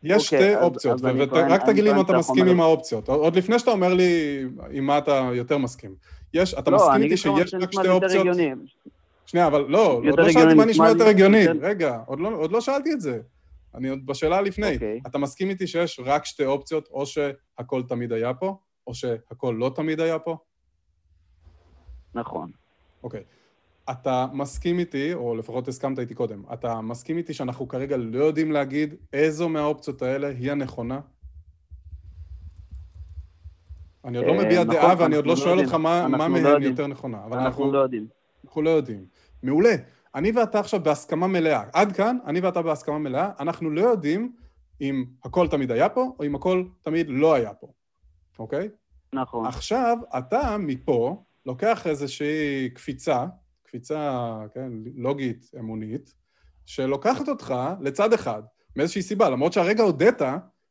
יש אוקיי, שתי אז, אופציות, ורק תגיד לי אם אתה מסכים. עם האופציות. עוד לפני שאתה אומר לי עם מה אתה יותר מסכים. יש, אתה לא, מסכים איתי שיש רק שתי אופציות? שנייה, אבל לא, עוד לא שאלתי מה נשמע יותר הגיוני. רגע, עוד לא, עוד לא שאלתי את זה. אני עוד בשאלה לפני. אוקיי. אתה מסכים איתי שיש רק שתי אופציות, או שהכל תמיד היה פה, או שהכל לא תמיד היה פה? נכון. אוקיי. אתה מסכים איתי, או לפחות הסכמת איתי קודם, אתה מסכים איתי שאנחנו כרגע לא יודעים להגיד איזו מהאופציות האלה היא הנכונה? אני עוד לא מביע נכון, דעה ואני עוד לא, לא שואל אותך מה לא מהן יותר נכונה, אבל אנחנו לא יודעים. אנחנו לא יודעים. מעולה. אני ואתה עכשיו בהסכמה מלאה. עד כאן, אני ואתה בהסכמה מלאה, אנחנו לא יודעים אם הכל תמיד היה פה, או אם הכל תמיד לא היה פה, אוקיי? נכון. עכשיו, אתה מפה לוקח איזושהי קפיצה, קפיצה, כן, לוגית, אמונית, שלוקחת אותך לצד אחד, מאיזושהי סיבה, למרות שהרגע הודית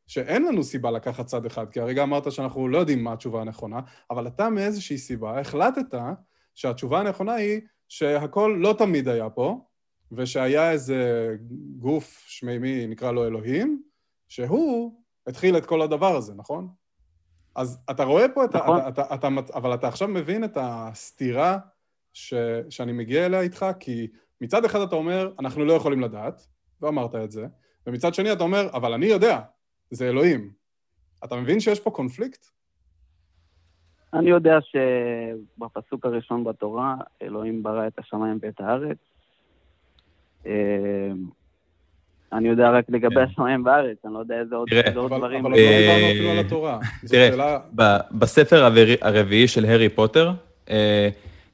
שאין לנו סיבה לקחת צד אחד, כי הרגע אמרת שאנחנו לא יודעים מה התשובה הנכונה, אבל אתה מאיזושהי סיבה החלטת שהתשובה הנכונה היא שהכל לא תמיד היה פה, ושהיה איזה גוף שמימי, נקרא לו אלוהים, שהוא התחיל את כל הדבר הזה, נכון? אז אתה רואה פה את נכון. ה... אתה, אתה, אתה, אבל אתה עכשיו מבין את הסתירה ש, שאני מגיע אליה איתך, כי מצד אחד אתה אומר, אנחנו לא יכולים לדעת, ואמרת את זה, ומצד שני אתה אומר, אבל אני יודע, זה אלוהים. אתה מבין שיש פה קונפליקט? אני יודע שבפסוק הראשון בתורה, אלוהים ברא את השמיים ואת הארץ. אה, אני יודע רק לגבי כן. השמיים והארץ, אני לא יודע איזה עוד דברים. אבל לא דיברנו אפילו על התורה. תראה, בספר הרביעי של הארי פוטר, אה,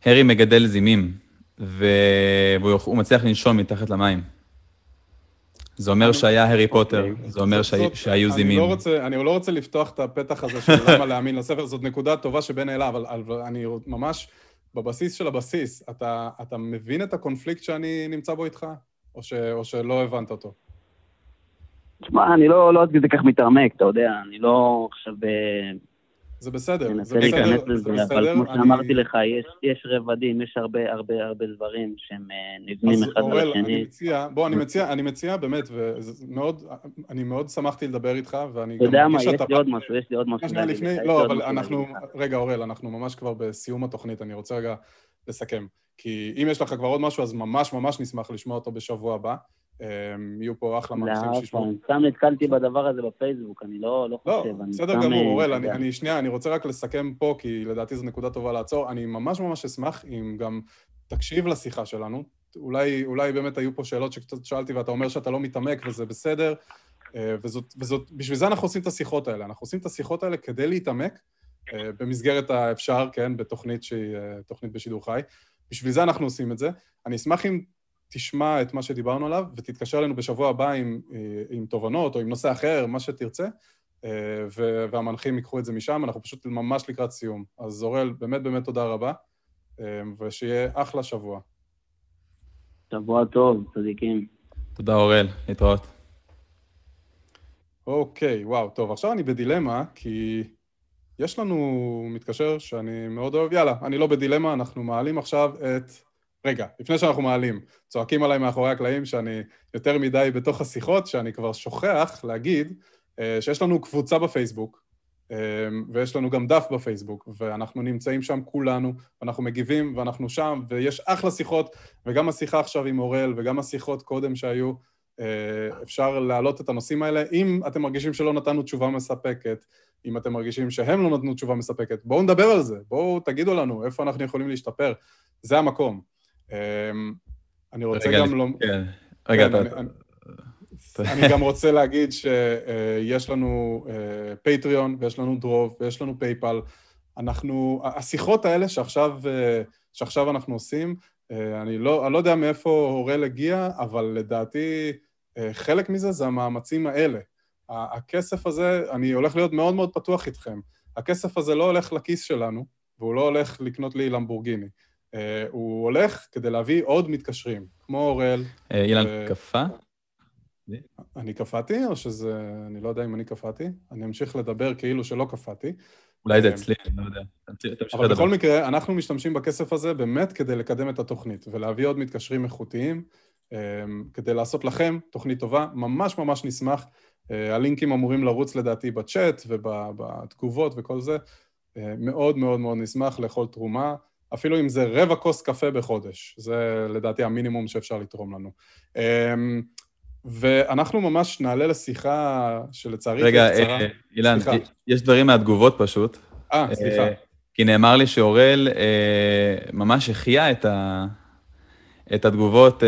הארי מגדל זימים, והוא מצליח לנשום מתחת למים. זה אומר שהיה הארי פוטר, אוקיי. זה אומר שהיו זימים. לא אני לא רוצה לפתוח את הפתח הזה של למה להאמין לספר, זאת נקודה טובה שבין אלה, אבל אני ממש בבסיס של הבסיס. אתה מבין את הקונפליקט שאני נמצא בו איתך, או שלא הבנת אותו? תשמע, אני לא, לא עד כדי כך מתעמק, אתה יודע, אני לא עכשיו זה בסדר, זה בסדר, זה בסדר. אבל כמו שאמרתי לך, יש רבדים, יש הרבה הרבה הרבה דברים שהם אה, נבנים אחד על השני. אני מציע, בוא, אני מציע, אני מציע באמת, ומאוד, אני מאוד שמחתי לדבר איתך, ואני גם... אתה יודע מה, יש לי עוד משהו, יש לי עוד משהו. לא, אבל אנחנו, רגע, אוראל, אנחנו ממש כבר בסיום התוכנית, אני רוצה רגע לסכם. כי אם יש לך כבר עוד משהו, אז ממש ממש נשמח לשמוע אותו בשבוע הבא. אמ, יהיו פה אחלה מנחים שישמעו. לא, סתם נתקלתי בדבר הזה בפייסבוק, אני לא, לא, לא חושב. לא, בסדר גמור, אה, אוראל, אני, אני שנייה, אני רוצה רק לסכם פה, כי לדעתי זו נקודה טובה לעצור. אני ממש ממש אשמח אם גם תקשיב לשיחה שלנו. אולי, אולי באמת היו פה שאלות שקצת שאלתי ואתה אומר שאתה לא מתעמק וזה בסדר, אה, וזאת, וזאת, בשביל זה אנחנו עושים את השיחות האלה. אנחנו עושים את השיחות האלה כדי להתעמק, אה, במסגרת האפשר, כן, בתוכנית שהיא תוכנית בשידור חי. בשביל זה אנחנו עושים את זה. אני אשמח אם תשמע את מה שדיברנו עליו ותתקשר אלינו בשבוע הבא עם, אה, עם תובנות או עם נושא אחר, מה שתרצה, אה, והמנחים ייקחו את זה משם, אנחנו פשוט ממש לקראת סיום. אז אוראל, באמת באמת תודה רבה, אה, ושיהיה אחלה שבוע. שבוע טוב, צדיקים. תודה אוראל, להתראות. אוקיי, וואו, טוב, עכשיו אני בדילמה, כי יש לנו מתקשר שאני מאוד אוהב, יאללה, אני לא בדילמה, אנחנו מעלים עכשיו את רגע, לפני שאנחנו מעלים, צועקים עליי מאחורי הקלעים שאני יותר מדי בתוך השיחות, שאני כבר שוכח להגיד אה, שיש לנו קבוצה בפייסבוק, אה, ויש לנו גם דף בפייסבוק, ואנחנו נמצאים שם כולנו, ואנחנו מגיבים, ואנחנו שם, ויש אחלה שיחות, וגם השיחה עכשיו עם אוראל, וגם השיחות קודם שהיו, אה, אפשר להעלות את הנושאים האלה. אם אתם מרגישים שלא נתנו תשובה מספקת, אם אתם מרגישים שהם לא נתנו תשובה מספקת, בואו נדבר על זה, בואו תגידו לנו איפה אנחנו יכולים להשתפר. זה המקום. אמ, אני רוצה גם לא... כן, רגע, כן, אתה... אני גם רוצה להגיד שיש לנו פטריון, ויש לנו דרוב, ויש לנו פייפל. אנחנו, השיחות האלה שעכשיו, שעכשיו אנחנו עושים, אני לא, אני לא יודע מאיפה אוראל הגיע, אבל לדעתי חלק מזה זה המאמצים האלה. הכסף הזה, אני הולך להיות מאוד מאוד פתוח איתכם. הכסף הזה לא הולך לכיס שלנו, והוא לא הולך לקנות לי למבורגיני. אה, הוא הולך כדי להביא עוד מתקשרים, כמו אוראל. אה, אילן קפא? אני קפאתי, או שזה... אני לא יודע אם אני קפאתי. אני אמשיך לדבר כאילו שלא קפאתי. אולי זה אה, אצלי, אני לא יודע. אבל בכל מקרה, אנחנו משתמשים בכסף הזה באמת כדי לקדם את התוכנית, ולהביא עוד מתקשרים איכותיים, כדי לעשות לכם תוכנית טובה. ממש ממש נשמח. הלינקים אמורים לרוץ לדעתי בצ'אט ובתגובות וכל זה. מאוד מאוד מאוד נשמח לאכול תרומה. אפילו אם זה רבע כוס קפה בחודש. זה לדעתי המינימום שאפשר לתרום לנו. אמ, ואנחנו ממש נעלה לשיחה שלצערי... רגע, אה, אילן, יש דברים מהתגובות פשוט. אה, סליחה. אה, כי נאמר לי שאורל אה, ממש החיה את, ה... את התגובות,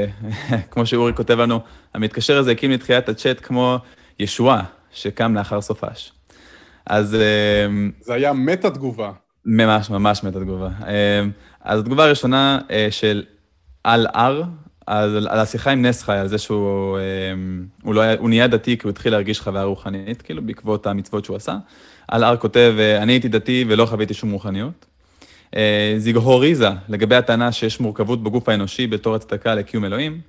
כמו שאורי כותב לנו, המתקשר הזה הקים לתחיית הצ'אט כמו ישועה שקם לאחר סופש. אז... זה היה מטה תגובה. ממש, ממש מתה תגובה. אמ, אז התגובה הראשונה אה, של על-אר, על, על השיחה עם נס חי, על זה שהוא אמ, הוא לא, הוא נהיה דתי כי הוא התחיל להרגיש חוויה רוחנית, כאילו, בעקבות המצוות שהוא עשה. על-אר כותב, אה, אני הייתי דתי ולא חוויתי שום רוחניות. אה, זיגהוריזה, לגבי הטענה שיש מורכבות בגוף האנושי בתור הצדקה לקיום אלוהים.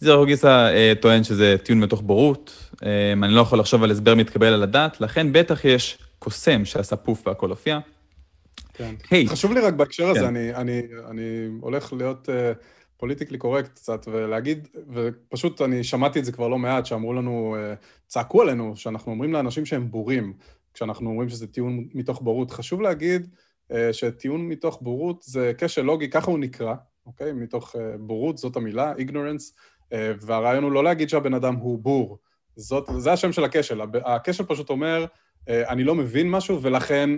זיגהוריזה טוען שזה טיעון מתוך בורות, אמ, אני לא יכול לחשוב על הסבר מתקבל על הדעת, לכן בטח יש קוסם שעשה פוף והכל הופיע. כן. Hey. חשוב לי רק בהקשר הזה, כן. אני, אני, אני הולך להיות פוליטיקלי uh, קורקט קצת, ולהגיד, ופשוט אני שמעתי את זה כבר לא מעט, שאמרו לנו, uh, צעקו עלינו, שאנחנו אומרים לאנשים שהם בורים, כשאנחנו אומרים שזה טיעון מתוך בורות. חשוב להגיד uh, שטיעון מתוך בורות זה כשל לוגי, ככה הוא נקרא, אוקיי? מתוך uh, בורות, זאת המילה, ignorance, uh, והרעיון הוא לא להגיד שהבן אדם הוא בור. זאת, זה השם של הכשל. הכשל פשוט אומר, uh, אני לא מבין משהו, ולכן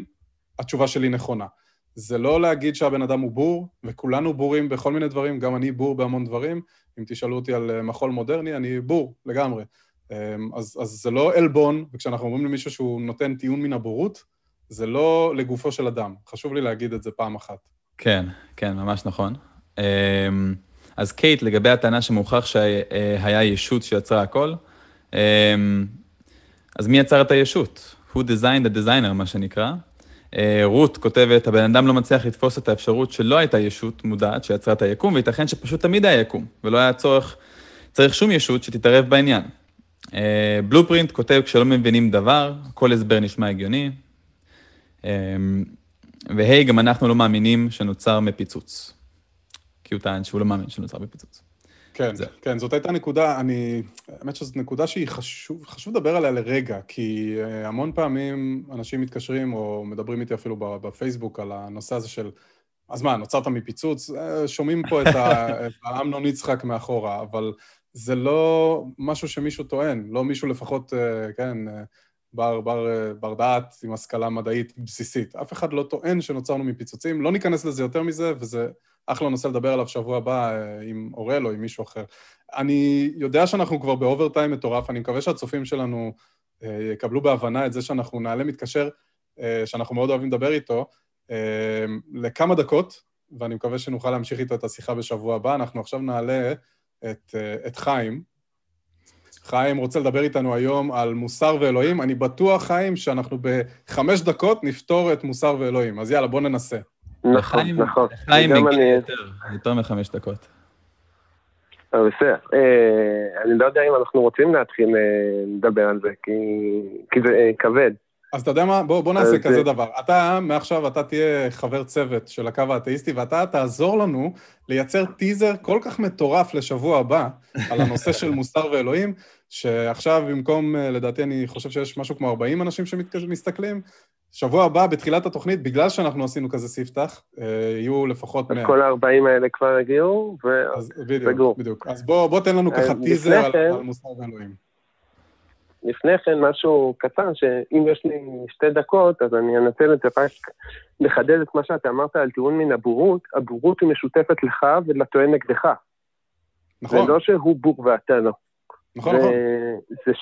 התשובה שלי נכונה. זה לא להגיד שהבן אדם הוא בור, וכולנו בורים בכל מיני דברים, גם אני בור בהמון דברים. אם תשאלו אותי על אה, מחול מודרני, אני בור לגמרי. אמ, אז, אז זה לא עלבון, וכשאנחנו אומרים למישהו שהוא נותן טיעון מן הבורות, זה לא לגופו של אדם. חשוב לי להגיד את זה פעם אחת. כן, כן, ממש נכון. אמ, אז קייט, לגבי הטענה שמוכח שהיה ישות שיצרה הכל, אמ, אז מי יצר את הישות? Who designed the designer, מה שנקרא. אה, רות כותבת, הבן אדם לא מצליח לתפוס את האפשרות שלא הייתה ישות מודעת שיצרה את היקום, וייתכן שפשוט תמיד היה יקום, ולא היה צורך, צריך שום ישות שתתערב בעניין. בלופרינט אה, כותב, כשלא מבינים דבר, כל הסבר נשמע הגיוני. אה, והי, גם אנחנו לא מאמינים שנוצר מפיצוץ. כי הוא טען שהוא לא מאמין שנוצר מפיצוץ. כן, זה. כן, זאת הייתה נקודה, אני, האמת שזאת נקודה שהיא חשוב, חשוב לדבר עליה לרגע, כי אה, המון פעמים אנשים מתקשרים או מדברים איתי אפילו בפייסבוק על הנושא הזה של, אז מה, נוצרת מפיצוץ? שומעים פה את, את האמנון יצחק מאחורה, אבל זה לא משהו שמישהו טוען, לא מישהו לפחות, אה, כן, אה, בר, בר, אה, בר דעת עם השכלה מדעית בסיסית. אף אחד לא טוען שנוצרנו מפיצוצים, לא ניכנס לזה יותר מזה, וזה אחלה נושא לדבר עליו שבוע הבא עם אורל או עם מישהו אחר. אני יודע שאנחנו כבר באוברטיים מטורף, אני מקווה שהצופים שלנו יקבלו בהבנה את זה שאנחנו נעלה מתקשר, שאנחנו מאוד אוהבים לדבר איתו, לכמה דקות, ואני מקווה שנוכל להמשיך איתו את השיחה בשבוע הבא. אנחנו עכשיו נעלה את, אה, את חיים. חיים רוצה לדבר איתנו היום על מוסר ואלוהים. אני בטוח, חיים, שאנחנו בחמש דקות נפתור את מוסר ואלוהים. אז יאללה, בוא ננסה. נכון, נכון. חיים מגיע יותר, יותר מחמש דקות. אה, בסדר. אה, אני לא יודע אם אנחנו רוצים להתחיל לדבר על זה, כי זה כבד. אז אתה יודע מה? בוא, בוא נעשה כזה דבר. אתה, מעכשיו, אתה תהיה חבר צוות של הקו האתאיסטי, ואתה תעזור לנו לייצר טיזר כל כך מטורף לשבוע הבא, על הנושא של מוסר ואלוהים, שעכשיו במקום, אה, לדעתי, אני חושב שיש משהו כמו 40 אנשים שמסתכלים, שבוע הבא, בתחילת התוכנית, בגלל שאנחנו עשינו כזה ספתח, אה, יהיו לפחות 100. אז כל ה-40 האלה כבר הגיעו, וסגרו. בדיוק, בדיוק. אז בוא, בוא תן לנו ככה טיזר על, כן- על מוסר ואלוהים. לפני כן משהו קטן, שאם יש לי שתי דקות, אז אני אנצל את זה רק לחדד את מה שאתה אמרת על טיעון מן הבורות. הבורות היא משותפת לך ולטוען נגדך. נכון. זה לא שהוא בור ואתה לא. נכון, נכון. זה...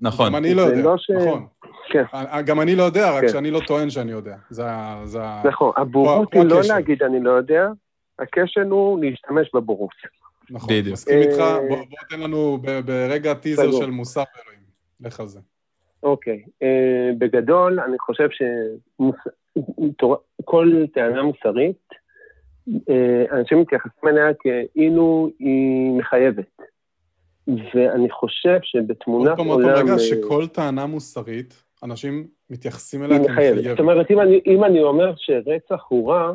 נכון. גם אני לא יודע, לא ש... נכון. כן. גם אני לא יודע, רק כן. שאני לא טוען שאני יודע. זה ה... זה נכון, הבורות היא לא להגיד אני לא יודע, הכשל הוא להשתמש בבורות. נכון, בדיוק. מסכים איתך, אה, בוא תן לנו ברגע טיזר של מוסר אלוהים. לך על זה. אוקיי. אה, בגדול, אני חושב שכל טענה מוסרית, אה, אנשים מתייחסים אליה כאילו היא מחייבת. ואני חושב שבתמונת עולם... עוד פעם, עוד רגע, שכל טענה מוסרית, אנשים מתייחסים אליה כמחייבת. זאת אומרת, אם אני, אם אני אומר שרצח הוא רע,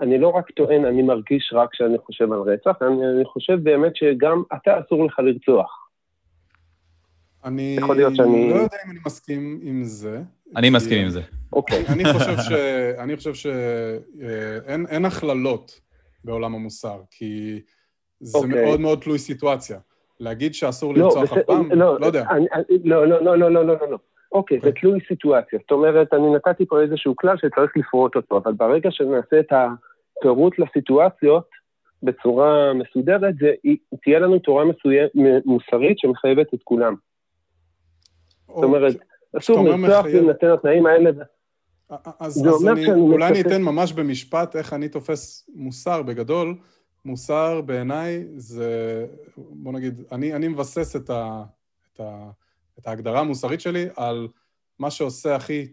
אני לא רק טוען, אני מרגיש רק כשאני חושב על רצח, אני, אני חושב באמת שגם אתה אסור לך לרצוח. אני יכול להיות שאני... לא יודע אם אני מסכים עם זה. אני מסכים עם זה. אוקיי. אני חושב ש... אני חושב שאין אה, הכללות בעולם המוסר, כי זה אוקיי. מאוד מאוד תלוי סיטואציה. להגיד שאסור לא, לרצוח אף פעם, לא, לא יודע. לא, לא, לא, לא, לא, לא, לא. אוקיי, זה אוקיי. תלוי סיטואציה. זאת אומרת, אני נתתי פה איזשהו כלל שצריך לפרוט אותו, אבל ברגע שנעשה את הפירוט לסיטואציות בצורה מסודרת, זה, תהיה לנו תורה מוסרית שמחייבת את כולם. זאת אומרת, אסור לרצוח בהינתן התנאים האלה. אז, אז אני, אולי אני אתן ממש במשפט איך אני תופס מוסר בגדול. מוסר בעיניי זה, בוא נגיד, אני, אני מבסס את, ה, את, ה, את ההגדרה המוסרית שלי על מה שעושה הכי,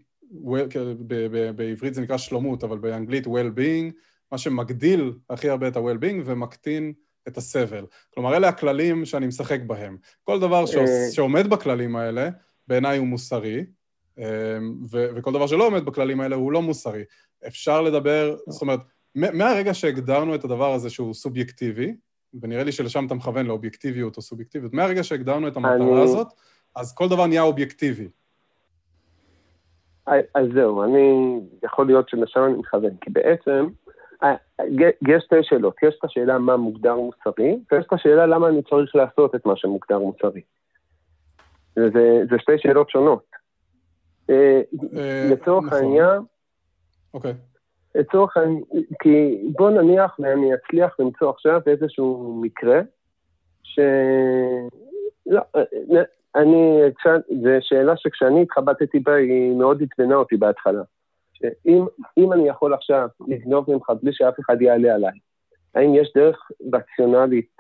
בעברית זה נקרא שלומות, אבל באנגלית well-being, מה שמגדיל הכי הרבה את ה-well-being ומקטין את הסבל. כלומר, אלה הכללים שאני משחק בהם. כל דבר אה. שעומד בכללים האלה, בעיניי הוא מוסרי, אמ, ו- וכל דבר שלא עומד בכללים האלה הוא לא מוסרי. אפשר לדבר, זאת אומרת, מהרגע שהגדרנו את הדבר הזה שהוא סובייקטיבי, ונראה לי שלשם אתה מכוון לאובייקטיביות או סובייקטיביות, מהרגע שהגדרנו את המטרה אני... הזאת, אז כל דבר נהיה אובייקטיבי. אז זהו, אני, יכול להיות שלשם אני מכוון, כי בעצם, יש שתי שאלות. יש את השאלה מה מוגדר מוסרי, ויש את השאלה למה אני צריך לעשות את מה שמוגדר מוסרי. זה, זה שתי שאלות שונות. אה, אה, לצורך נכון. העניין, אוקיי. לצורך העניין, כי בוא נניח ואני אצליח למצוא עכשיו איזשהו מקרה, ש... לא, אני, זו שאלה שכשאני התחבטתי בה, היא מאוד עצבנה אותי בהתחלה. שאם אני יכול עכשיו לגנוב ממך בלי שאף אחד יעלה עליי, האם יש דרך רציונלית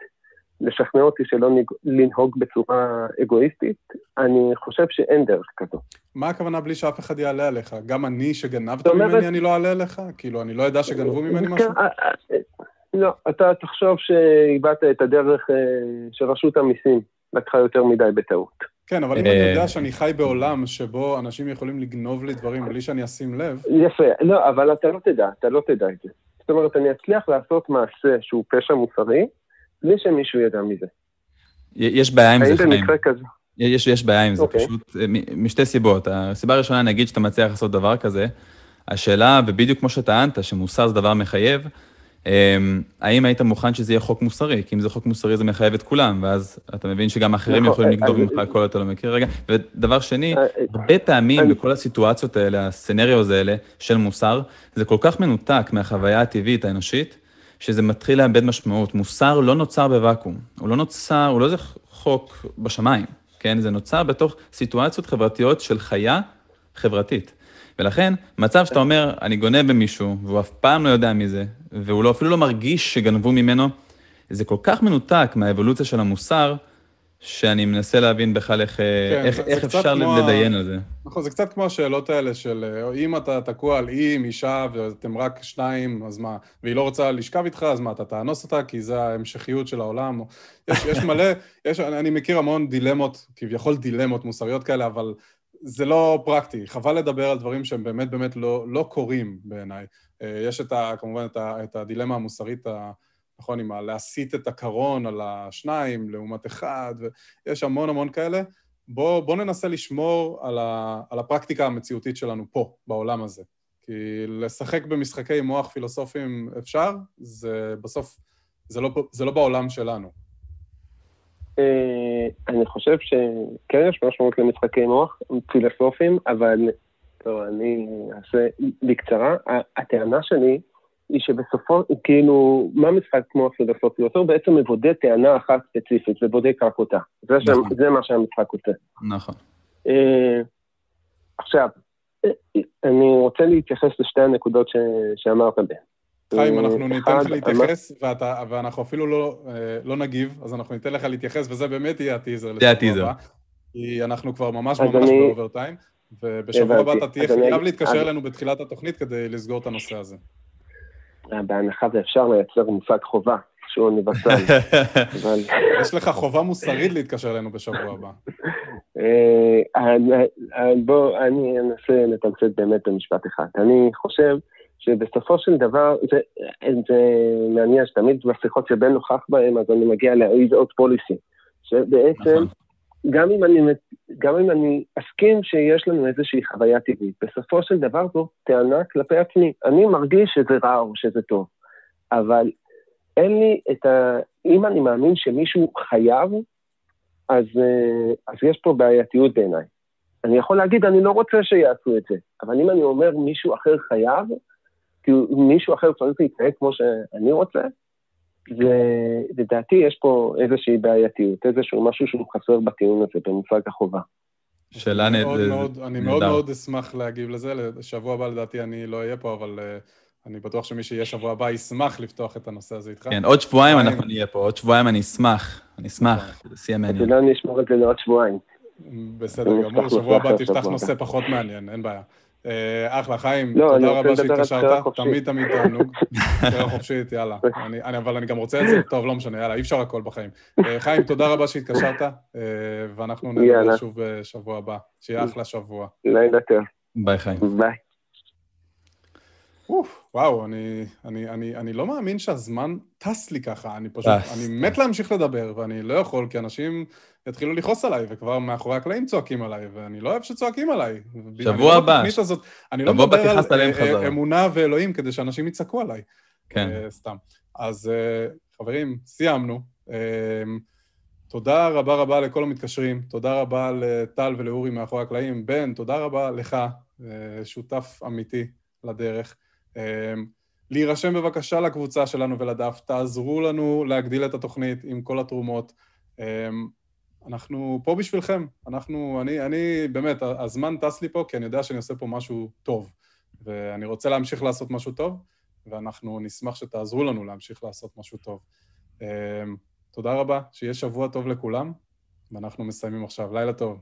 לשכנע אותי שלא לנהוג בצורה אגואיסטית? אני חושב שאין דרך כזו. מה הכוונה בלי שאף אחד יעלה עליך? גם אני שגנבת ממני, אני לא אעלה עליך? כאילו, אני לא יודע שגנבו ממני משהו? כן, אה, אה, לא, אתה תחשוב שאיבדת את הדרך של רשות המיסים, לקחה יותר מדי בטעות. כן, אבל אם אני יודע שאני חי בעולם שבו אנשים יכולים לגנוב לי דברים בלי שאני אשים לב... יפה, לא, אבל אתה לא תדע, אתה לא תדע את זה. זאת אומרת, אני אצליח לעשות מעשה שהוא פשע מוסרי, בלי שמישהו ידע מזה. יש בעיה עם זה, חיים. יש, יש בעיה עם זה, okay. אוקיי. פשוט אה, משתי סיבות. הסיבה הראשונה, נגיד שאתה מצליח לעשות דבר כזה, השאלה, ובדיוק כמו שטענת, שמוסר זה דבר מחייב, אמ, האם היית מוכן שזה יהיה חוק מוסרי? כי אם זה חוק מוסרי זה מחייב את כולם, ואז אתה מבין שגם אחרים נכון, יכולים לגנוב ממך הכל אתה לא מכיר רגע. ודבר שני, אה, אה, הרבה פעמים בכל הסיטואציות האלה, הסצנריוז האלה של מוסר, זה כל כך מנותק מהחוויה הטבעית האנושית, שזה מתחיל לאבד משמעות. מוסר לא נוצר בוואקום, הוא לא נוצר, הוא לא איזה חוק בשמיים, כן? זה נוצר בתוך סיטואציות חברתיות של חיה חברתית. ולכן, מצב שאתה אומר, אני גונב במישהו, והוא אף פעם לא יודע מי זה, והוא לא, אפילו לא מרגיש שגנבו ממנו, זה כל כך מנותק מהאבולוציה של המוסר, שאני מנסה להבין בכלל איך, כן, איך, זה, איך זה אפשר לדיין על זה. נכון, זה קצת כמו השאלות האלה של אם אתה תקוע על אי עם אישה ואתם רק שניים, אז מה, והיא לא רוצה לשכב איתך, אז מה, אתה תאנוס אותה? כי זה ההמשכיות של העולם. יש, יש מלא, יש, אני מכיר המון דילמות, כביכול דילמות מוסריות כאלה, אבל זה לא פרקטי. חבל לדבר על דברים שהם באמת באמת לא, לא קורים בעיניי. אה, יש את ה, כמובן את, ה, את הדילמה המוסרית, ה, נכון, עם להסיט את הקרון על השניים לעומת אחד, ויש המון המון כאלה. בואו בוא ננסה לשמור על, ה, על הפרקטיקה המציאותית שלנו פה, בעולם הזה. כי לשחק במשחקי מוח פילוסופיים אפשר, זה בסוף, זה לא, זה לא בעולם שלנו. אה, אני חושב שכן יש משמעות למשחקי מוח פילוסופיים, אבל טוב, אני אעשה בקצרה. הטענה שלי היא שבסופו, כאילו, מה משחק מוח פילוסופי עושה? הוא בעצם מבודד טענה אחת ספציפית ובודק רק אותה. זה, נכון. זה מה שהמשחק עושה. נכון. אה, עכשיו, אני רוצה להתייחס לשתי הנקודות ש... שאמרת בהן. חיים, אנחנו ניתן לך להתייחס, ואתה, ואנחנו אפילו לא, אה, לא נגיב, אז אנחנו ניתן לך להתייחס, וזה באמת יהיה הטיזר. זה הטיזר. כי אנחנו כבר ממש ממש אני... באוברטיים, ובשבוע הבא אתה תהיה חייב אני... להתקשר אלינו בתחילת התוכנית כדי לסגור את הנושא הזה. אה, בהנחה ואפשר לייצר מושג חובה, שהוא אוניברסלי. יש לך חובה מוסרית להתקשר אלינו בשבוע הבא. אה, בוא, אני אנסה לתמצת באמת במשפט אחד. אני חושב שבסופו של דבר, זה, זה מעניין שתמיד בשיחות שבן נוכח בהם, אז אני מגיע ל-is out policy, שבעצם, נכון. גם אם, אני, גם אם אני אסכים שיש לנו איזושהי חוויה טבעית, בסופו של דבר זו טענה כלפי עצמי. אני מרגיש שזה רע או שזה טוב, אבל אין לי את ה... אם אני מאמין שמישהו חייב, אז, אז יש פה בעייתיות בעיניי. אני יכול להגיד, אני לא רוצה שיעשו את זה, אבל אם אני אומר מישהו אחר חייב, כי מישהו אחר צריך להתנהג כמו שאני רוצה, ולדעתי יש פה איזושהי בעייתיות, איזשהו משהו שהוא חסר בטיעון הזה, במושג החובה. שאלה נהדרת. אני מאוד מאוד אשמח להגיב לזה, לשבוע הבא לדעתי אני לא אהיה פה, אבל uh, אני בטוח שמי שיהיה שבוע הבא ישמח לפתוח את הנושא הזה איתך. כן, עוד שבועיים אנחנו נהיה פה, עוד שבועיים אני אשמח, אני אשמח, זה שיא המעניין. אתה יודע, אני אשמור את זה לעוד שבועיים. בסדר גמור, שבוע הבא תפתח נושא פחות מעניין, אין בעיה. אה, אחלה, חיים, לא, תודה רבה שהתקשרת, תמיד תמיד תענוג. בחירה חופשית, יאללה. אבל אני גם רוצה את זה, טוב, לא משנה, יאללה, אי אפשר הכל בחיים. אה, חיים, תודה רבה שהתקשרת, אה, ואנחנו נדבר שוב בשבוע הבא. שיהיה אחלה שבוע. לילה טוב. ביי, חיים. ביי. וואו, אני, אני, אני, אני לא מאמין שהזמן טס לי ככה, אני פשוט, אני מת להמשיך לדבר, ואני לא יכול, כי אנשים יתחילו לכעוס עליי, וכבר מאחורי הקלעים צועקים עליי, ואני לא אוהב שצועקים עליי. שבוע הבא. אני לא מדבר על אה, אמונה ואלוהים כדי שאנשים יצעקו עליי. כן. Uh, סתם. אז uh, חברים, סיימנו. Uh, תודה רבה רבה לכל המתקשרים, תודה רבה לטל ולאורי מאחורי הקלעים. בן, תודה רבה לך, uh, שותף אמיתי לדרך. אמ, להירשם בבקשה לקבוצה שלנו ולדף, תעזרו לנו להגדיל את התוכנית עם כל התרומות. אמ, אנחנו פה בשבילכם. אנחנו, אני, אני, באמת, הזמן טס לי פה כי אני יודע שאני עושה פה משהו טוב, ואני רוצה להמשיך לעשות משהו טוב. ואנחנו נשמח שתעזרו לנו להמשיך לעשות משהו טוב. תודה רבה, שיהיה שבוע טוב לכולם, ואנחנו מסיימים עכשיו. לילה טוב.